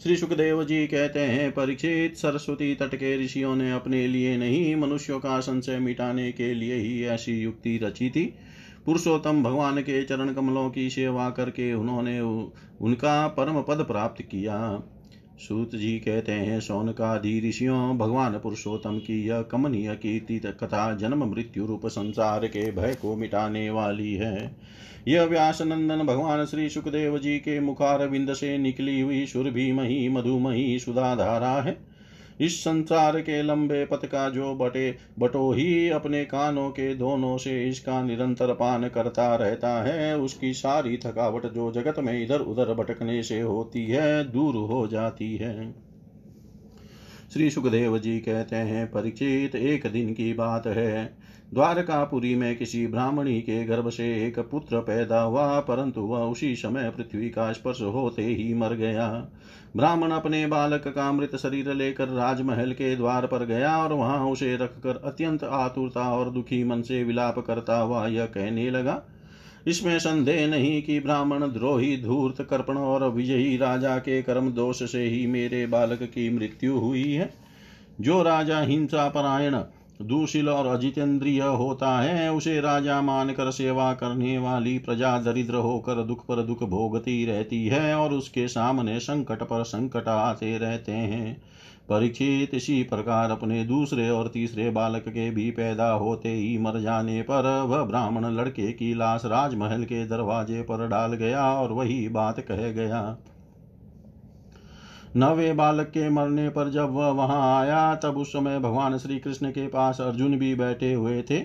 श्री सुखदेव जी कहते हैं, परीक्षित सरस्वती तट के ऋषियों ने अपने लिए नहीं, मनुष्यों का संशय मिटाने के लिए ही ऐसी युक्ति रची थी। पुरुषोत्तम भगवान के चरण कमलों की सेवा करके उन्होंने उनका परम पद प्राप्त किया। सूत जी कहते हैं सोन का धी ऋषियों, भगवान पुरुषोत्तम की यह कमनीय कीर्ति कथा जन्म मृत्यु रूप संसार के भय को मिटाने वाली है। यह व्यास नंदन भगवान श्री सुखदेव जी के मुखार विंद से निकली हुई सुरभि मही मधुमही सुधाधारा है। इस संसार के लंबे पथ का जो बटे, बटो ही अपने कानों के दोनों से इसका निरंतर पान करता रहता है, उसकी सारी थकावट जो जगत में इधर उधर भटकने से होती है, दूर हो जाती है। श्री सुखदेव जी कहते हैं परिचित एक दिन की बात है। द्वारकापुरी में किसी ब्राह्मणी के गर्भ से एक पुत्र पैदा हुआ, परंतु वह उसी समय पृथ्वी का स्पर्श होते ही मर गया। ब्राह्मण अपने बालक का मृत शरीर लेकर राजमहल के द्वार पर गया और वहाँ उसे रखकर अत्यंत आतुरता और दुखी मन से विलाप करता हुआ यह कहने लगा, इसमें संदेह नहीं कि ब्राह्मण द्रोही, धूर्त, कर्पण और विजयी राजा के कर्म दोष से ही मेरे बालक की मृत्यु हुई है। जो राजा हिंसा परायण दूशील और अजितेंद्रिय होता है, उसे राजा मानकर सेवा करने वाली प्रजा दरिद्र होकर दुख पर दुख भोगती रहती है और उसके सामने संकट पर संकट आते रहते हैं। परीक्षित इसी प्रकार अपने दूसरे और तीसरे बालक के भी पैदा होते ही मर जाने पर वह ब्राह्मण लड़के की लाश राजमहल के दरवाजे पर डाल गया और वही बात कह गया। नवे बालक के मरने पर जब वह वहाँ आया, तब उस समय भगवान श्री कृष्ण के पास अर्जुन भी बैठे हुए थे।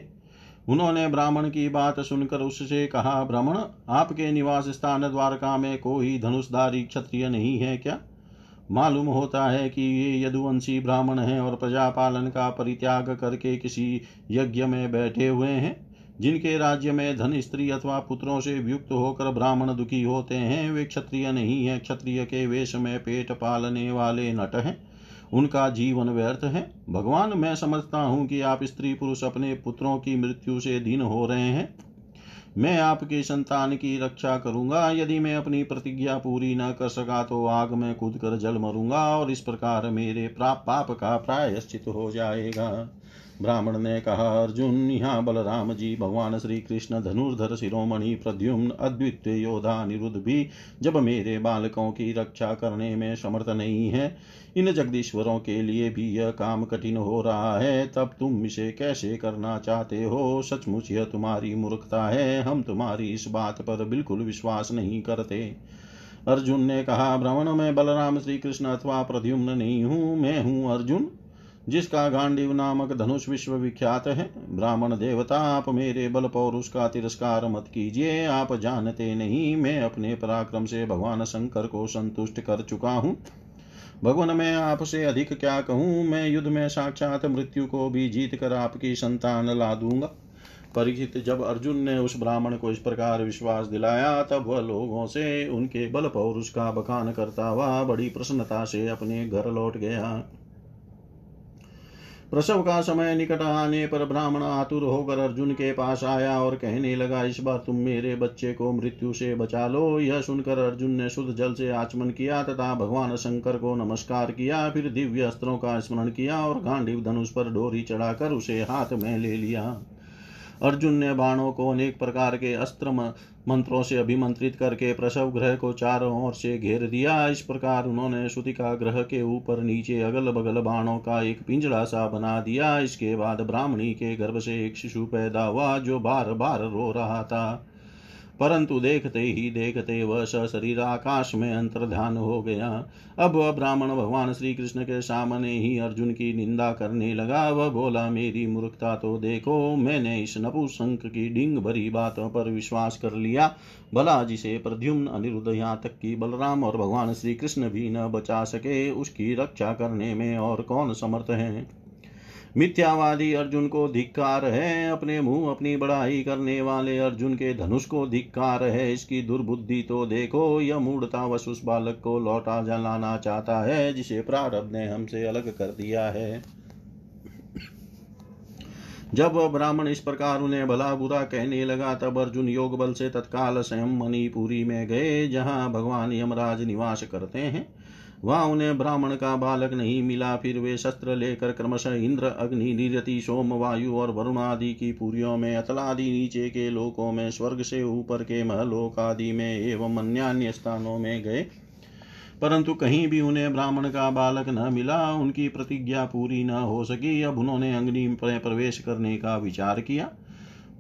उन्होंने ब्राह्मण की बात सुनकर उससे कहा, ब्राह्मण, आपके निवास स्थान द्वारका में कोई धनुषधारी क्षत्रिय नहीं है क्या? मालूम होता है कि ये यदुवंशी ब्राह्मण हैं और प्रजापालन का परित्याग करके किसी यज्ञ में बैठे हुए हैं। जिनके राज्य में धन स्त्री अथवा पुत्रों से युक्त होकर ब्राह्मण दुखी होते हैं, वे क्षत्रिय नहीं है। क्षत्रिय के वेश में पेट पालने वाले नट हैं। उनका जीवन व्यर्थ है। भगवान, मैं समझता हूँ कि आप स्त्री पुरुष अपने पुत्रों की मृत्यु से दीन हो रहे हैं। मैं आपकी संतान की रक्षा करूँगा। यदि मैं अपनी प्रतिज्ञा पूरी न कर सका तो आग में कूद कर जल मरूँगा और इस प्रकार मेरे पाप का प्रायश्चित हो जाएगा। ब्राह्मण ने कहा, अर्जुन, यहाँ बलराम जी, भगवान श्री कृष्ण धनुर्धर शिरोमणि प्रद्युम्न अद्वितीय योधा निरुद्ध भी जब मेरे बालकों की रक्षा करने में समर्थ नहीं है, इन जगदीश्वरों के लिए भी यह काम कठिन हो रहा है, तब तुम इसे कैसे करना चाहते हो? सचमुच यह तुम्हारी मूर्खता है, हम तुम्हारी इस बात पर बिल्कुल विश्वास नहीं करते। अर्जुन ने कहा भ्रमण में बलराम श्री कृष्ण अथवा प्रद्युम्न नहीं हूँ, मैं हूँ अर्जुन। जिसका गांडीव नामक धनुष विश्व विख्यात है। ब्राह्मण देवता, आप मेरे बल पर उसका तिरस्कार मत कीजिए। आप जानते नहीं, मैं अपने पराक्रम से भगवान शंकर को संतुष्ट कर चुका हूँ। भगवान, मैं आपसे अधिक क्या कहूँ? मैं युद्ध में साक्षात मृत्यु को भी जीत कर आपकी संतान ला दूँगा। परीक्षित जब अर्जुन ने उस ब्राह्मण को इस प्रकार विश्वास दिलाया, तब वह लोगों से उनके बल पौरुष का बखान करता हुआ बड़ी प्रसन्नता से अपने घर लौट गया। प्रसव का समय निकट आने पर ब्राह्मण आतुर होकर अर्जुन के पास आया और कहने लगा, इस बार तुम मेरे बच्चे को मृत्यु से बचा लो। यह सुनकर अर्जुन ने शुद्ध जल से आचमन किया तथा भगवान शंकर को नमस्कार किया, फिर दिव्य अस्त्रों का स्मरण किया और गांडीव धनुष पर डोरी चढ़ाकर उसे हाथ में ले लिया। अर्जुन ने बाणों को अनेक प्रकार के अस्त्र मंत्रों से अभिमंत्रित करके प्रसव ग्रह को चारों ओर से घेर दिया। इस प्रकार उन्होंने श्रुतिका ग्रह के ऊपर नीचे अगल बगल बाणों का एक पिंजड़ा सा बना दिया। इसके बाद ब्राह्मणी के गर्भ से एक शिशु पैदा हुआ, जो बार बार रो रहा था। परंतु देखते ही देखते वह सशरीर आकाश में अंतर्ध्यान हो गया। अब वह ब्राह्मण भगवान श्री कृष्ण के सामने ही अर्जुन की निंदा करने लगा। वह बोला, मेरी मूर्खता तो देखो, मैंने इस नपुसंक की डिंग भरी बातों पर विश्वास कर लिया। भला जिसे प्रद्युम्न अनिरुद्ध यहाँ तक कि बलराम और भगवान श्री कृष्ण भी न बचा सके, उसकी रक्षा करने में और कौन समर्थ है? मिथ्यावादी अर्जुन को धिक्कार है, अपने मुँह अपनी बड़ाई करने वाले अर्जुन के धनुष को धिक्कार है। इसकी दुर्बुद्धि तो देखो, यह मूढ़ता वश उस बालक को लौटा जलाना चाहता है, जिसे प्रारब्ध ने हमसे अलग कर दिया है। जब वह ब्राह्मण इस प्रकार उन्हें भला बुरा कहने लगा, तब अर्जुन योग बल से तत्काल स्वयं मणिपुरी में गए, जहाँ भगवान यमराज निवास करते हैं। वहाँ उन्हें ब्राह्मण का बालक नहीं मिला। फिर वे शस्त्र लेकर क्रमशः इंद्र, अग्नि, निरति, सोम, वायु और वरुण आदि की पुरियों में, अतलादि नीचे के लोकों में, स्वर्ग से ऊपर के महलोक आदि में एवं अन्य स्थानों में गए। परंतु कहीं भी उन्हें ब्राह्मण का बालक न मिला, उनकी प्रतिज्ञा पूरी न हो सकी। अब उन्होंने अग्नि में प्रवेश करने का विचार किया।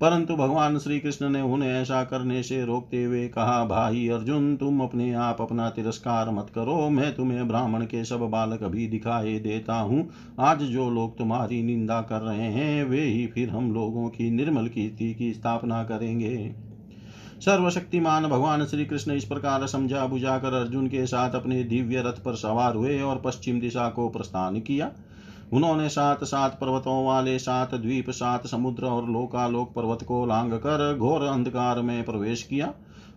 परंतु भगवान श्री कृष्ण ने उन्हें ऐसा करने से रोकते हुए कहा, भाई अर्जुन, तुम अपने आप अपना तिरस्कार मत करो। मैं तुम्हें ब्राह्मण के सब बालक भी दिखाई देता हूँ। आज जो लोग तुम्हारी निंदा कर रहे हैं, वे ही फिर हम लोगों की निर्मल कीर्ति की स्थापना करेंगे। सर्वशक्तिमान भगवान श्री कृष्ण इस प्रकार समझा बुझाकर अर्जुन के साथ अपने दिव्य रथ पर सवार हुए और पश्चिम दिशा को प्रस्थान किया। उन्होंने सात सात पर्वतों वाले, सात द्वीप, सात समुद्र और लोकालोक पर्वत को लांग कर घोर अंधकार में प्रवेश किया।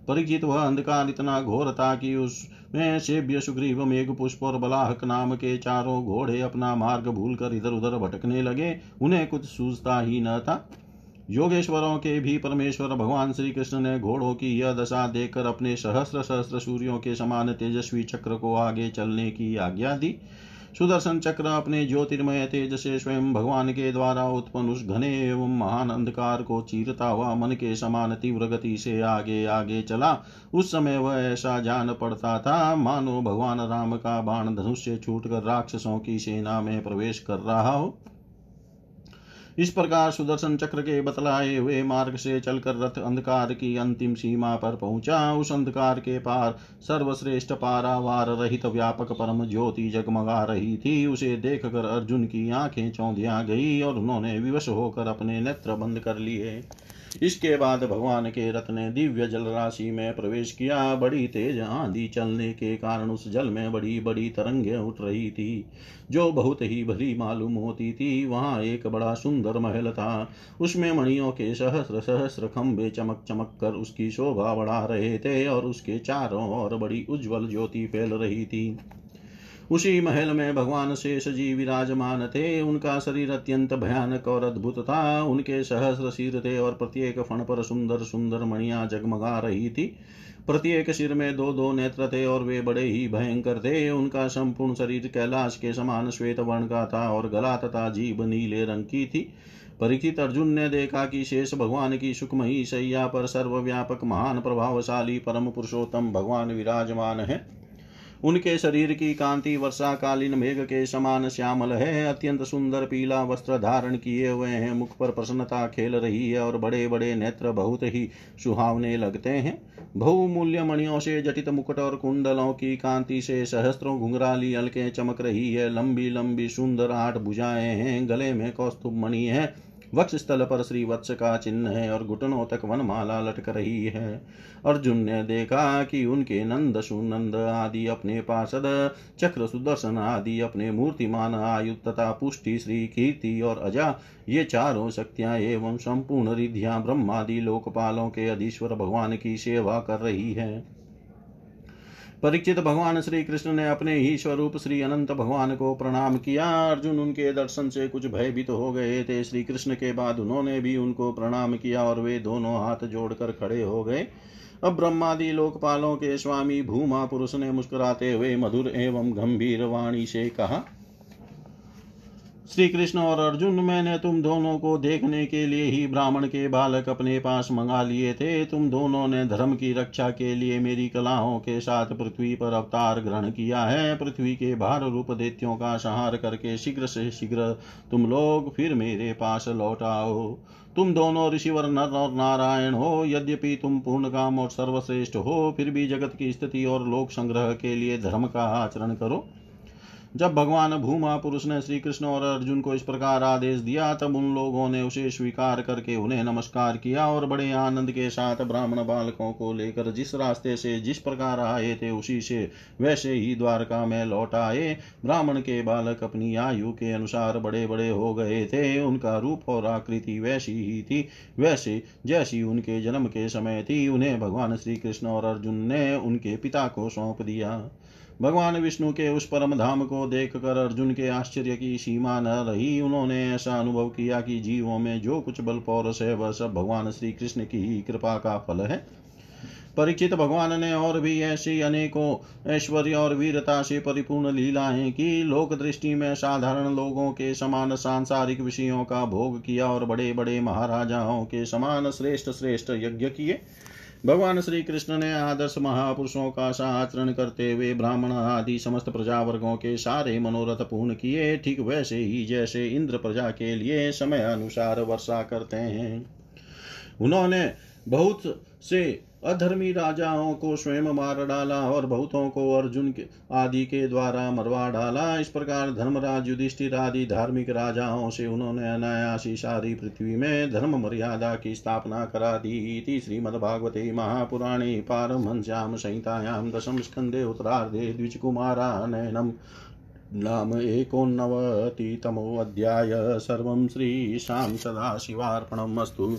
परिचित वह अंधकार इतना घोर था कि उसमें सेव्य सुग्रीव मेघ पुष्प और बलाहक नाम के चारों घोड़े अपना मार्ग भूल कर इधर उधर भटकने लगे। उन्हें कुछ सूझता ही न था। योगेश्वरों के भी परमेश्वर भगवान श्री कृष्ण ने घोड़ों की यह दशा देखकर अपने सहस्र सहस्र सूर्यों के समान तेजस्वी चक्र को आगे चलने की आज्ञा दी। सुदर्शन चक्र अपने ज्योतिर्मय तेज से स्वयं भगवान के द्वारा उत्पन्न उस घने एवं महान अंधकार को चीरता हुआ मन के समान तीव्र गति से आगे आगे चला। उस समय वह ऐसा जान पड़ता था, मानो भगवान राम का बाण धनुष से छूटकर राक्षसों की सेना में प्रवेश कर रहा हो। इस प्रकार सुदर्शन चक्र के बतलाए हुए मार्ग से चलकर रथ अंधकार की अंतिम सीमा पर पहुँचा। उस अंधकार के पार सर्वश्रेष्ठ पारावार रहित व्यापक परम ज्योति जगमगा रही थी। उसे देखकर अर्जुन की आँखें चौंधिया गई और उन्होंने विवश होकर अपने नेत्र बंद कर लिए। इसके बाद भगवान के रथ ने दिव्य जल राशि में प्रवेश किया। बड़ी तेज आंधी चलने के कारण उस जल में बड़ी बड़ी तरंगे उठ रही थी, जो बहुत ही भरी मालूम होती थी। वहाँ एक बड़ा सुंदर महल था। उसमें मणियों के सहस्र सहस्र खंभे चमक चमक कर उसकी शोभा बढ़ा रहे थे और उसके चारों ओर बड़ी उज्जवल ज्योति फैल रही थी। उसी महल में भगवान शेष जी विराजमान थे। उनका शरीर अत्यंत भयानक और अद्भुत था। उनके सहस्र सिर थे और प्रत्येक फण पर सुंदर सुंदर मणिया जगमगा रही थी। प्रत्येक सिर में दो दो नेत्र थे और वे बड़े ही भयंकर थे। उनका संपूर्ण शरीर कैलाश के समान श्वेत वर्ण का था और गला तथा जीभ नीले रंग की थी। परीक्षित अर्जुन ने देखा कि शेष भगवान की सुखमयी शैया पर सर्वव्यापक महान प्रभावशाली परम पुरुषोत्तम भगवान विराजमान है। उनके शरीर की कांति, वर्षाकालीन मेघ के समान श्यामल है। अत्यंत सुंदर पीला वस्त्र धारण किए हुए हैं। मुख पर प्रसन्नता खेल रही है और बड़े बड़े नेत्र बहुत ही सुहावने लगते हैं। बहुमूल्य मणियों से जटित मुकुट और कुंडलों की कांति से सहस्त्रों घुंघराली अलके चमक रही है। लंबी लंबी सुंदर आठ भुजाएँ हैं। गले में कौस्तुभ मणि है। वक्ष स्थल पर श्री वत्स का चिन्ह है और घुटनों तक वनमाला लटक रही है। अर्जुन ने देखा कि उनके नंद, सुनंद आदि अपने पार्षद, चक्र सुदर्शन आदि अपने मूर्तिमान आयु तथा पुष्टि श्री कीर्ति और अजा, ये चारों शक्तियाँ एवं संपूर्ण रिधियाँ ब्रह्मादि लोकपालों के अधीश्वर भगवान की सेवा कर रही है। परीक्षित भगवान श्री कृष्ण ने अपने ही स्वरूप श्री अनंत भगवान को प्रणाम किया। अर्जुन उनके दर्शन से कुछ भयभीत तो हो गए थे। श्री कृष्ण के बाद उन्होंने भी उनको प्रणाम किया और वे दोनों हाथ जोड़कर खड़े हो गए। अब ब्रह्मादि लोकपालों के स्वामी भूमा पुरुष ने मुस्कुराते हुए मधुर एवं गंभीर वाणी से कहा श्री कृष्ण और अर्जुन, मैंने तुम दोनों को देखने के लिए ही ब्राह्मण के बालक अपने पास मंगा लिए थे। तुम दोनों ने धर्म की रक्षा के लिए मेरी कलाओं के साथ पृथ्वी पर अवतार ग्रहण किया है। पृथ्वी के भार रूप देत्यों का संहार करके शीघ्र से शीघ्र तुम लोग फिर मेरे पास लौट आओ। तुम दोनों ऋषिवर नर और नारायण हो। यद्यपि तुम पूर्ण काम और सर्वश्रेष्ठ हो, फिर भी जगत की स्थिति और लोक संग्रह के लिए धर्म का आचरण करो। जब भगवान भूमा पुरुष ने श्री कृष्ण और अर्जुन को इस प्रकार आदेश दिया, तब उन लोगों ने उसे स्वीकार करके उन्हें नमस्कार किया और बड़े आनंद के साथ ब्राह्मण बालकों को लेकर जिस रास्ते से जिस प्रकार आए थे, उसी से वैसे ही द्वारका में लौट आए। ब्राह्मण के बालक अपनी आयु के अनुसार बड़े बड़े हो गए थे। उनका रूप और आकृति वैसी ही थी, वैसे जैसी उनके जन्म के समय थी। उन्हें भगवान श्री कृष्ण और अर्जुन ने उनके पिता को सौंप दिया। भगवान विष्णु के उस परम धाम को देख कर अर्जुन के आश्चर्य की सीमा न रही। उन्होंने ऐसा अनुभव किया कि जीवों में जो कुछ बल पौरस है, वह सब भगवान श्री कृष्ण की ही कृपा का फल है। परीक्षित भगवान ने और भी ऐसी अनेकों ऐश्वर्य और वीरता से परिपूर्ण लीलाएँ की। लोक दृष्टि में साधारण लोगों के समान सांसारिक विषयों का भोग किया और बड़े बड़े महाराजाओं के समान श्रेष्ठ श्रेष्ठ यज्ञ किए। भगवान श्री कृष्ण ने आदर्श महापुरुषों का आचरण करते हुए ब्राह्मण आदि समस्त प्रजा वर्गों के सारे मनोरथ पूर्ण किए, ठीक वैसे ही जैसे इंद्र प्रजा के लिए समय अनुसार वर्षा करते हैं। उन्होंने बहुत से अधर्मी राजाओं को स्वयं मार डाला और बहुतों को अर्जुन के आदि के द्वारा मरवा डाला। इस प्रकार धर्मराज युधिष्ठिर आदि धार्मिक राजाओं से उन्होंने अनायासी सारी पृथ्वी में धर्म मर्यादा की स्थापना करा दी। श्रीमद्भागवते महापुराणे पारमहंस्यां संहितायां दशम स्कंदे उत्तरार्धे द्विजकुमारानयनम् नाम एकोनवतितमोऽध्याय। सर्वं श्रीशां सदाशिवार्पणम् अस्तु।